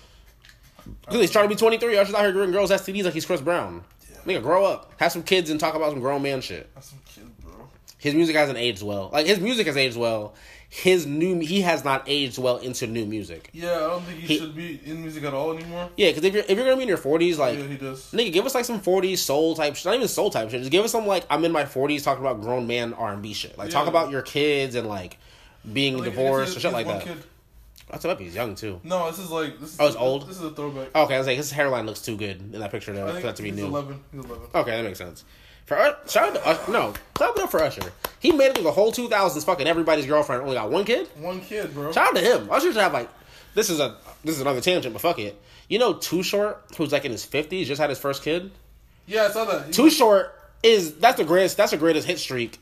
Because he's trying to be 23. Usher's out here giving girls STDs like he's Chris Brown. Nigga, grow up. Have some kids and talk about some grown man shit. That's some kid, bro. His music hasn't aged well. Like his music has aged well. His new he has not aged well into new music. Yeah, I don't think he, He- should be in music at all anymore. Yeah, because if you're if you're gonna be in your 40s, like yeah, he does. nigga, give us like some 40s soul type shit. Not even soul type shit. Just give us some like I'm in my 40s talking about grown man R and B shit. Like talk about your kids and like being oh, Like, divorced or shit like one that. Kid. I thought he's young too. No, this is like this. Is, Oh, it's old? This is a throwback. Okay, I was like, his hairline looks too good in that picture I to, for that to be he's new. eleven. He's eleven. Okay, that makes sense. For shout out to Usher. No, clap it up for Usher. He made it through the whole 2000s. Fucking everybody's girlfriend only got one kid. One kid, bro. Shout out to him. Usher should have like. This is a this is another tangent, but fuck it. You know, Too Short, who's like in his 50s, just had his first kid. Yeah, I saw that. Too Short is that's the greatest. That's the greatest hit streak.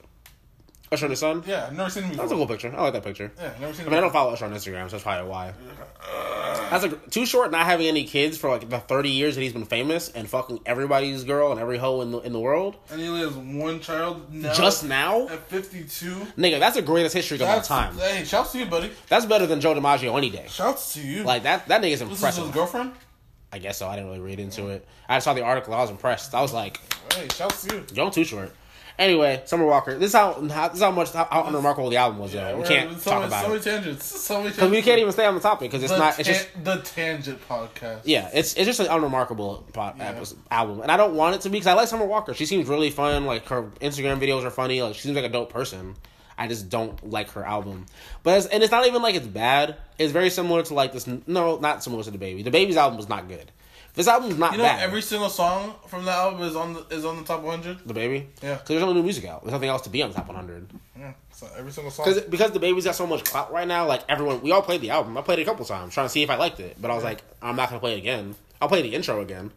Usher and his son. Yeah, I've never seen him before. That's a cool picture. I like that picture. Yeah, never seen I him. mean, I don't follow Usher on Instagram, so that's probably why. That's a too short. Not having any kids for like the thirty years that he's been famous and fucking everybody's girl and every hoe in the in the world. And he only has one child now. Just now, at fifty-two. nigga, that's the greatest history of all That's time. Hey, shouts to you, buddy. That's better than Joe DiMaggio any day. Shouts to you. Like that. That nigga's this is impressive. his girlfriend. I guess so. I didn't really read into it. I saw the article. I was impressed. I was like, Hey, shouts to you. Joe too short. Anyway, Summer Walker. This is how, how this is how much how, how unremarkable the album was. though. we can't so talk many, about so it many tangents. So many tangents. we can't even stay on the topic because it's the not. It's just the tangent podcast. Yeah, it's it's just an unremarkable po- episode- album, and I don't want it to be because I like Summer Walker. She seems really fun. Like her Instagram videos are funny. Like she seems like a dope person. I just don't like her album, but it's, and it's not even like it's bad. It's very similar to like this. No, not similar to DaBaby. The baby's album was not good. This album's not You know, bad. every single song from the album is on the is on the top 100. DaBaby, Yeah. because there's no new music out. There's nothing else to be on the top 100. Yeah, so every single song. Because because DaBaby's got so much clout right now. Like everyone, we all played the album. I played it a couple times trying to see if I liked it, but I was like, I'm not gonna play it again. I'll play the intro again,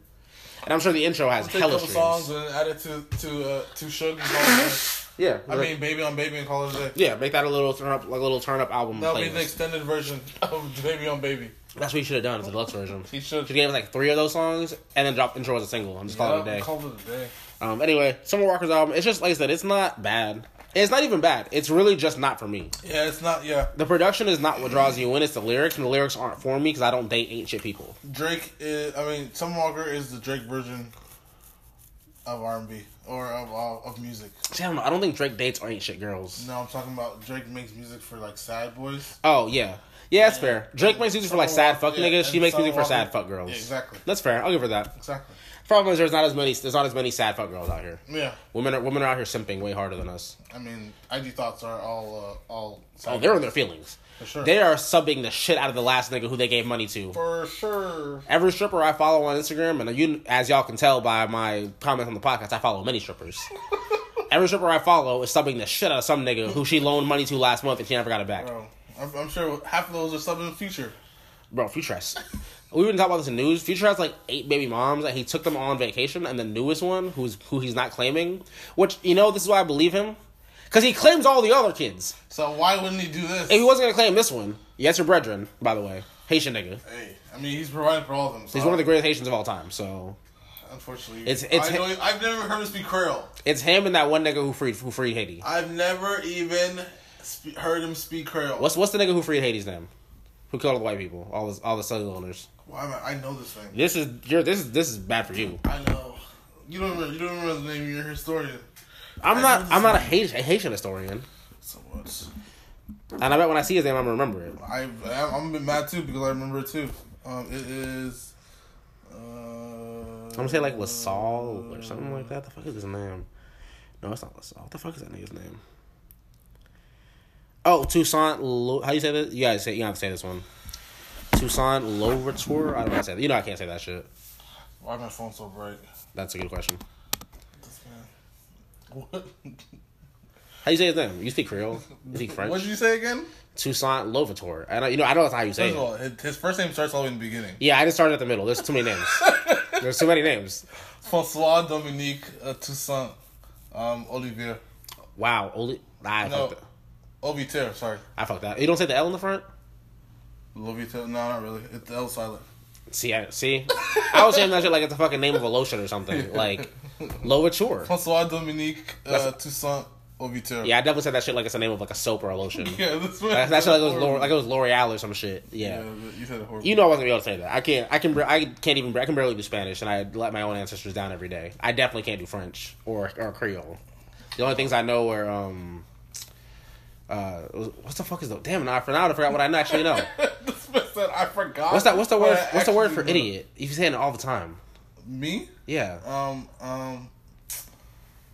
and I'm sure the intro has Take a couple songs and add it to to uh, to Suge and call it a day. Yeah, I mean, baby on baby and call it a day. yeah, make that a little turn up, like a little turn up album. That'll be the extended version of Baby on Baby. That's what you should have done. It's a deluxe version. He should. She gave us like three of those songs and then dropped intro as a single I'm just calling it a day. Call it a day. Um, anyway, Summer Walker's album. It's just like I said, it's not bad. It's not even bad. It's really just not for me. Yeah, it's not. Yeah, The production is not what draws you in. It's the lyrics, and the lyrics aren't for me because I don't date ain't shit people. Drake is. I mean, Summer Walker is the Drake version of R and B or of uh, of music. See, I don't know. I don't think Drake dates ain't shit girls. No, I'm talking about Drake makes music for like sad boys. Oh yeah, yeah, that's fair. Drake makes music for like sad fuck Yeah, niggas. She makes music for sad fuck girls. Yeah, exactly. That's fair. I'll give her that. Exactly. Problem is, there's not as many. There's not as many sad fuck girls out here. Yeah. Women are women are out here simping way harder than us. I mean, IG thoughts are all uh, all. Oh, they're in their feelings. For sure. They are subbing the shit out of the last nigga who they gave money to. for sure. Every stripper I follow on Instagram, and you, as y'all can tell by my comments on the podcast, I follow many strippers. Every stripper I follow is subbing the shit out of some nigga who she loaned money to last month and she never got it back. Bro, I'm, I'm sure half of those are sub in the future. Bro, Future has. We even talk about this in news. Future has like eight baby moms, and he took them all on vacation. And the newest one, who's who he's not claiming, which you know, this is why I believe him, because he claims all the other kids. So why wouldn't he do this? If he wasn't gonna claim this one, yes, your brethren, by the way, Haitian nigga. Hey, I mean, he's providing for all of them. So He's one of the greatest Haitians of all time. So Unfortunately, It's- it's- I know, I've never heard him speak Creole. it's him and that one nigga who freed who freed Haiti. I've never even spe- heard him speak Creole. What's what's the nigga who freed Haiti's name? Who killed all the white people? All the all the slave owners. Why am I? I know this thing. This is you're this is this is bad for you. I know. You don't remember. You don't remember the name. You're a historian. I'm I not I'm not a. Haitian, a Haitian historian, So much. and I bet when I see his name I'm gonna remember it. I I'm a bit mad too because I remember it too. Um, it is. Uh, I'm gonna say like Lasal or something like that. The fuck is his name? No, it's not Lasal. What the fuck is that nigga's name? Oh, Toussaint. Lo- How you say this? You gotta say. You gotta say this one. Toussaint Louverture. I don't know how to say that. You know I can't say that shit. Why is my phone so bright? That's a good question. This man. What? How you say his name? You speak Creole? You speak French. What did you say again? Toussaint Louverture. I know. You know. I don't know how you say First of it. all, his- first name starts all the way in the beginning. Yeah, I just started at the middle. There's too many names. There's too many names. Francois Dominique uh, Toussaint um, Olivier. Wow. Only I No. Obiter, sorry. I fucked that. You don't say the L in the front. Lovitel, no, not really. It's L silent. See, I, see, I was saying that shit like it's the fucking name of a lotion or something. Like Louverture. Francois Dominique uh, That's- Toussaint Obiter. Yeah, I definitely said that shit like it's the name of like a soap or a lotion. Yeah, this man. That, that shit like it was L'Oreal, like it was L'Oreal or some shit. Yeah. Yeah, you said it horrible. You know I wasn't gonna be able to say that. I can't. I can. I can't even. I can barely do Spanish, and I let my own ancestors down every day. I definitely can't do French or or Creole. The only things I know are um. Uh, what's the fuck is the damn? I forgot. I forgot what I actually know. said I forgot. What's that? What's the word? What's the word for know. idiot? You saying it all the time. Me? Yeah. Um, um,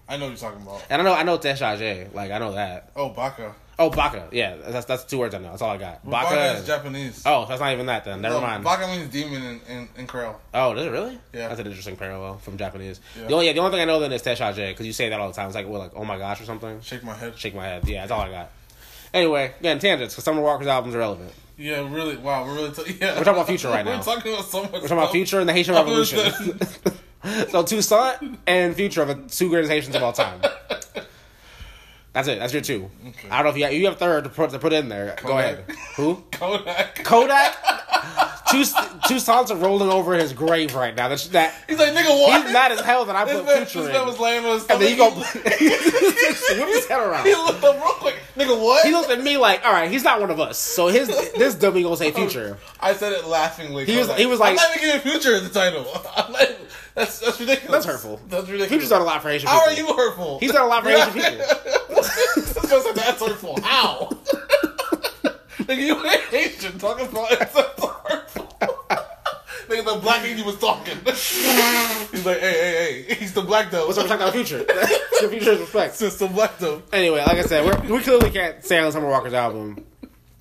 I know what you're talking about. And I know. I know Teshage. Like I know that. Oh, Baka. Oh, Baka. Yeah, that's that's two words I know. That's all I got. Baka, Baka. is Japanese. oh, that's not even that then. Never No, mind. Baka means demon in, in, in Creole. Oh, does it really? Yeah. That's an interesting parallel from Japanese. Yeah. The only yeah, the only thing I know then is Teshage because you say that all the time. It's like what, like oh my gosh or something. Shake my head. Shake my head. Yeah, that's all I got. Anyway, again, tangents because Summer Walker's albums are relevant. Yeah, really. Wow, we're really. T- yeah. We're talking about Future right now. We're talking about so much. We're talking about Future and the Haitian Revolution. so Toussaint and Future are the two greatest Haitians of all time. That's it. That's your two. I don't know if you have, you have third to put to put in there. Go ahead. Who? Kodak. Kodak. Tous- Toussaint's are rolling over his grave right now. That's that. He's like, nigga, what? He's mad as hell that I This put man, Future this man in. was laying on his And then you go whip his head around. He looked up real quick. Nigga, what? He looked at me like, all right, he's not one of us. So his this dummy gonna say future. I said it laughingly. He was- Kodak. he was like, I'm like- not even giving future the title. I'm not, that's that's ridiculous. That's hurtful. That's ridiculous. Future's done a lot for How people. are you hurtful? He's done a lot for Asian people. this man said that's hurtful. How? Nigga, you ain't Haitian. Talking about. Nigga, the black lady was talking. He's like, hey, hey, hey. He's the black though. What's up, talking about future? the future's respect. Since the black though. Anyway, like I said, we're, we clearly can't say on the Summer Walker's album.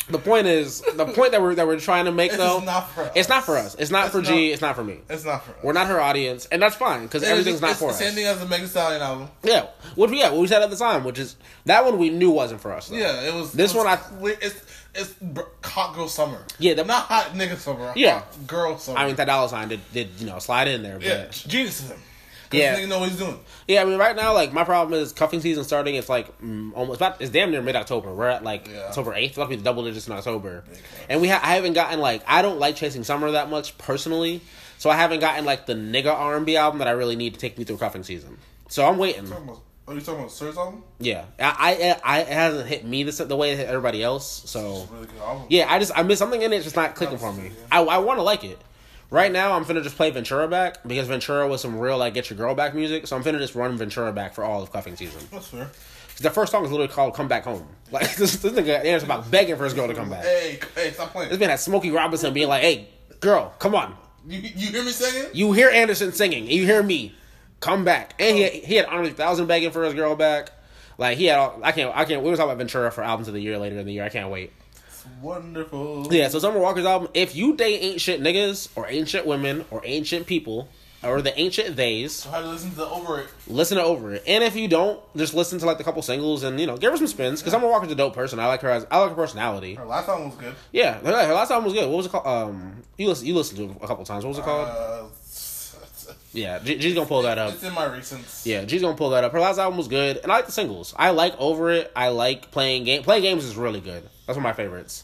The point is, the point that we're that we're trying to make This though, not for us. it's not for us. It's not It's for not- G. It's not for me. It's not for us. We're not her audience, and that's fine because everything's not for us. Same thing as the Megan Stallion album. Yeah, which yeah, what we said at the time, which is that one we knew wasn't for us. Though. Yeah, it was. This it was one I- it's it's br- hot girl summer. Yeah, the- not hot nigga summer. Yeah. girl summer. I mean, that dollar sign did, did you know slide in there, but yeah, genius of him. Yeah. nigga know what he's doing. Yeah, I mean, right now, like my problem is cuffing season starting. It's like mm, almost about. It's damn near mid October. We're at like Yeah. October eighth. Luckily, the double digits in October, and we ha- I haven't gotten like I don't like chasing summer that much personally, so I haven't gotten like the nigga R and B album that I really need to take me through cuffing season. So I'm waiting. Almost- Oh, you talking about Sir's album? Yeah, I, I, I it hasn't hit me the the way it hit everybody else. So It's a really good album. yeah, I just I miss something in it. It's just not clicking for me. I I want to like it. Right now, I'm finna just play Ventura back because Ventura was some real like get your girl back music. So I'm finna just run Ventura back for all of cuffing season. That's fair. the first song is literally called "Come Back Home." Like this, this nigga is about begging for his girl to come back. Hey, hey, stop playing. This man had Smokey Robinson being like, "Hey, girl, come on." You, you hear me singing? You hear Anderson singing, you hear me, come back. And he he had Andre 3000 begging for his girl back. Like he had, all, I can't, I can't. We were talking about Ventura for albums of the year later in the year. I can't wait. It's wonderful. Yeah, so Summer Walker's album. If you date ancient niggas or ancient women or ancient people or the ancient theys, So how to listen to Over It? listen to over it. And if you don't, just listen to like the couple singles and you know give her some spins. Because Summer Walker's a dope person. I like her as I like her personality. Her last album was good. Yeah, her, her last album was good. What was it called? Um, you listen, you listened to it a couple times. What was it called? Uh, yeah, G- G's gonna pull that up. It's in my recents. Yeah, G's gonna pull that up. Her last album was good, and I like the singles. I like Over It. I like playing game. Playing games is really good. That's one of my favorites.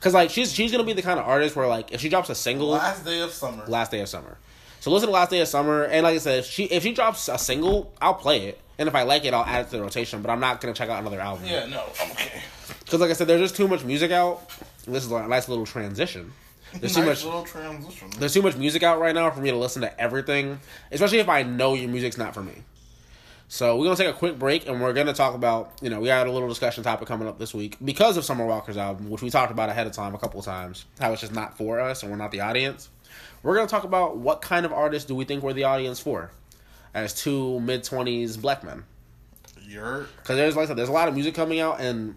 Cause like she's she's gonna be the kind of artist where like if she drops a single, Last day of summer. Last Day of Summer. So listen to Last Day of Summer, and like I said, if she if she drops a single, I'll play it, and if I like it, I'll add it to the rotation. But I'm not gonna check out another album. Yeah, no, I'm okay. Because like I said, there's just too much music out. This is like a nice little transition. There's too nice much. There's too much music out right now for me to listen to everything, especially if I know your music's not for me. So we're gonna take a quick break, and we're gonna talk about you know we had a little discussion topic coming up this week because of Summer Walker's album, which we talked about ahead of time a couple of times, how it's just not for us and we're not the audience. We're gonna talk about what kind of artists do we think we're the audience for, as two mid twenties black men. Because there's like I said, there's a lot of music coming out, and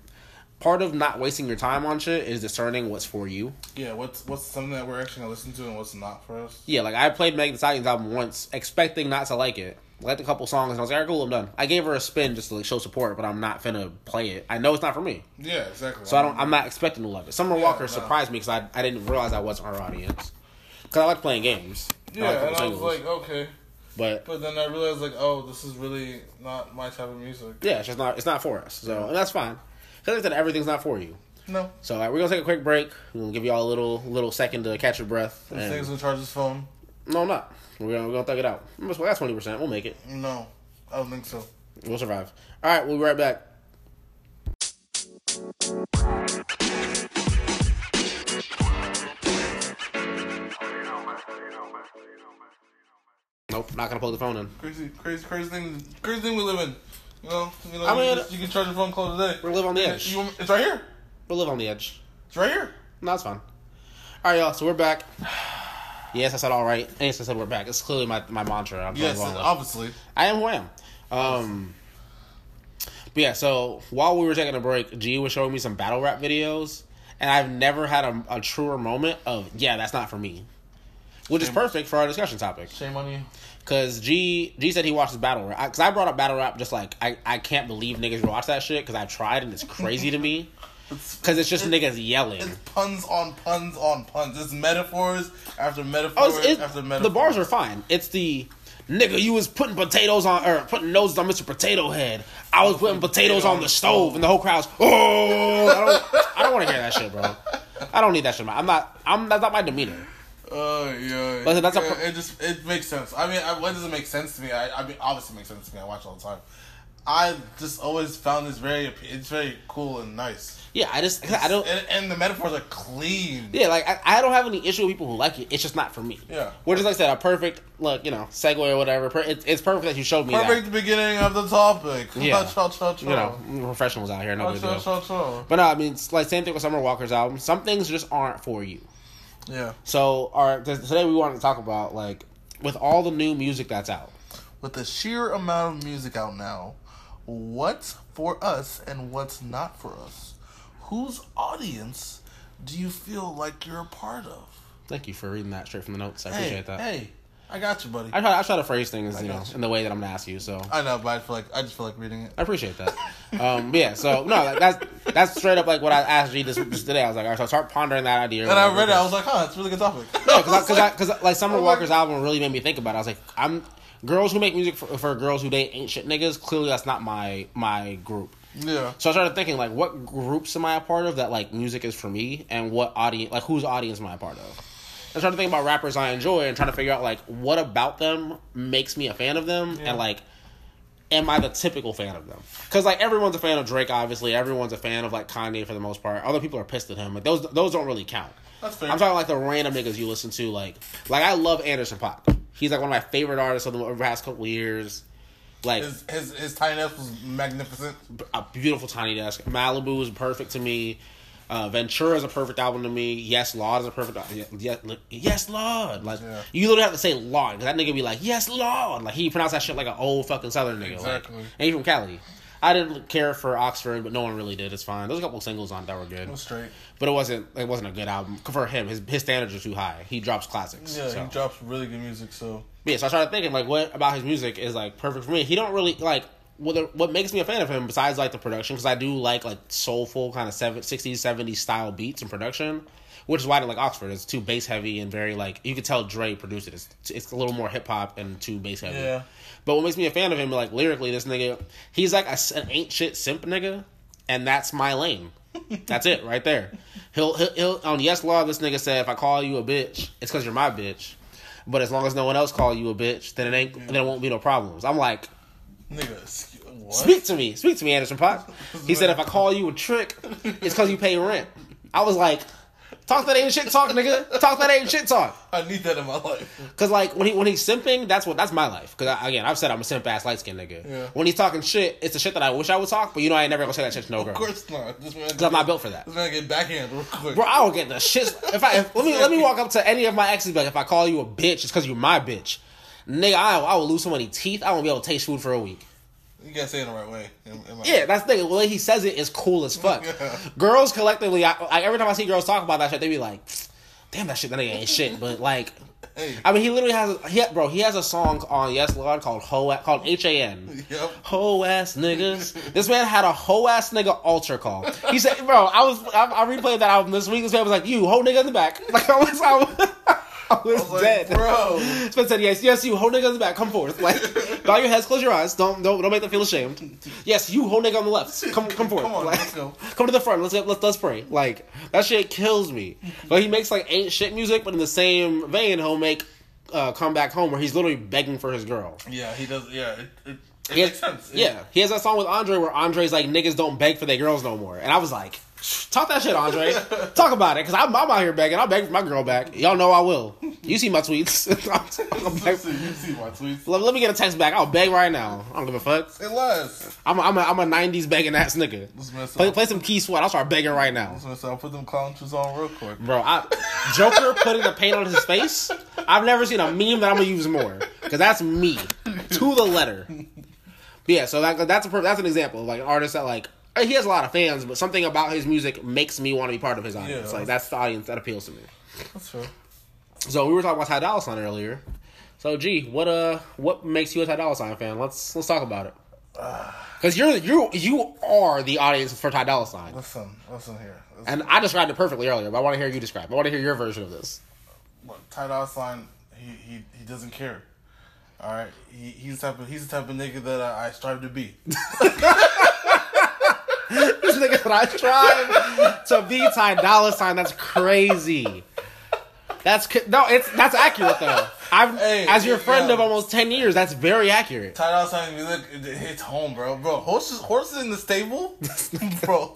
part of not wasting your time on shit is discerning what's for you. yeah. What's what's something that we're actually gonna listen to and what's not for us? Yeah, like I played Megan Thee Stallion's album once, expecting not to like it. Liked a couple songs, and I was like, "Alright, cool, I'm done." I gave her a spin just to like show support, but I'm not finna play it. I know it's not for me, Yeah, exactly. so I don't. I'm not expecting to love it. Summer Yeah, Walker no. surprised me because I I didn't realize I wasn't her audience. Because I like playing games. I Yeah, like a couple and I was like, okay, but but then I realized like, oh, this is really not my type of music. yeah, it's just not. It's not for us. So and that's fine. Because I said everything's not for you. No, So uh, we're gonna take a quick break. We'll give y'all a little little second to catch your breath. this and- thing's gonna charge his phone. no, I'm not. We're gonna, we're gonna thug it out. We got twenty percent. We'll make it. No, I don't think so. We'll survive. All right, we'll be right back. Nope, not gonna plug the phone in. Crazy, crazy, crazy thing, crazy thing we live in. You know, you know. I mean- can, you can charge your phone call today. We live on the edge. You it's right here. We live on the edge. It's right here. No, it's fine. All right, y'all. So we're back. Yes, I said all right. Yes, I said we're back. It's clearly my, my mantra. I'm Yes, obviously. I am who I am. Um, but yeah, so while we were taking a break, G was showing me some battle rap videos, and I've never had a, a truer moment of yeah, that's not for me, which is perfect for our discussion topic. Shame on you. Cause G G said he watches battle rap. Cause I brought up battle rap just like I, I can't believe niggas watch that shit because I've tried and it's crazy to me. It's, Cause it's just niggas yelling. it's puns on puns on puns. It's metaphors after Oh, metaphors it's, after metaphors. the bars are fine. It's the nigga you was putting potatoes on or putting noses on Mr. Potato Head. I was putting potatoes on the stove, and the whole crowd's oh. I don't, I don't want to hear that shit, bro. I don't need that shit. I'm not. I'm. That's not my demeanor. Oh yeah, But that's a pro- it just it makes sense. I mean, I, what does it make sense to me? I, I mean, obviously it makes sense to me. I watch all the time. I just always found this very it's very cool and nice. Yeah, I just. I don't. and, and the metaphors are clean. Yeah, like I, I don't have any issue with people who like it. It's just not for me. Yeah. Which is like I said, a perfect look, you know, segue or whatever. Per, it's, it's perfect that you showed me Perfect beginning of the topic. Yeah. Cha, cha, cha. You know, professionals out here, no Cha, cha, cha. But no, I mean, it's like same thing with Summer Walker's album. Some things just aren't for you. Yeah. So, our today we wanted to talk about like with all the new music that's out. With the sheer amount of music out now, what's for us and what's not for us? Whose audience do you feel like you're a part of? Thank you for reading that straight from the notes. I Hey, appreciate that. hey, I got you, buddy. I try I try to phrase things, you know, you. in the way that I'm gonna ask you. So I know, but I feel like I just feel like reading it. I appreciate that. um, yeah. So no, like, that's that's straight up like what I asked you this, this today. I was like, all right, so start pondering that idea. And I read it. I was like, "Huh, it's a really good topic." Yeah, because because because like Summer oh I'm Walker's album really made me think about it. I was like, I'm girls who make music for, for girls who date ain't shit niggas. Clearly, that's not my my group. yeah, So I started thinking like, what groups am I a part of that like music is for me, and what audience like whose audience am I a part of? I started thinking about rappers I enjoy and trying to figure out like what about them makes me a fan of them, Yeah. and like am I the typical fan of them? Because like everyone's a fan of Drake, obviously. Everyone's a fan of like Kanye for the most part. Other people are pissed at him. Like those those don't really count. That's fair. I'm talking like the random niggas you listen to. Like like I love Anderson .Paak. He's like one of my favorite artists of the over the past couple years. Like His his his tiny desk was magnificent. a beautiful tiny desk. Malibu is perfect to me. Uh, Ventura is a perfect album to me. Yes, Lord is a perfect. Yes, yes Lord. Like Yeah. you literally have to say Lord because that nigga be like Yes, Lord. Like he pronounced that shit like an old fucking Southern nigga. like- Exactly. and he from Cali. I didn't care for Oxnard, but no one really did. It's fine. There's a couple singles on it that were good, It was straight. but it wasn't. It wasn't a good album for him. His his standards are too high. He drops classics. Yeah, so. he drops really good music. So Yeah, so I started thinking like, what about his music is like perfect for me? He don't really like what what makes me a fan of him besides like the production because I do like like soulful kind of seven, 60s, 70s style beats and production, which is why I like Oxnard. It's too bass heavy and very like you could tell Dre produced it. It's it's a little more hip hop and too bass heavy. Yeah. But what makes me a fan of him like lyrically, this nigga, he's like a, an ain't shit simp nigga, and that's my lane. That's it right there. He'll, he'll, he'll on Yes Lord. This nigga said, if I call you a bitch, it's because you're my bitch. But as long as no one else call you a bitch, then it ain't. Then it won't be no problems. I'm like, nigga, what? speak to me, speak to me, Anderson .Paak. He said, if I call you a trick, it's because you pay rent. I was like, talk that ain't shit talk, nigga. Talk that ain't shit talk. I need that in my life. Cause like when he when he's simping, that's what that's my life. Cause I, again, I've said I'm a simp ass light skinned nigga. Yeah. When he's talking shit, it's the shit that I wish I would talk, but you know I ain't never gonna say that shit to no girl. Of course not. This man, Cause I'm not built for that. This man get backhand real quick. Bro, I don't get the shit. If I if, let me let me walk up to any of my exes, and be like if I call you a bitch, it's because you're my bitch. Nigga, I, I will lose so many teeth. I won't be able to taste food for a week. You gotta say it in the right way. In my- Yeah, that's the thing. The way he says it is cool as fuck. Girls collectively, I, I, every time I see girls talk about that shit, they be like, "Damn, that shit, that nigga ain't shit." But like, Hey. I mean, he literally has, a, he, bro, he has a song on Yes Lord called Ho called H A N. Yep. Ho ass niggas. This man had a ho ass nigga altar call. He said, "Bro, I was I, I replayed that album this week. This man was like, you ho nigga in the back." Like I was, I was, I was, I was like, dead, bro. Spencer said, "Yes, yes, you ho nigga in the back. Come forth. Like, bow your heads, close your eyes. Don't don't don't make them feel ashamed. Yes, you ho nigga on the left. Come come forth. Come on, Like, let's go. Come to the front. Let's get, let's let's pray. Like that shit kills me. But he makes like ain't shit music, but in the same vein, he'll make uh, "Come Back Home" where he's literally begging for his girl. Yeah, he does. Yeah, it, it, it He makes has- sense. Yeah, he has that song with Andre where Andre's like niggas don't beg for their girls no more, and I was like, talk that shit, Andre. talk about it, cause I'm, I'm out here begging. I'll beg for my girl back. Y'all know I will. You see my tweets. I'm You see, my tweets. let, let me get a text back. I'll beg right now. I don't give a fuck. It was. I'm a, I'm a, I'm a '90s begging ass nigga. This man said, Play, play some Keith Sweat. I'll start begging right now. this man said, I'll put them clown shoes on real quick. Bro, I, Joker putting the paint on his face. I've never seen a meme that I'm gonna use more because that's me to the letter. But yeah, so that, that's a that's an example of like an artist that like he has a lot of fans, but something about his music makes me want to be part of his audience. Yeah. like that's the audience that appeals to me. That's true. So we were talking about Ty Dolla Sign earlier. So gee, what uh, what makes you a Ty Dolla Sign fan? Let's let's talk about it. Because you're you you are the audience for Ty Dolla Sign, Listen, listen here. Listen. and I described it perfectly earlier. But I want to hear you describe. I want to hear your version of this. Look, Ty Dolla Sign, he, he he doesn't care. All right, he, he's the type of he's the type of nigga that I, I strive to be. This nigga said I tried to be Ty Dolla Sign. That's crazy. That's no, it's that's accurate though. I've Hey, as your friend yeah. of almost ten years. That's very accurate. Ty Dolla Sign music it, it hits home, bro. Bro, horses horses in the stable, bro.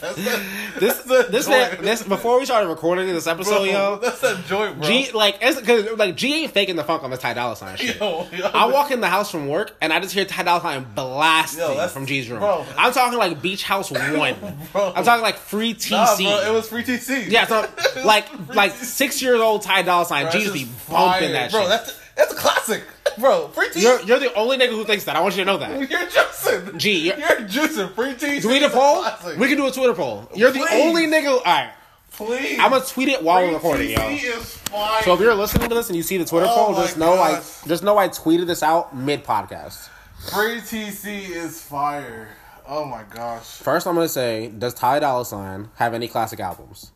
That's This that's that this man this before we started recording this episode, bro, yo. That's that joint, bro. G like it's cause like G ain't faking the funk on this Ty Dolla Sign shit. Yo, yo. I walk in the house from work and I just hear Ty Dolla Sign blasting Yo, from G's room. bro. I'm talking like Beach House One. Bro. I'm talking like Free TC. Nah, bro, it was free TC. yeah, so like like six years old Ty Dolla Sign. Bro, G's be bumping fire. that bro, shit. That's that's a classic, bro. Free TC. You're, you're the only nigga who thinks that. I want you to know that. You're juicing. Gee, you're- you're juicing. Free TC. Tweet a poll. classic. We can do a Twitter poll. You're the only nigga. All right, Please. I'm gonna tweet it while Free we're recording, yo. TC is fire. So if you're listening to this and you see the Twitter Oh poll, just know I just know I tweeted this out mid podcast. Free TC is fire. Oh my gosh. First, I'm gonna say, does Ty Dolla Sign have any classic albums?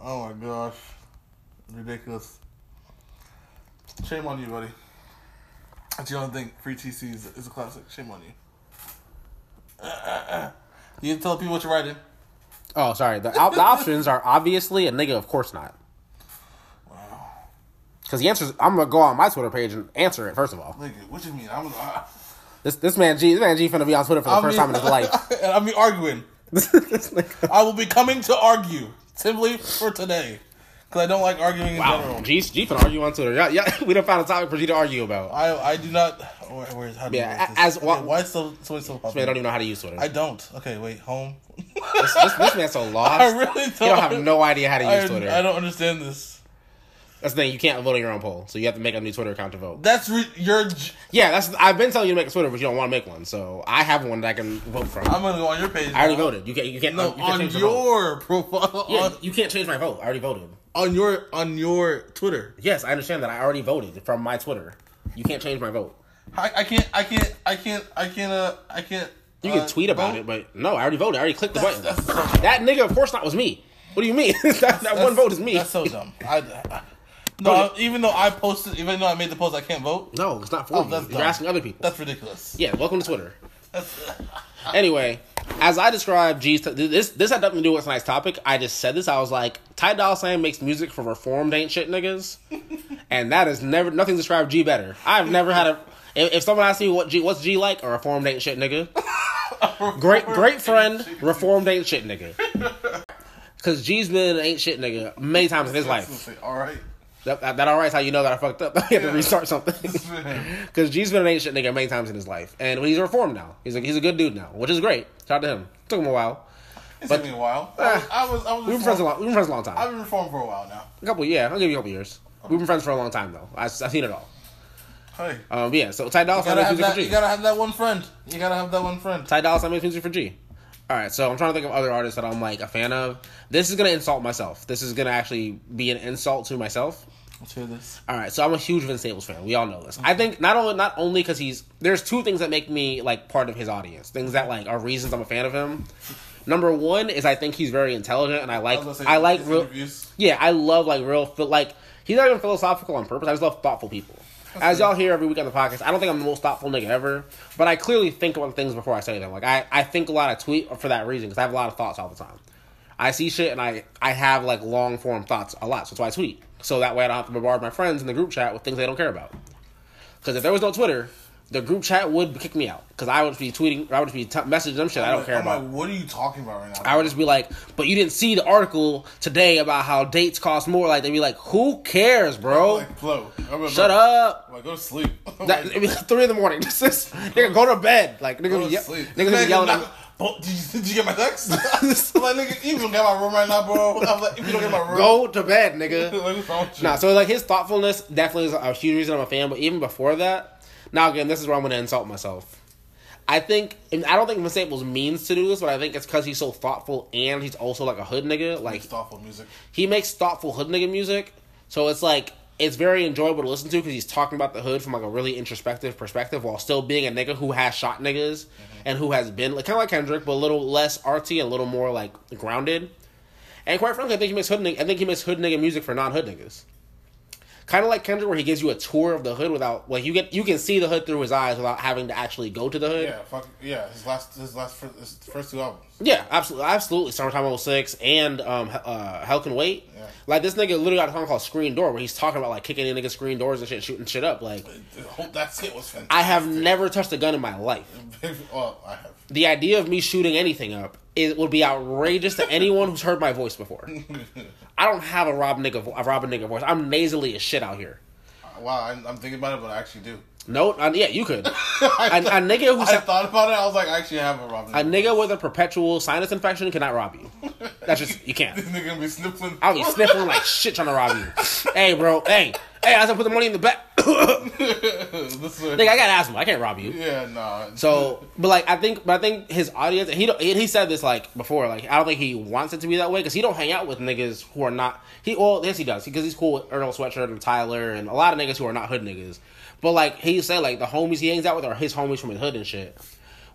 Oh my gosh. Ridiculous. Shame on you, buddy. That's the only thing. Free TC is, is a classic. Shame on you. You can tell people what you're writing. Oh, sorry. The, op- the options are obviously a nigga. Of course not. Because the answer is, I'm gonna go on my Twitter page and answer it first of all. Nigga, what you mean? I'm. Uh, This this man G this man G finna be on Twitter for the I'll first be- time in his life. and I'll be arguing. I will be coming to argue simply for today because I don't like arguing in wow, general. G G finna argue on Twitter. Yeah, yeah, we don't find a topic for G to argue about. I I do not. Where, where's how do you Yeah, as- okay, why is so somebody so Man, popular? don't even know how to use Twitter. I don't. Okay, wait. Home. this, this, this man's so lost. I really don't. You don't have no idea how to use I, Twitter. I don't understand this. That's the thing. You can't vote on your own poll, so you have to make a new Twitter account to vote. That's re- your. j- Yeah, that's. I've been telling you to make a Twitter, but you don't want to make one. So I have one that I can vote from. I'm gonna go on your page. I already now. voted. You can't. You can't. No, you can't on your profile. Yeah, On, you can't change my vote. I already voted. on your on your Twitter. Yes, I understand that. I already voted from my Twitter. You can't change my vote. I, I can't. I can't. I can't. I can't. Uh, I can't. You can uh, tweet about vote. it, but no, I already voted. I already clicked the That's- button. that's so- that nigga, of course, not was me. What do you mean? that that one vote is me. That's so dumb. I, I- no, even though I posted, even though I made the post, I can't vote. no, it's not for Oh, you. You're dumb. asking other people. That's ridiculous. yeah, welcome to Twitter. Anyway, as I described G's, this this had nothing to do with tonight's topic. I just said this. I was like, Ty Dolla Sign makes music for reformed ain't shit niggas, and that is never nothing described G better. I've never had a. If, if someone asks me what G what's G like, a reformed ain't shit nigga. Great great friend, reformed ain't shit nigga. Because G's been an ain't shit nigga many times in his life. All right. That, that, that alright's how you know that I fucked up. I had to restart something. Because G's been an ancient nigga many times in his life, and he's reformed now. He's a, he's a good dude now, which is great. Shout out to him. Took him a while. It But- took me a while. I was. I was. I was We've been friends a long. We've been friends a long time. I've been reformed for a while now. A couple, yeah. I'll give you a couple years. We've been friends for a long time though. I, I've seen it all. Hey, Um, yeah. So Ty Dolla you Sign gotta have music that. for You gotta have that one friend. You gotta have that one friend. Ty Dolla Sign makes music for G. All right. So I'm trying to think of other artists that I'm like a fan of. This is gonna insult myself. This is gonna actually be an insult to myself. Let's hear this. All right, so I'm a huge Vince Staples fan. We all know this. I think not only not only because he's there's two things that make me like part of his audience. Things that like are reasons I'm a fan of him. Number one is I think he's very intelligent, and I like I, was I, like real. interviews. Yeah, I love like real like he's not even philosophical on purpose. I just love thoughtful people. As y'all hear every week on the podcast, I don't think I'm the most thoughtful nigga ever, but I clearly think about things before I say them. Like I, I think a lot. I tweet for that reason because I have a lot of thoughts all the time. I see shit and I, I have like long form thoughts a lot, so that's why I tweet. So that way I don't have to bombard my friends in the group chat with things they don't care about. Because if there was no Twitter, the group chat would kick me out. Because I would be tweeting, I would be t- messaging them shit I don't I'm care like, about. I'm like, what are you talking about right now? I would just be like, but you didn't see the article today about how dates cost more. Like they'd be like, who cares, bro? like, flow. I'm like, Shut bro, up. I'm like, go to sleep. That, it'd be like three in the morning. Just, just nigga, go to bed. Like nigga, go be, to ye- sleep. niggas Man, be yelling. knock- At, Oh, did, you, did you get my text? I'm like, nigga, you don't get my room right now, bro. I'm like, if you don't get my room, go to bed, nigga. like, what's wrong with you? Nah, so like his thoughtfulness definitely is a huge reason I'm a fan. But even before that, now again, this is where I'm going to insult myself. I think and I don't think Vince Staples means to do this, but I think it's because he's so thoughtful and he's also like a hood nigga. Like thoughtful music. he makes thoughtful hood nigga music, so it's like it's very enjoyable to listen to because he's talking about the hood from like a really introspective perspective while still being a nigga who has shot niggas mm-hmm. and who has been like kind of like Kendrick, but a little less artsy and a little more like grounded. And quite frankly, I think he makes hood nigga, I think he makes hood nigga music for non hood niggas. Kind of like Kendrick, where he gives you a tour of the hood without like you get you can see the hood through his eyes without having to actually go to the hood. Yeah, fuck yeah. His last, his last, his first two albums. Yeah, absolutely, absolutely. Summertime 06 and um, uh, Hell Can Wait. Yeah. Like this nigga literally got a song called Screen Door where he's talking about like kicking in niggas' screen doors and shit, shooting shit up. Like That shit was fantastic. I have never touched a gun in my life. well, I have. The idea of me shooting anything up it would be outrageous to anyone who's heard my voice before. I don't have a Rob nigga, vo- a Rob nigga voice. I'm nasally as shit out here. Wow, I'm, I'm thinking about it, but I actually do. No, uh, yeah, you could. A nigga who I sa- thought about it. I was like, I actually have a Robin. a nigga with a perpetual sinus infection cannot rob you. That's just you can't. This nigga gonna be sniffling. I'll be sniffling like shit trying to rob you. hey, bro. Hey, hey, I said put the money in the back. this is a- Nigga, I got asthma. I can't rob you. yeah, nah. So, but like, I think, but I think his audience, and he don't, and he said this like before, like I don't think he wants it to be that way because he don't hang out with niggas who are not. He well, yes, he does because he's cool with Earl Sweatshirt and Tyler and a lot of niggas who are not hood niggas. But like he said, like the homies he hangs out with are his homies from his hood and shit.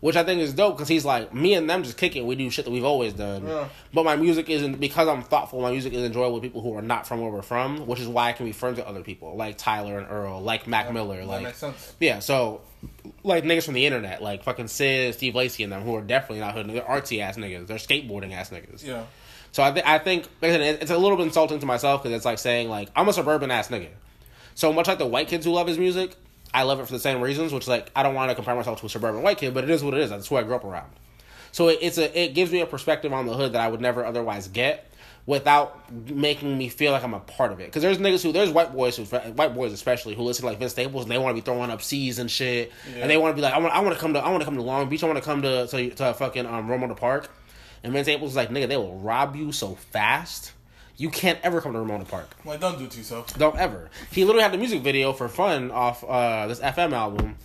Which I think is dope because he's like me and them just kicking. We do shit that we've always done. Yeah. But my music isn't because I'm thoughtful. My music is enjoyable with people who are not from where we're from, which is why I can be friends with other people like Tyler and Earl, like Mac Miller, that like makes sense. yeah, so like niggas from the internet, like fucking Syd, Steve Lacy, and them, who are definitely not hood. They're artsy ass niggas. They're skateboarding ass niggas. Yeah. So I, th- I think like I said, it- it's a little bit insulting to myself because it's like saying like I'm a suburban ass nigga. So much like the white kids who love his music, I love it for the same reasons, which like I don't want to compare myself to a suburban white kid, but it is what it is. That's who I grew up around. So it, it's a it gives me a perspective on the hood that I would never otherwise get without making me feel like I'm a part of it. Because there's niggas who there's white boys who white boys especially who listen to like Vince Staples and they want to be throwing up C's and shit, Yeah. and they want to be like I want I want to come to I want to come to Long Beach. I want to come to to, to fucking um Ramona Park, and Vince Staples is like nigga they will rob you so fast. You can't ever come to Ramona Park. Like, don't do it to yourself. Don't ever. He literally had the music video for fun off uh, this FM album,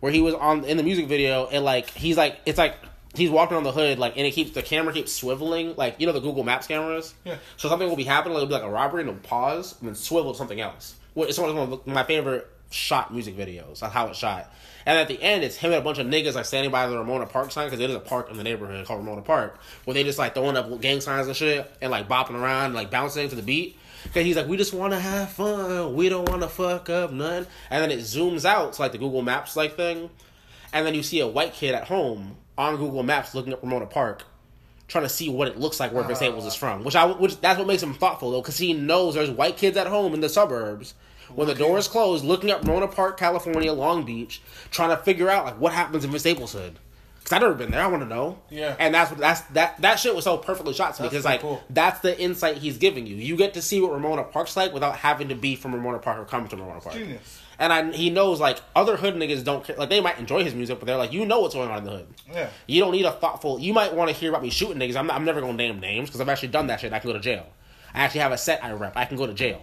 where he was on in the music video and like he's like it's like he's walking on the hood like and it keeps the camera keeps swiveling like you know the Google Maps cameras. Yeah. So something will be happening like it'll be like a robbery and it'll pause and then swivel to something else. Well, It's one of my favorite shot music videos. That's how it's shot. And at the end, it's him and a bunch of niggas like standing by the Ramona Park sign because it is a park in the neighborhood called Ramona Park, where they just like throwing up gang signs and shit and like bopping around, and, like bouncing to the beat. Cause he's like, we just want to have fun. We don't want to fuck up none. And then it zooms out to like the Google Maps like thing, and then you see a white kid at home on Google Maps looking up Ramona Park, trying to see what it looks like where Vince Staples ah. is from. Which I which that's what makes him thoughtful though, because he knows there's white kids at home in the suburbs. When the door is closed, looking up Ramona Park, California, Long Beach, trying to figure out like what happens in hood. Cause I've never been there. I want to know. Yeah. And that's what that's that that shit was so perfectly shot to me because like cool. that's the insight he's giving you. You get to see what Ramona Park's like without having to be from Ramona Park or come to Ramona Park. Genius. And I, he knows like other hood niggas don't care. Like they might enjoy his music, but they're like, you know what's going on in the hood. Yeah. You don't need a thoughtful. You might want to hear about me shooting niggas. I'm, not, I'm never gonna name names because I've actually done that shit. I can go to jail. I actually have a set I rep. I can go to jail.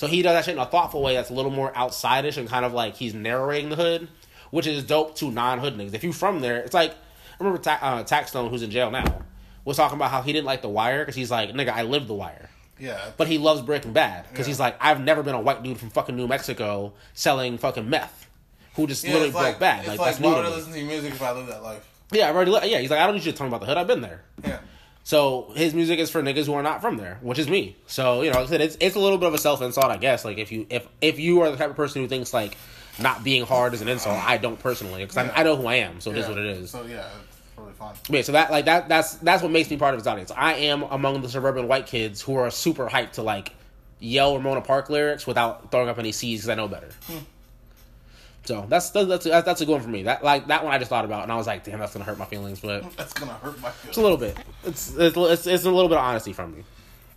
So he does that shit in a thoughtful way that's a little more outsideish and kind of like he's narrating the hood, which is dope to non hood niggas. If you from there, it's like I remember Ta- uh, Taxstone, who's in jail now, was talking about how he didn't like The Wire because he's like, nigga, I lived The Wire. Yeah. But he loves Breaking Bad because Yeah. he's like, I've never been a white dude from fucking New Mexico selling fucking meth, who just yeah, literally broke like, bad. It's Like, like, that's new why to would I listen to your music if I live that life? Yeah, I've already. Li- yeah, he's like, I don't need you to tell me about the hood. I've been there. Yeah. So his music is for niggas who are not from there, which is me. So you know, like I said it's it's a little bit of a self insult, I guess. Like if you if if you are the type of person who thinks like not being hard is an insult, I don't personally because I, I know who I am. So it is Yeah. what it is. So yeah, it's probably fine. Yeah, so that like that that's that's what makes me part of his audience. I am among the suburban white kids who are super hyped to like yell Ramona Park lyrics without throwing up any C's because I know better. Hmm. So that's that's that's a, that's a good one for me. That like that one I just thought about and I was like, damn, that's gonna hurt my feelings, but That's gonna hurt my feelings. it's a little bit. It's it's it's, it's a little bit of honesty from me.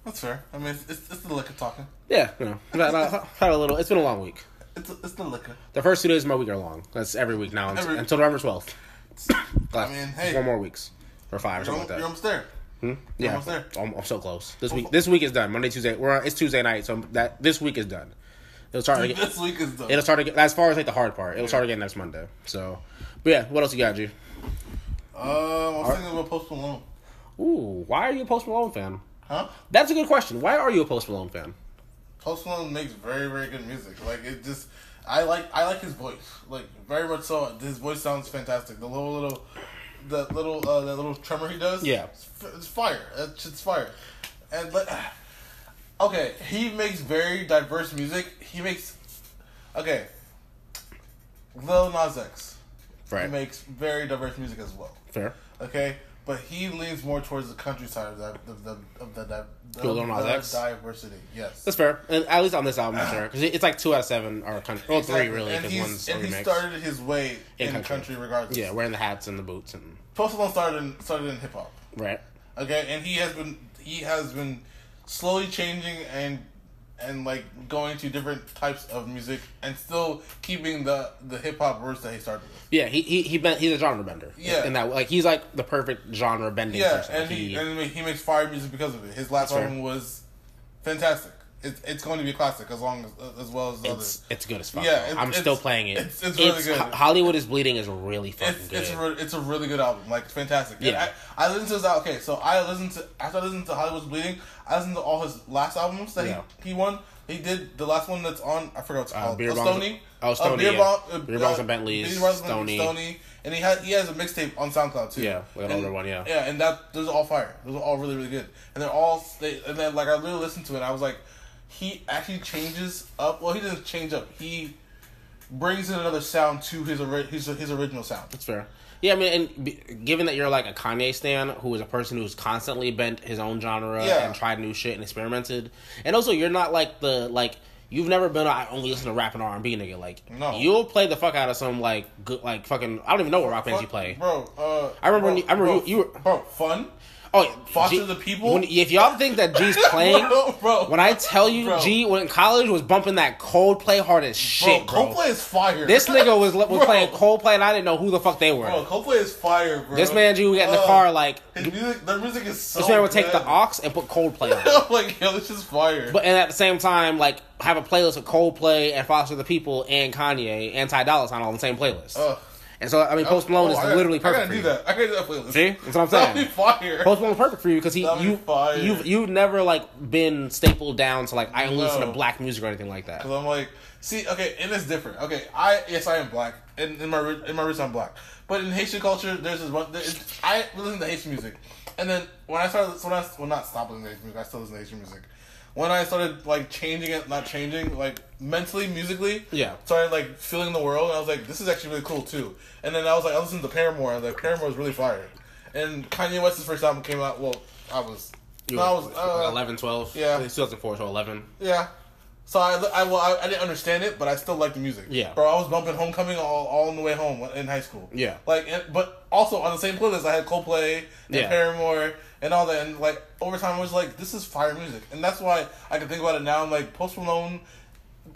That's fair. I mean, it's, it's, it's the liquor talking. Yeah, you know, I- I- uh, had a little. It's been a long week. It's it's the liquor. The first two days of my week are long. That's every week now until, Every- until November twelfth. I mean, hey, four more weeks or five or you're, something you're like that. almost there. Hmm? Yeah, almost there. I'm, I'm so close. This week, this week is done. Monday, Tuesday. We're on, it's Tuesday night, so that this week is done. It'll start. Again, This week is done. it'll start again. As far as like the hard part, it'll start again next Monday. So, but yeah, what else you got, G? Um, I was thinking about Post Malone. Ooh, why are you a Post Malone fan? Huh? That's a good question. Why are you a Post Malone fan? Post Malone makes very very good music. Like it just, I like I like his voice. Like very much so. His voice sounds fantastic. The little little, the little uh, that little tremor he does. Yeah. it's, it's fire. That shit's fire. And like, okay, he makes very diverse music. He makes, okay, Lil Nas X. Right. He makes very diverse music as well. Fair. Okay, but he leans more towards the country side of that of the of the, the, Lil Nas the X? diversity. Yes. That's fair. And at least on this album, sure, because it's like two out of seven are country. Well, Exactly. three really, because one's and he remix. started his way In in, country. country. regardless. yeah, wearing the hats and the boots and Post Malone started in, started in hip hop. right. Okay, and he has been he has been slowly changing and and like going to different types of music and still keeping the the hip hop roots that he started with. Yeah, he he he been, he's a genre bender. Yeah. in that like he's like the perfect genre bending Yeah, person. and Like, he and he makes fire music because of it. His last album was fantastic. It's it's going to be a classic as long as as well as the it's others. it's good as fuck. Yeah, I'm still playing it. it's- it's really good. Hollywood is bleeding is really fucking It's good. it's a it's a really good album, like fantastic. Yeah. I, I listened to his okay, so I listened to after I listened to Hollywood's Bleeding, I listened to all his last albums that Yeah. he, he won. He did the last one that's on. I forgot what it's Uh, called. Beer Uh, Bongs- Stoney. oh, Uh, Beer yeah. Uh, Beer uh, and Bentleys, Beer Stoney. Stoney, and he had he has a mixtape on SoundCloud too. Yeah, like an And- older one, yeah. Yeah, and that those are all fire. Those are all really really good, and they're all they and then like I really listened to it. and I was like, he actually changes up. Well, he doesn't change up. He brings in another sound to his his his original sound. That's fair. Yeah, I mean, and b- given that you're like a Kanye stan, who is a person who's constantly bent his own genre Yeah. and tried new shit and experimented, and also you're not like the like You've never been. a, I only listen to rap and R and B, nigga. Like, No. you'll play the fuck out of some like good, like fucking. I don't even know what rock bands you play. bro. Uh, I remember bro, when you- I remember bro, you- you were- bro fun. Oh, yeah, Foster G- the People? When, if y'all think that G's playing, Bro, bro. when I tell you Bro. G when in college was bumping that Coldplay hard as shit, bro. Coldplay is fire. This nigga was was Bro. playing Coldplay and I didn't know who the fuck they were. Bro, Coldplay is fire, bro. this man G would get in the Uh, car like His music, their music is so. this man would take the good. aux and put Coldplay on. Like, yo, this is fire. But and at the same time, like have a playlist of Coldplay and Foster the People and Kanye and Ty Dolla Sign all on the same playlist. Ugh. And so I mean, Post Malone Oh, is I gotta- literally I perfect gotta for do that. I gotta do that playlist. See, that's what I'm be saying. fire. Post Malone's perfect for you because he That'd you fire. you've you've never like been stapled down to like I only listen to black music or anything like that. Cause I'm like, see, okay, and it's different. Okay, I yes, I am black, and in my in my roots, I'm black. But in Haitian culture, there's this one. There, I listen to Haitian music, and then when I started, when I well, not stop listening to Haitian music, I still listen to Haitian music. When I started like changing it, not changing, like mentally, musically, Yeah. started like feeling the world, and I was like, this is actually really cool too. And then I was like, I listened to Paramore, and I was like, Paramore is really fire. And Kanye West's first album came out. Well, I was, You no, I was uh, 11, 12. yeah. It's 2004, so 11. yeah. So I, I, well, I, I didn't understand it, but I still like the music. Yeah. Bro, I was bumping Homecoming all, all on the way home in high school. Yeah. Like, and, but also on the same playlist, I had Coldplay and Yeah. Paramore and all that. And like, over time, I was like, this is fire music. And that's why I can think about it now. I'm like, Post Malone,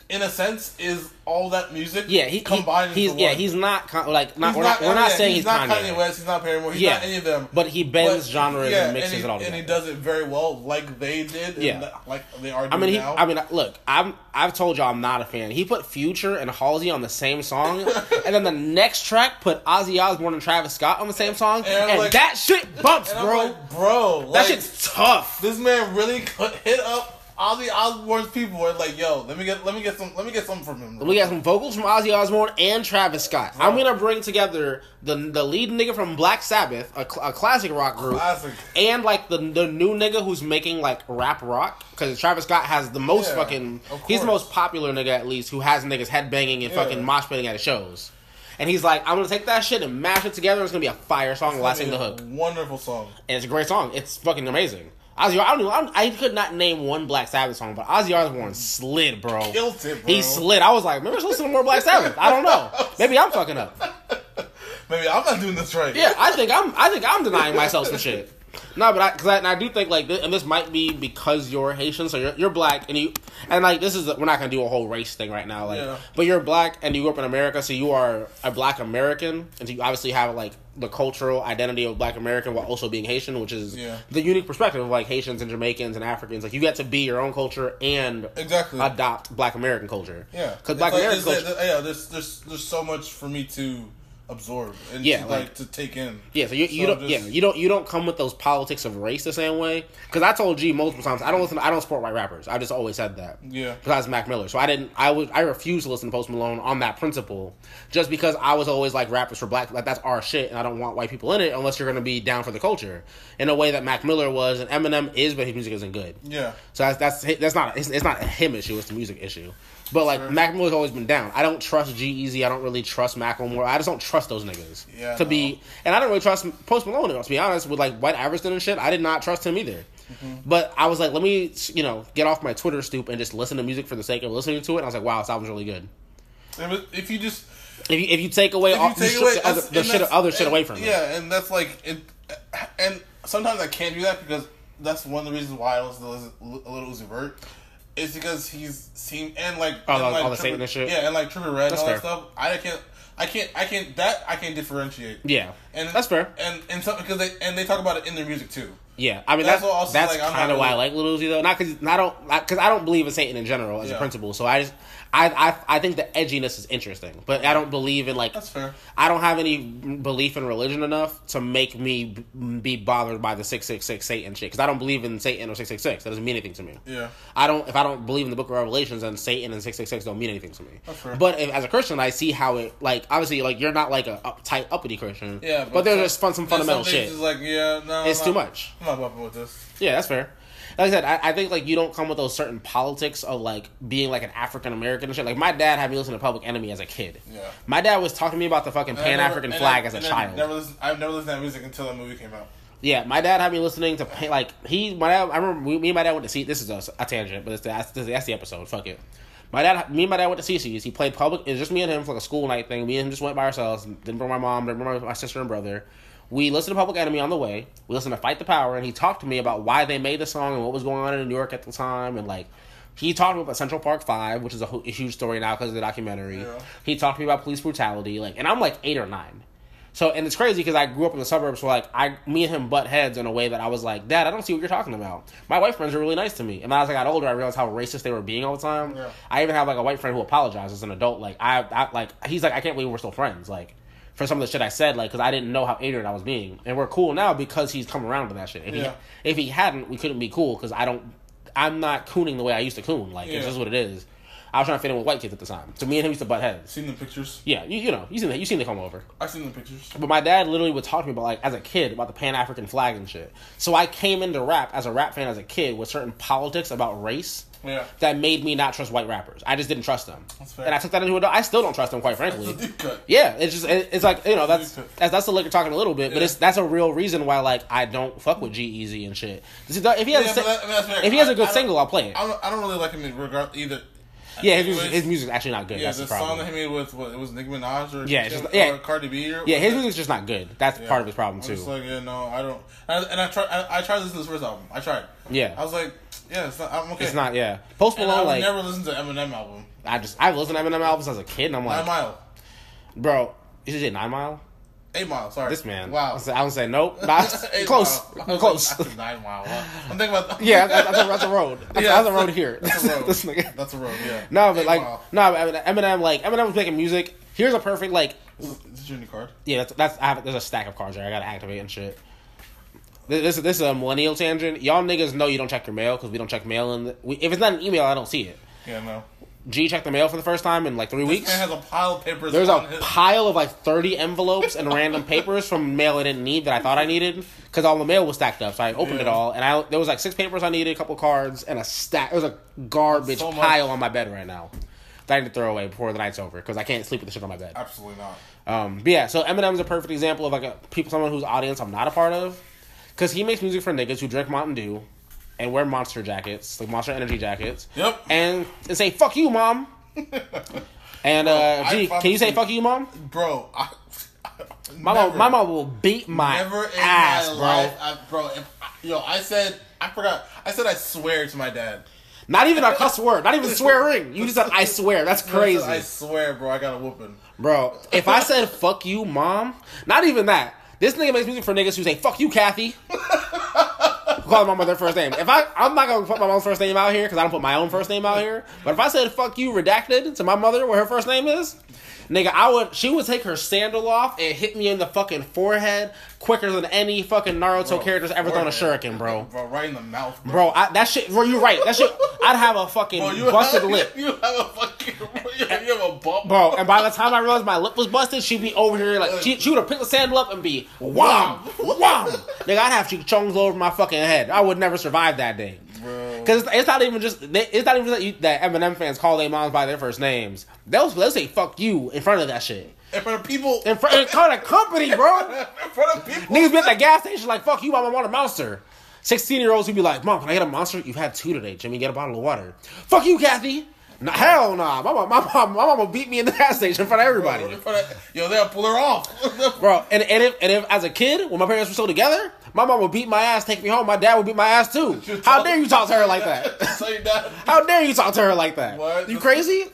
in a sense, is all that music Yeah, he, he combined he's into yeah he's not con- like not He's we're not, we're not yeah, saying he's, not Kanye, West, he's not Paramore, he's Yeah. not any of them. but he bends But- genres yeah, and mixes he, it all together, And he does it very well, like they did. and Yeah. like they are doing I mean, he, now. I mean, look, I'm I've told y'all I'm not a fan. He put Future and Halsey on the same song, and then the next track put Ozzy Osbourne and Travis Scott on the same song, And and like- that shit bumps, and bro. like, bro, that like, shit's tough. this man really could hit up Ozzy Osbourne's people and like, yo, let me get let me get some let me get some from him. We got some vocals from Ozzy Osbourne and Travis Scott. I'm gonna bring together the the lead nigga from Black Sabbath, a, a classic rock group, Classic. and like the the new nigga who's making like rap rock because Travis Scott has the most Yeah, fucking. He's the most popular nigga at least who has niggas headbanging and Yeah. fucking mosh pitting at his shows. And he's like, I'm gonna take that shit and mash it together. It's gonna be a fire song. Last thing the hook, Wonderful song. and it's a great song. It's fucking amazing. Ozzy, I don't know. I, don't- I could not name one Black Sabbath song, but Ozzy Osbourne mm. slid, bro. Killed it, bro. He slid. I was like, maybe I should listen to more Black Sabbath. I don't know. Maybe I'm fucking up. Maybe I'm not doing this right. Yeah, I think I'm. I think I'm denying myself some shit. No, but I, cause I, and I do think like, this, and this might be because you're Haitian, so you're, you're black, and you, and like this is we're not gonna do a whole race thing right now, like, Yeah. but you're black and you grew up in America, so you are a black American, and so you obviously have like the cultural identity of black American while also being Haitian, which is Yeah. the unique perspective of like Haitians and Jamaicans and Africans. Like you get to be your own culture and Exactly. adopt black American culture. yeah. because black like- American culture. like- yeah, there's there's there's so much for me to absorb and Yeah, to, like- like, to take in. Yeah, so you, you So don't just- yeah you don't you don't come with those politics of race the same way. Because I told G multiple times I don't listen I don't support white rappers. I just always said that. Yeah. Besides Mac Miller, so I didn't I was I refused to listen to Post Malone on that principle, just because I was always like rappers for black like that's our shit and I don't want white people in it unless you're gonna be down for the culture in a way that Mac Miller was and Eminem is but his music isn't good. Yeah. So that's that's that's not it's, it's not a him issue. It's the music issue. But like Mac Miller's always been down. I don't trust G-Eazy. I don't really trust Macklemore. I just don't trust those niggas. Yeah, To no. be and I don't really trust Post Malone. To be honest, with like White Iverson and shit, I did not trust him either. Mm-hmm. But I was like, let me you know get off my Twitter stoop and just listen to music for the sake of listening to it. And I was like, wow, this album's really good. If you just If you, if you take away all you you take away the other, the shit other shit and- away from it. Yeah, and that's like it. And sometimes I can't do that because that's one of the reasons why I listen to a Lil Uzi Vert. Is because he's seen and like Oh, and like like all the Trippie- Satanist shit? Yeah, and like Trippie Redd That's and all that stuff. I can't. I can't. I can't. That I can't differentiate. Yeah, And that's fair. And and some because they and they talk about it in their music too. Yeah, I mean That's that's also, that's like, kind of not why I like Lil Uzi though. Not because I don't because I don't believe in Satan in general as a principle. So I just I, I I think the edginess is interesting, but I don't believe in like That's fair. I don't have any belief in religion enough to make me be bothered by the six six six Satan shit because I don't believe in Satan or six six six. That doesn't mean anything to me. Yeah. I don't if I don't believe in the Book of Revelations, then Satan and six six six don't mean anything to me. That's fair. But if, as a Christian, I see how it like obviously like you're not like a uptight uppity Christian. Yeah, but, but there's just fun some fundamental some shit. is like yeah, no, It's I'm too not- much. I'm not bumping with this. Yeah, that's fair. Like I said, I, I think like you don't come with those certain politics of like being like an African American and shit. Like my dad had me listen to Public Enemy as a kid. Yeah. My dad was talking to me about the fucking Pan African flag I- as a child. Never listened, I've never listened to that music until that movie came out. Yeah, my dad had me listening to like he. My dad, I remember we, me and my dad went to see. This is a, a tangent, but it's the, that's, that's the episode. Fuck it. My dad, me and my dad went to CC's. He played public. It was just me and him for like a school night thing. Me and him just went by ourselves. Didn't bring my mom. Didn't bring my sister and brother. We listened to Public Enemy on the way. We listened to Fight the Power, and he talked to me about why they made the song and what was going on in New York at the time, and like. He talked to me about Central Park Five, which is a, a huge story now because of the documentary. Yeah. He talked to me about police brutality, like, and I'm like eight or nine. So, and it's crazy because I grew up in the suburbs, so like, I, me and him butt heads in a way that I was like, Dad, I don't see what you're talking about. My white friends are really nice to me, and as I got older, I realized how racist they were being all the time. Yeah. I even have like a white friend who apologized as an adult. Like, I, I like, he's like, I can't believe we're still friends. Like, for some of the shit I said, like, because I didn't know how ignorant I was being, and we're cool now because he's come around to that shit. If Yeah. he, if he hadn't, we couldn't be cool because I don't, I'm not cooning the way I used to coon. Like, Yeah. it's just what it is. I was trying to fit in with white kids at the time, so me and him used to butt heads. Seen the pictures? Yeah, you, you know, you seen the, you seen the come over. I've seen the pictures. But my dad literally would talk to me about like as a kid about the Pan African flag and shit. So I came into rap as a rap fan as a kid with certain politics about race Yeah. that made me not trust white rappers. I just didn't trust them, That's fair. and I took that into adult. I still don't trust them, quite frankly. That's a deep cut. Yeah, it's just it- it's like you know that's that's, that's the liquor talking a little bit, but Yeah. it's that's a real reason why like I don't fuck with G-Eazy and shit. If he has Yeah, a, si- that- I if he has I- a good I single, I'll play it. I don't, I don't really like him in regard either. Yeah, his music, his music's actually not good. Yeah, that's the the song that he made with what it was Nicki Minaj or Yeah, it's Kim- just- yeah. or Cardi B or yeah, his it? music's just not good. That's Yeah. part of his problem I'm too. just like, yeah, no, I don't. And, and I tried. I, I tried listening to his first album. I tried. Yeah. I was like, yeah, it's not. I'm okay. it's not. Yeah, Post And I Malone like never listened to Eminem album. I just I've listened to Eminem albums as a kid, and I'm like, Nine Mile, bro, is it Nine Mile? Eight Mile. Sorry, This man. Wow. I don't say nope. Not close. Mile. Close. like, Nine Mile. Wow. I'm thinking about. yeah, that's, that's, a, that's a road. That's, Yeah, that's a road here. That's a road. this nigga. That's a road. Yeah. No, but Eight like, Mile. no, Eminem, like Eminem was making music. Here's a perfect like, Is this your new card? yeah, that's, that's I have there's a stack of cards there. I gotta activate and shit. This this, this is a millennial tangent. Y'all niggas know you don't check your mail because we don't check mail, and we, if it's not an email, I don't see it. Yeah, no. G checked the mail for the first time in like three This weeks. man has a pile of papers. There's a his, pile of like 30 envelopes and random papers from mail I didn't need that I thought I needed because all the mail was stacked up. So I opened it all and I there was like six papers I needed, a couple cards, and a stack. It was a garbage So pile on my bed right now that I need to throw away before the night's over because I can't sleep with the shit on my bed. Absolutely not. Um, but yeah, so Eminem's a perfect example of like a people, someone whose audience I'm not a part of because he makes music for niggas who drink Mountain Dew and wear Monster jackets, like Monster Energy jackets, Yep. and, and say "fuck you, mom." And uh, I G, can you say "fuck you, mom"? Bro, I, My never, mom, my mom will beat my never ass, bro. life, I, bro. If, yo, I said I forgot. I said I swear to my dad. Not even a cuss word, not even swearing. You just said I swear. That's crazy, I swear, bro. I got a whooping. bro. If I said "fuck you, mom," not even that. This nigga makes music for niggas who say "fuck you, Kathy." Call my mother first name. If I, I'm not gonna put my mom's first name out here because I don't put my own first name out here. But if I said "fuck you" redacted to my mother, where her first name is, nigga, I would. She would take her sandal off and hit me in the fucking forehead quicker than any fucking Naruto Bro, character's ever thrown a shuriken, bro. Bro, right in the mouth, bro. Bro, I, that shit. Bro, you're right. That shit. I'd have a fucking Bro, busted have, lip, You have a fucking. You have, you have a bump, bro. And by the time I realized my lip was busted, she'd be over here like she, she would have picked the sandal up and be wham, wham. Nigga, I'd have chongs all over my fucking head. I would never survive that day. bro. Cause it's, it's not even just they, it's not even that, you, that Eminem fans call their moms by their first names. They'll they'll say "fuck you" in front of that shit. In front of people. In front, in front of company, bro. in front of people. Niggas be at the gas station like, fuck you, mom, I want a monster. 16 year olds who be like, Mom, can I get a monster? You've had two today, Jimmy. Get a bottle of water. Fuck you, Kathy. Nah, hell nah. My mom, my mom, my will beat me in the gas station in front of everybody. In front of, yo, they'll pull her off. Bro, and, and, if, and if as a kid, when my parents were still together, my mom would beat my ass, take me home. My dad would beat my ass too. How dare you talk to her like that? so you dad. How dare you talk to her like that? What? You crazy?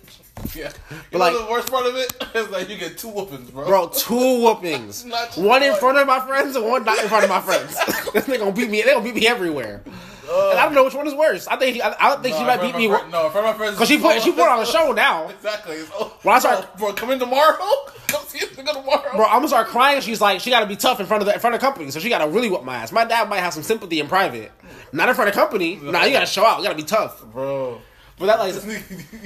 Yeah. But You like- the worst part of it is like you get two whoopings, bro. Bro, two whoopings. One in front of my friends and one not in front of my friends. they gonna beat me. They gonna beat me everywhere. And I don't know which one is worse. I think I, I don't think No, she might beat me. friend- No, in front of my friends. Cause she put she put on a show now. Exactly. So, When I start- bro, bro, come in tomorrow. Come see us tomorrow. Bro, I'm gonna start crying. She's like, she gotta be tough in front of the in front of company, so she gotta really whip my ass. My dad might have some sympathy in private, not in front of company. Nah, you gotta show out. You gotta be tough. bro. But that like, you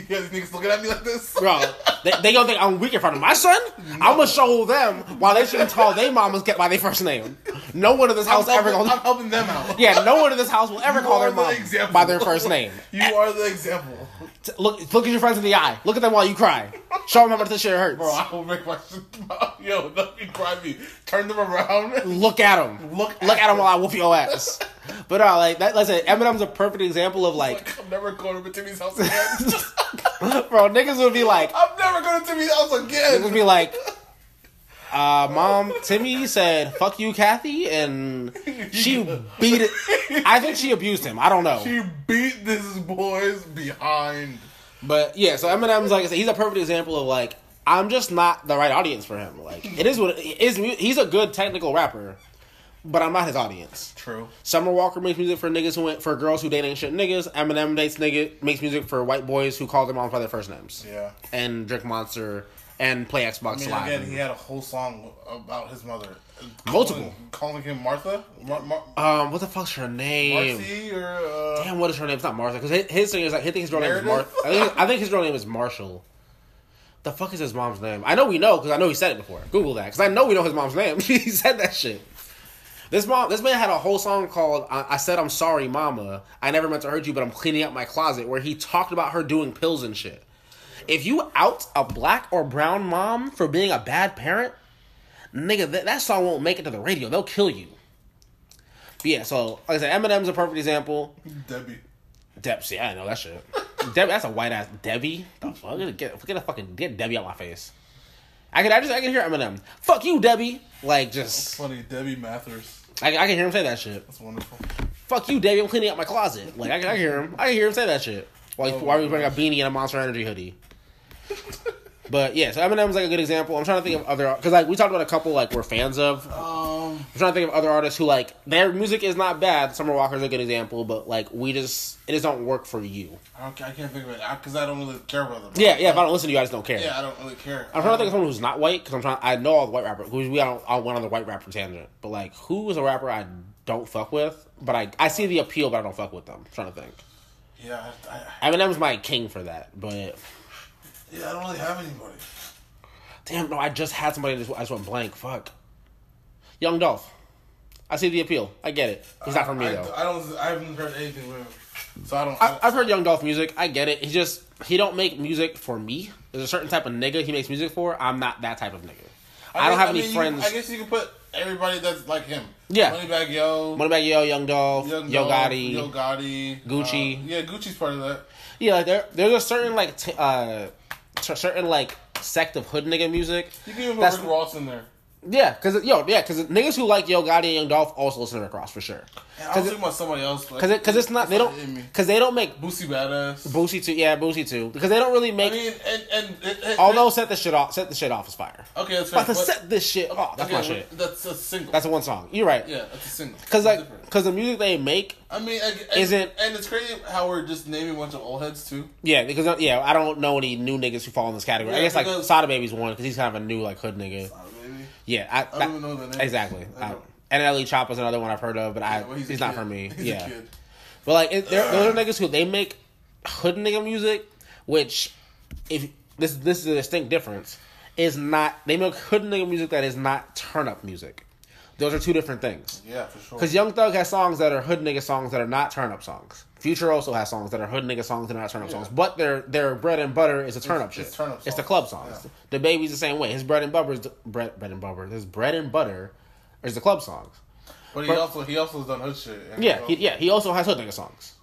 guys niggas looking at me like this, bro, they, they gonna think I'm weak in front of my son. I'm gonna show them why they shouldn't call their mamas get by their first name. No one in this I'm house ever helping, gonna. I'm helping them out. Yeah, no one in this house will ever You call their the mom by their first name. You are the example, Look, look at your friends in the eye. Look at them while you cry. Show them how much this shit hurts. bro. I will make my shit. yo. Let me cry me. Turn them around. Look at them. Look look at at them while I whoop your ass. But uh, like that, said, Eminem's a perfect example of like Like, I'm never going to Timmy's house again. Bro, niggas would be like, I'm never going to Timmy's house again. niggas would be like, uh, mom, Timmy said, fuck you, Kathy, and she beat it. I think she abused him. I don't know. She beat this boy's behind. But yeah, so Eminem's like I said, he's a perfect example of like I'm just not the right audience for him. Like it is what it is. He's a good technical rapper, but I'm not his audience. True. Summer Walker makes music for niggas who went for girls who date ain't shit niggas. Eminem dates nigga makes music for white boys who call their moms by their first names. Yeah. And drink Monster and play Xbox I mean, Live. again, he had a whole song about his mother. Multiple. Calling, calling him Martha? Mar- Mar- um, what the fuck's her name? Marcy or. Uh, Damn, what is her name? It's not Martha because his, his thing is like I think his real name is Mar- I think I think his real name is Marshall. The fuck is his mom's name? I know we know because I know he said it before. Google that because I know we know his mom's name. he said that shit. This mom, this man had a whole song called I, "I Said I'm Sorry, Mama. I never meant to hurt you, but I'm cleaning up my closet," where he talked about her doing pills and shit. If you out a black or brown mom for being a bad parent, nigga, that, that song won't make it to the radio. They'll kill you. But yeah, so like I said, Eminem's a perfect example. Debbie. Deb, see, I know that shit. Debbie, that's a white ass Debbie. The fuck? Get get a fucking get Debbie out my face. I can I just I can hear Eminem. Fuck you, Debbie. Like just Funny, Debbie Mathers. I, I can hear him say that shit. That's wonderful. Fuck you, Debbie. I'm cleaning out my closet. Like I, can- I can hear him. I can hear him say that shit. Why, Oh, while we wearing a beanie and a Monster Energy hoodie. But yeah, so Eminem's like a good example. I'm trying to think of other because like we talked about a couple like we're fans of. Um, I'm trying to think of other artists who like their music is not bad. Summer Walker's a good example, but like we just it just don't work for you. I, don't, I can't think of it because I don't really care about them. Yeah, yeah. If I don't listen to you, I just don't care. Yeah, I don't really care. I'm trying to think of someone who's not white because I'm trying. I know all the white rappers. We all, on one on the white rapper tangent, but like who is a rapper I don't fuck with, but I I see the appeal, but I don't fuck with them. I'm trying to think. Yeah, I, I, Eminem's my king for that, but yeah, I don't really have anybody. damn, no, I just had somebody. Just, I just went blank. Fuck. Young Dolph. I see the appeal. I get it. He's not from me I, though. I don't. I haven't heard anything with him, so I don't. I, I've heard Young Dolph music. I get it. He just he don't make music for me. There's a certain type of nigga he makes music for. I'm not that type of nigga. I, don't guess- have any mean, you- friends. I guess you can put everybody that's like him. Yeah. Moneybagg Yo. Moneybagg Yo, Young Dolph, Young Yo Dolph, Gotti. Yo Gotti. Gucci. Uh, yeah, Gucci's part of that. Yeah, like there there's a certain like t- uh certain like sect of hood nigga music. You can even put Rick Ross in there. Yeah, cause yo, yeah, cause niggas who like Yo Gotti and Young Dolph also listen to Rick Ross for sure. Yeah, I was thinking about somebody else. Like, cause it, cause it's not they don't cause they don't make Boosie Badass. Boosie too. Yeah, Boosie too. Because they don't really make. I mean, and and it, it, although set the shit off, set the shit off is fire. okay, that's fair. About to set this shit off. That's okay, my shit. That's a single. That's a one song. You're right. yeah, that's a single. Cause like, cause the music they make, I mean, I, and, Isn't- and it's crazy how we're just naming a bunch of old heads too. yeah, because uh, yeah, I don't know any new niggas who fall in this category. I Yeah, guess like because- Sada Baby's one because he's kind of a new like hood nigga. Oh, baby. Yeah, I, I don't that- know the name. exactly. I I, don't. and Ellie Chop is another one I've heard of, but I Yeah, well, he's, a not kid. for me. He's yeah, but like it, those are niggas who they make hood nigga music, which if this this is a distinct difference is not they make hood nigga music that is not turn up music. Those are two different things. Yeah, for sure. Because Young Thug has songs that are hood nigga songs that are not turn up songs. Future also has songs that are hood nigga songs that are not turn up songs. But their their bread and butter is a turn up shit. it's turn-up It's the club songs. Yeah. DaBaby's the same way. His bread and butter is the, bread bread and butter. His bread and butter is the club songs. but he but- also he also has done hood shit. Yeah, he, yeah. He also has hood nigga songs,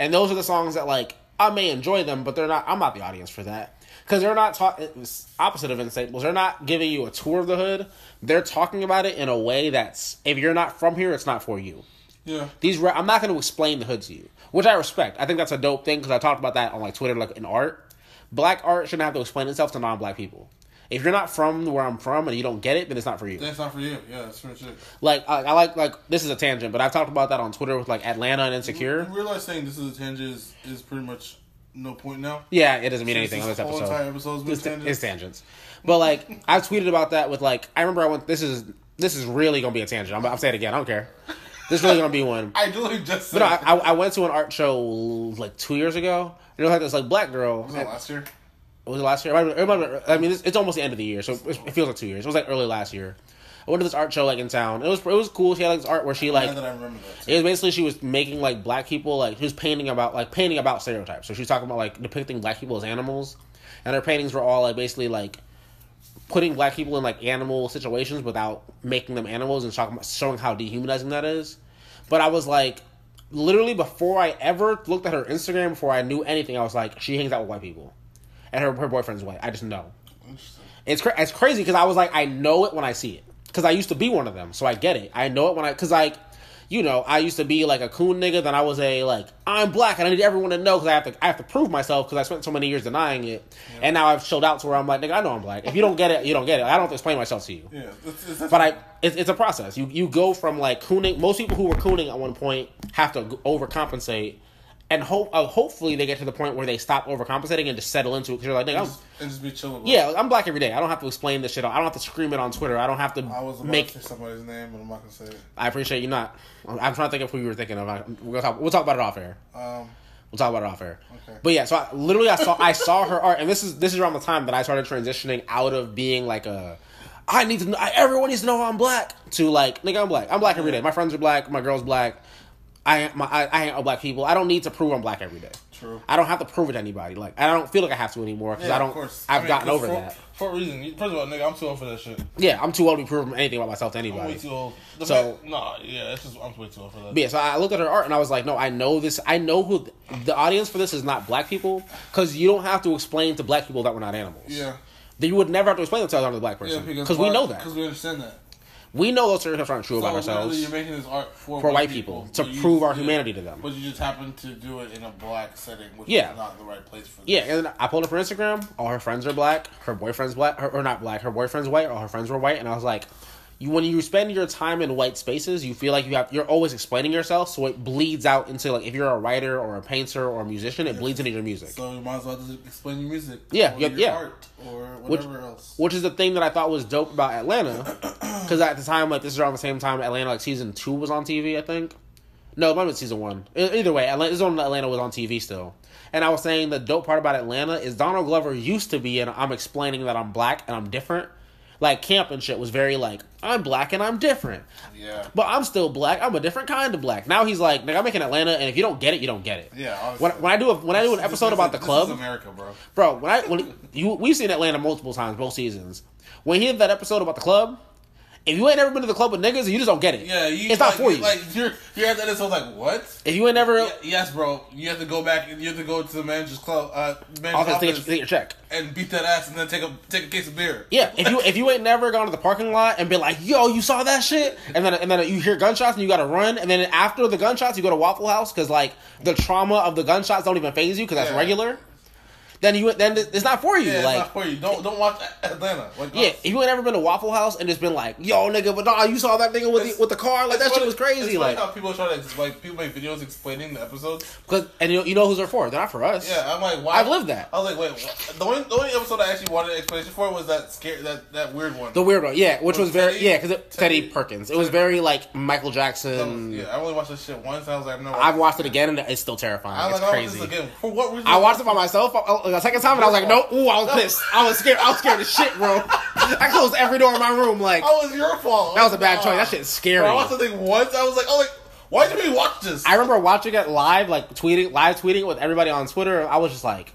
and those are the songs that like I may enjoy them, but they're not. I'm not the audience for that because they're not. It's opposite of Instables. They're not giving you a tour of the hood. They're talking about it in a way that's if you're not from here, it's not for you. Yeah. These ra- I'm not going to explain the hood to you, which I respect. I think that's a dope thing because I talked about that on like Twitter, like in art. Black art shouldn't have to explain itself to non-black people. If you're not from where I'm from and you don't get it, then it's not for you. That's not for you. Yeah, that's for shit. Like I, I like like this is a tangent, but I've talked about that on Twitter with like Atlanta and Insecure. You realize saying this is a tangent is, is pretty much no point now. Yeah, it doesn't mean anything on This episode. entire episode's been It's, tangents. it's tangents. But like I've tweeted about that with like I remember I went. This is this is really gonna be a tangent. I'm, I'm saying it again. I don't care. This is really gonna be one. I literally just said. But no, I, I I went to an art show like two years ago. And it was like this like black girl. was that last year? Was it last year? It might have been- it might have been- I mean, it's, it's almost the end of the year, so it, it feels like two years. It was like early last year. I went to this art show like in town. It was it was cool. She had like this art where she like that I remember that. it was basically she was making like black people like she was painting about like painting about stereotypes. So she was talking about like depicting black people as animals, and her paintings were all like basically like putting black people in like animal situations without making them animals and talking about showing how dehumanizing that is. But I was like, literally before I ever looked at her Instagram, before I knew anything, I was like, she hangs out with white people. and her her boyfriend's white. I just know. It's cra- it's crazy because I was like, I know it when I see it because I used to be one of them, so I get it. I know it when I because like, you know, I used to be like a coon nigga. Then I was a like, I'm black and I need everyone to know because I have to I have to prove myself because I spent so many years denying it, and now I've chilled out to where I'm like, nigga, I know I'm black. If you don't get it, you don't get it. I don't have to explain myself to you. Yeah, But I, it's, it's a process. You you go from like cooning. Most people who were cooning at one point have to overcompensate, and hope uh, hopefully they get to the point where they stop overcompensating and just settle into it. Because you're like, nigga, I'm, and just be chilling. yeah, I'm black every day. I don't have to explain this shit. I don't have to scream it on Twitter. I don't have to I was about make. to say somebody's name, but I'm not gonna say it. I appreciate you not. I'm I'm trying to think of who you were thinking of. I- We're gonna talk. We'll talk about it off air. Um, We'll talk about it off air. Okay. But yeah, so I, literally, I saw I saw her art, and this is this is around the time that I started transitioning out of being like a. I need to. Know, I, everyone needs to know I'm black. To like, nigga, I'm black. I'm black every day. My friends are black. My girl's black. I my I, I with black people. I don't need to prove I'm black every day. True. I don't have to prove it to anybody. Like I don't feel like I have to anymore because yeah, I don't. Of course. I've I mean, gotten over for, that. For a reason. First of all, nigga, I'm too old for that shit. Yeah, I'm too old to be proving anything about myself to anybody. I'm way too old. The So- fact- nah, yeah, it's just I'm way too old for that. Yeah, so I looked at her art and I was like, no, I know this. I know who the audience for this is not black people because you don't have to explain to black people that we're not animals. yeah, Then you would never have to explain themselves to a black person because because we know that. Because we understand that. We know those stereotypes aren't true So about ourselves you're making this art for, for white people, to but you prove our yeah, humanity to them. But you just happen to do it in a black setting, which Yeah. is not the right place for. This. Yeah, and I pulled up her Instagram. All her friends are black. Her boyfriend's black, her, or not black. Her boyfriend's white. All her friends were white, and I was like, you when you spend your time in white spaces, you feel like you have you're always explaining yourself, so it bleeds out into like if you're a writer or a painter or a musician, it bleeds into your music. So you might as well just explain your music. Yeah, or yeah, your yeah. art or Which- whatever else. which is the thing that I thought was dope about Atlanta, because at the time, like this is around the same time Atlanta, like season two was on TV, I think. No, it might have been season one. Either way, Atlanta, this is when Atlanta was on TV still. And I was saying the dope part about Atlanta is Donald Glover used to be, and I'm explaining that I'm black and I'm different. Like camp and shit was very like I'm black and I'm different, Yeah. but I'm still black. I'm a different kind of black. Now he's like, nigga, I'm making Atlanta, and if you don't get it, you don't get it. Yeah. Obviously. When, when I do a, when I do an episode this about is- the this club, is America, bro. bro. When I when you we've seen Atlanta multiple times, both seasons. When he did that episode about the club, if you ain't never been to the club with niggas, you just don't get it. Yeah, you, it's like, not for you. Like you're you're at that episode like what? if you ain't never Yeah, yes, bro. You have to go back. and You have to go to the manager's club, uh, manager's office, take, take your check. and beat that ass, and then take a take a case of beer. Yeah, if you if you ain't never gone to the parking lot and been like, "Yo, you saw that shit," and then and then you hear gunshots and you gotta run, and then after the gunshots you go to Waffle House because like the trauma of the gunshots don't even faze you because that's Yeah. regular. Then you then it's not for you. Yeah, it's like not for you. Don't don't watch Atlanta. Like, yeah, if you ain't ever been to Waffle House and just been like, "Yo, nigga," but nah, you saw that nigga with the, with the car, like that shit was crazy. Like, how people try to like people make videos explaining the episodes. Cause, and you know, you know who's they're for? They're not for us. Yeah, I'm like, why? I've lived that. I was like, wait, what? the only the only episode I actually wanted an explanation for was that scare that that weird one. The weird one, yeah, which was, Was very Teddy- yeah, because Teddy, Teddy- Perkins. It was very like Michael Jackson. was- yeah, I only watched this shit once. I was like, no. I've watched it again and it's still terrifying. I'm it's like, crazy. again. For what reason? I watched it by myself the second time and I was like, no, ooh, I was pissed. I was scared. I was scared as shit, bro. I closed every door in my room. Like oh, That was your fault. that was a bad Nah. choice. That shit's scary. Bro, I watched the thing once. I was like, oh, like, why did we watch this? I remember watching it live, like tweeting, live tweeting with everybody on Twitter. I was just like,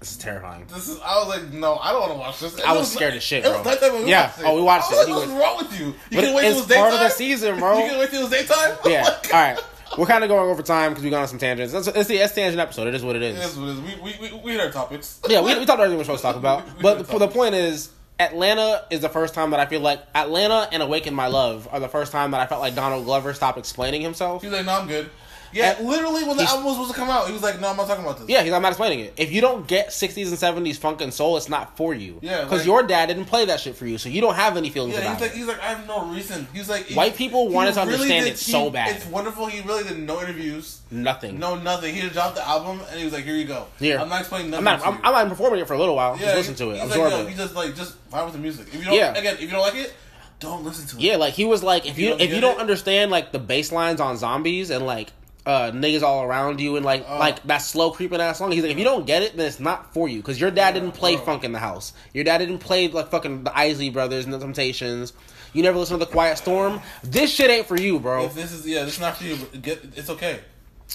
this is terrifying. This is. I was like, no, I don't want to watch this. I It was scared as shit, It was bro. nighttime when we Yeah. watched it. Oh, we watched I was it. Like, You What's wrong with you? You But can wait till it's it was part of the season, bro. You can wait till it was daytime. Yeah. Oh like, All right. We're kind of going over time because we got on some tangents. It's, it's the S tangent episode. It is what it is. It is what it is. We we we, we hit our topics. Yeah, we, we talked about everything we're supposed to talk about. We- we But the point is, Atlanta is the first time that I feel like Atlanta and Awaken My Love are the first time that I felt like Donald Glover stopped explaining himself. He's like, no, I'm good. Yeah, And literally when the album was supposed to come out, he was like, no, I'm not talking about this. Yeah, he's I'm not explaining it. If you don't get 60s and 70s funk and soul, it's not for you. Yeah, Because like- your dad didn't play that shit for you, so you don't have any feelings Yeah, about he's like, it. he's like, I have no reason. He's like, he- White people he wanted to really understand did- it so he- bad. It's wonderful. He really did no interviews, Nothing. no nothing. He just dropped the album and he was like, here you go. Here. I'm not explaining I'm nothing. not, I'm, you. I'm not even performing it for a little while. yeah, just listen to it. He's Absorb like, it. he just like just vibe with the music. If you don't, Yeah. again, if you don't like it, don't listen to it. Yeah, like he was like, if you don't if you don't it? understand like the bass lines on zombies and like uh niggas all around you and like Oh. like that slow creeping ass song, he's like, if you don't get it, then it's not for you because your dad didn't play bro. funk in the house. Your dad didn't play like fucking the Isley Brothers and the Temptations. You never listened to the Quiet Storm. This shit ain't for you, bro. If this is yeah, this is not for you. But get it's okay.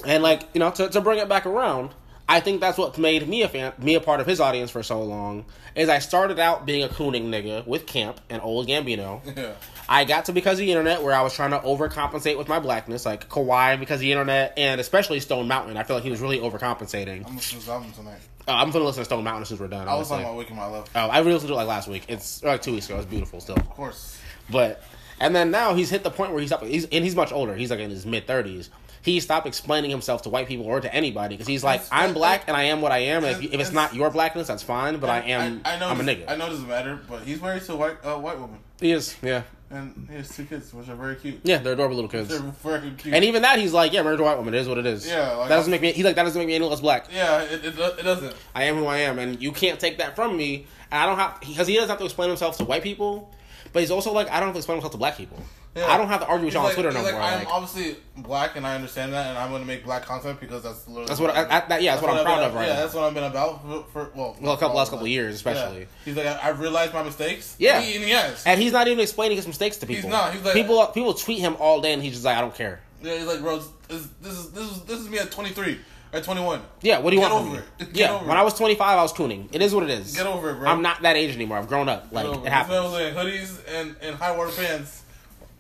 And like you know, to, to bring it back around, I think that's what made me a fan, me a part of his audience for so long. Is I started out being a cooning nigga with Camp and old Gambino. Yeah. I got to because of the internet where I was trying to overcompensate with my blackness, like Kauai because of the internet, and especially Stone Mountain. I feel like he was really overcompensating. I'm listening to this album tonight. Uh, I'm gonna listen to Stone Mountain as soon as we're done. I was honestly. talking about Waking My Love. Oh, I re-listened to it like last week. It's like two weeks ago. It's beautiful still. Of course. But and then now he's hit the point where he's up. He's and he's much older. He's like in his mid thirties. He stopped explaining himself to white people or to anybody because he's like, That's- I'm black and I am what I am. And if, if it's not your blackness, that's fine. But I am. I, I, know. am a nigga. I know it doesn't matter, but he's married to a white uh, white woman, He is. Yeah. And he has two kids, which are very cute. Yeah. They're adorable little kids. They're very cute. And even that, he's like, yeah, married to a white woman. It is what it is. Yeah, like- that doesn't make me. He's like, that doesn't make me any less black. yeah, it, it, it doesn't. I am who I am, and you can't take that from me. And I don't have because he doesn't have to explain himself to white people, but he's also like, I don't have to explain myself to black people. Yeah. I don't have to argue with y'all like, on Twitter no like, more. I'm like- obviously black, and I understand that, and I'm going to make black content because that's literally That's what I- I- that- yeah, that's what I'm I've proud been- of right Yeah, now. that's what I've been about for, for well, well, a couple last couple of years, especially. Yeah. He's like, I, I've realized my mistakes. Yeah. and he, and has. And he's not even explaining his mistakes to people. not. He's like- people people tweet him all day, and he's just like, I don't care. Yeah, he's like, bro, this, this is this is this is me at 23 or 21. Yeah, what do you Get want from over me? it. Get Yeah, when it. I was 25, I was tuning. It is what it is. Get over it, bro. I'm not that age anymore. I've grown up. Like it happens. hoodies and, and high water pants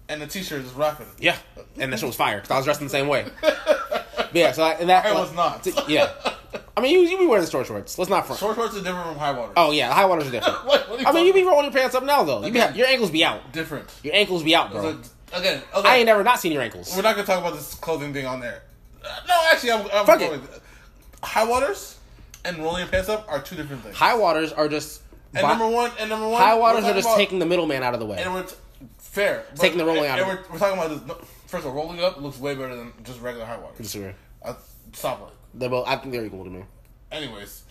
and the T-shirt just rapping. Yeah, and that shit was fire because I was dressed in the same way. But yeah, so I, and that I was not. Yeah, I mean, you you be wearing the short shorts. Let's not front. Short shorts are different from high water. Oh yeah, high waters are different. What- what are you I mean, you be rolling your pants up now though. You be, Again. your ankles be out. different. Your ankles be out, bro. So, again, okay, I ain't never not seen your ankles. we're not gonna talk about this clothing thing on there. Uh, no, actually, I'm, I'm Fuck going it. with. High waters and rolling your pants up are two different things. High waters are just and vi- number one, and number one, high we're waters are talking just about- taking the middleman out of the way. And we're t- fair. Taking the rolling and, out of And it. we're, we're talking about this. No, first of all, rolling up looks way better than just regular high waters. Disagree. Uh, stop it. They're both, I think they're equal to me. Anyways,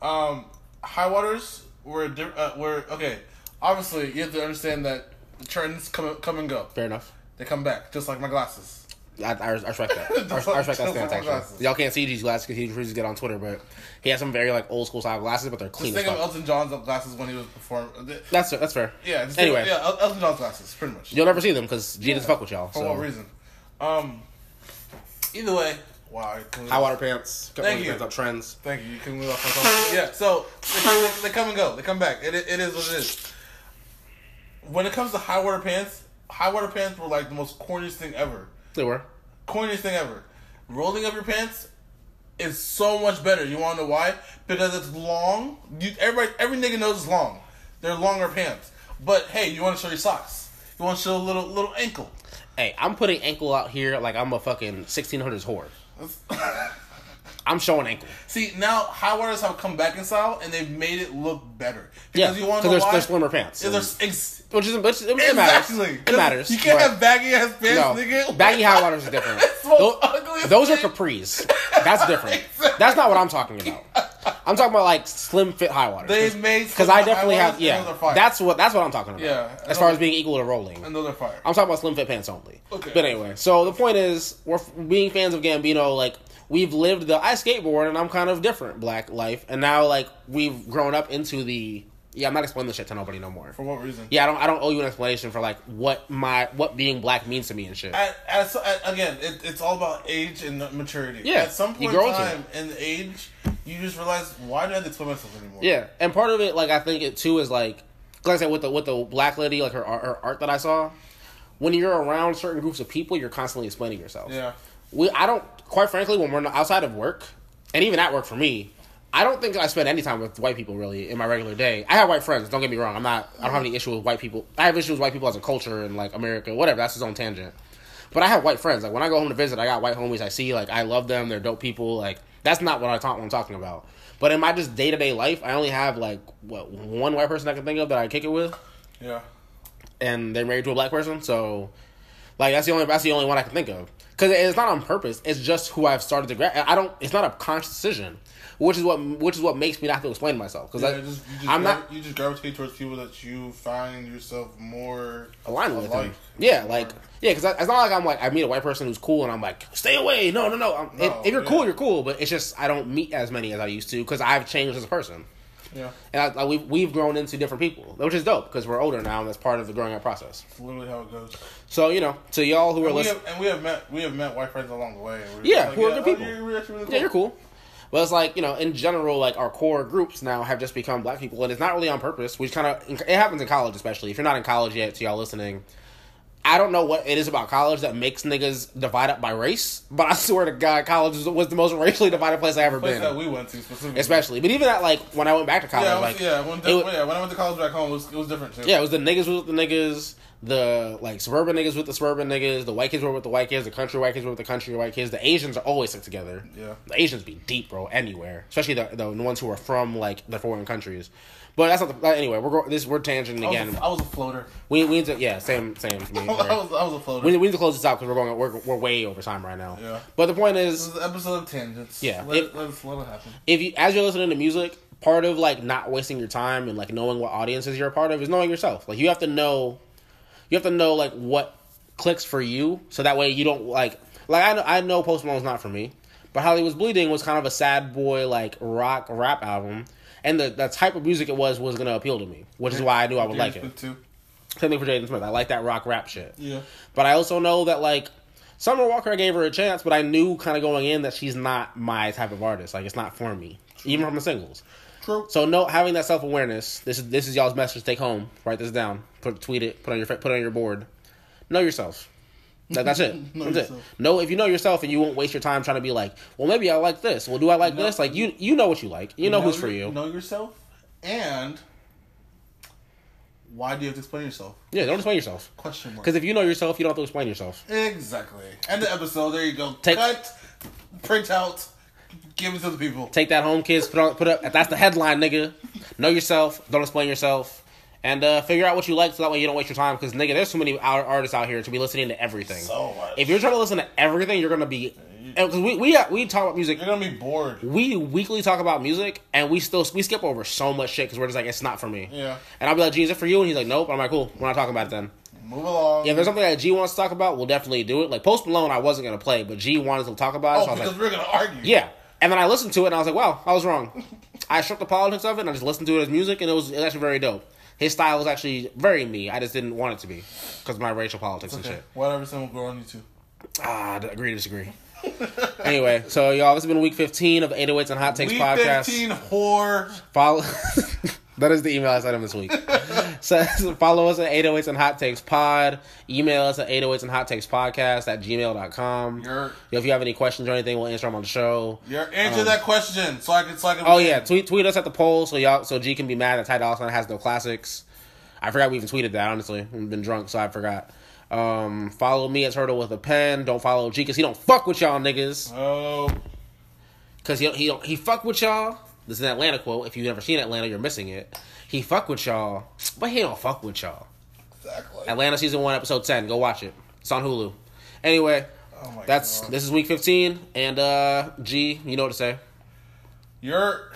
um, high waters were di- uh, were okay. Obviously, you have to understand that trends come come and go. Fair enough. They come back, just like my glasses. I, I, I respect that. I, I respect that stance actually. Y'all can't see these glasses because he refuses to get on Twitter, but he has some very like old school style glasses, but they're Just clean as think of. Elton John's glasses when he was performing. That's that's fair. Yeah. Just think- Anyway, yeah, Elton John's glasses, pretty much. you'll never see them because G doesn't fuck with y'all. For So what reason? Um. Either way, wow. High water pants, Thank you. pants up trends. Thank you. You can move off my phone. Yeah. So they come, they come and go. They come back. It, it is what it is. When it comes to high water pants, high water pants were like the most corniest thing ever. They were. corniest thing ever. Rolling up your pants is so much better. You want to know why? Because it's long. You, everybody, every nigga knows it's long. They're longer pants. But hey, you want to show your socks. You want to show a little little ankle. Hey, I'm putting ankle out here like I'm a fucking 1600s whore. I'm showing ankle. See now, high waters have come back in style and they've made it look better. Yeah, Because you want to know there's, why? there's slimmer pants. Yeah, there's ex- which is which, it, it matters. It matters. You can't have baggy ass pants, No, nigga. baggy high waters is different. It's the most Tho- ugliest those are capris. That's different. That's not what I'm talking about. I'm talking about like slim fit high waters. They've made because I definitely have. Yeah, are that's what that's what I'm talking about. Yeah, as far as being equal to rolling. And those are fire. I'm talking about slim fit pants only. Okay. But anyway, so the point is, we're being fans of Gambino. Like we've lived the I skateboard, and I'm kind of different black life, and now like we've grown up into the. Yeah, I'm not explaining this shit to nobody no more. For what reason? Yeah, I don't. I don't owe you an explanation for like what my what being black means to me and shit. At, at, at, again, it, it's all about age and maturity. Yeah, At some point in time in age, you just realize why do I have to explain myself anymore? Yeah, and part of it, like I think it too, is like, like I said with the with the black lady, like her her art that I saw. When you're around certain groups of people, you're constantly explaining yourself. Yeah. We, I don't, quite frankly, when we're not outside of work, and even at work for me, I don't think I spend any time with white people really in my regular day. I have white friends. Don't get me wrong. I'm not. I don't have any issue with white people. I have issues with white people as a culture and like America, whatever. That's his own tangent. But I have white friends. Like when I go home to visit, I got white homies I see. Like I love them. They're dope people. Like that's not what I talk. What I'm talking about. But in my just day to day life, I only have like what one white person I can think of that I kick it with, Yeah. and they're married to a black person. So, like that's the only that's the only one I can think of. Because it's not on purpose. It's just who I've started to. Gra- I don't. It's not a conscious decision, which is what which is what makes me not have to explain myself. Because Yeah, just, you just I'm gravi- not You just gravitate towards people that you find yourself more aligned with them. Yeah, like yeah, because it's not like I'm like I meet a white person who's cool and I'm like stay away. No, no, no. I'm, if, if you're yeah. cool, you're cool. But it's just I don't meet as many as I used to because I've changed as a person. Yeah. And I, like, we've we've grown into different people, which is dope because we're older now, and that's part of the growing up process. It's literally how it goes. So you know, to y'all who are And we, listening, and we have met we have met white friends along the way. and Yeah, like, who are good oh, people. oh, you're, you're really yeah, you're cool. But it's like you know, in general, like our core groups now have just become black people, and it's not really on purpose. We kind of it happens in college, especially if you're not in college yet. To y'all listening, I don't know what it is about college that makes niggas divide up by race, but I swear to God, college was- was the most racially divided place I ever Place been. that we went to specifically. Especially, but even at like when I went back to college, Yeah, I like yeah, when, it yeah, when I went to college back home, it was, it was different too. yeah, it was the niggas with the niggas, the like suburban niggas with the suburban niggas, the white kids were with the white kids, the country white kids were with the country white kids. The Asians are always stuck together. Yeah. the Asians be deep, bro, anywhere, especially the the ones who are from like the foreign countries. But that's not the anyway. We're go, this we're tangenting I was, again. a, I was a floater. We, we need to yeah same same. Me, I was, I was a floater. we, we need to close this out because we're going we're, we're way over time right now. Yeah. But the point this is, is an episode of tangents. Yeah, let, it- it, let, us, let it happen. if you as you're listening to music, part of like not wasting your time and like knowing what audiences you're a part of is knowing yourself. Like you have to know, you have to know like what clicks for you, so that way you don't like like I know I know Post Malone's not for me, but Hollywood's Bleeding was kind of a sad boy like rock rap album. And the, the type of music it was was gonna appeal to me, which is why I knew I would like it. Too. Same thing for Jaden Smith. I like that rock rap shit. Yeah. But I also know that like Summer Walker, I gave her a chance, but I knew kind of going in that she's not my type of artist. Like it's not for me, even from the singles. True. So no, having that self awareness. This is this is y'all's message. Take home. Write this down. Put tweet it. Put on your put it on your board. Know yourself. That, that's it. Know that's yourself. it. Know if you know yourself and you won't waste your time trying to be like, well, maybe I like this. Well, do I like Know- this? Like you you know what you like. You know, who's for you. Know yourself, and why do you have to explain yourself? Yeah, don't explain yourself. Question mark. Because if you know yourself, you don't have to explain yourself. Exactly. End the episode. There you go. Take- Cut. Print out. Give it to the people. Take that home, kids. Put on, put up. That's the headline, nigga. Know yourself. Don't explain yourself. And uh, figure out what you like, so that way you don't waste your time. Because nigga, there's too many artists out here to be listening to everything. So much. If you're trying to listen to everything, you're gonna be. Because we we we talk about music. You're gonna be bored. We weekly talk about music, and we still we skip over so much shit because we're just like it's not for me. Yeah. And I'll be like, G, is it for you? And he's like, Nope. I'm like, Cool. We're not talking about it then. Move along. Yeah, if there's something that G wants to talk about, we'll definitely do it. Like Post Malone, I wasn't gonna play, but G wanted to talk about it. oh, so I was because like, we're gonna argue. yeah. And then I listened to it and I was like, wow, I was wrong. I shook the politics of it and I just listened to it as music and it was, it was actually very dope. His style was actually very me. I just didn't want it to be because my racial politics and shit. Whatever. Someone grow on you too. Ah, agree to disagree. anyway, so y'all, this has been week 15 of 808s and Hot Takes Week podcast. 15 whore. Follow. that is the email I sent him this week. so follow us at 808s and Hot Takes Pod. Email us at 808s and Hot Takes Podcast at gmail.com. You're Yo, if you have any questions or anything, we'll answer them on the show. answer that question so I can so I can. Um, Oh yeah, tweet tweet us at the poll so y'all so G can be mad that Ty Dolla Sign has no classics. I forgot we even tweeted that. Honestly, I've been drunk, so I forgot. Um, follow me at Turtle with a pen. Don't follow G because he don't fuck with y'all niggas. Oh. Because he he don't, he fuck with y'all. This is an Atlanta quote. If you've never seen Atlanta, you're missing it. He fuck with y'all, but he don't fuck with y'all. Exactly. Atlanta season one, episode ten. Go watch it. It's on Hulu. Anyway, Oh that's God. this is week fifteen, and uh, G, you know what to say. You're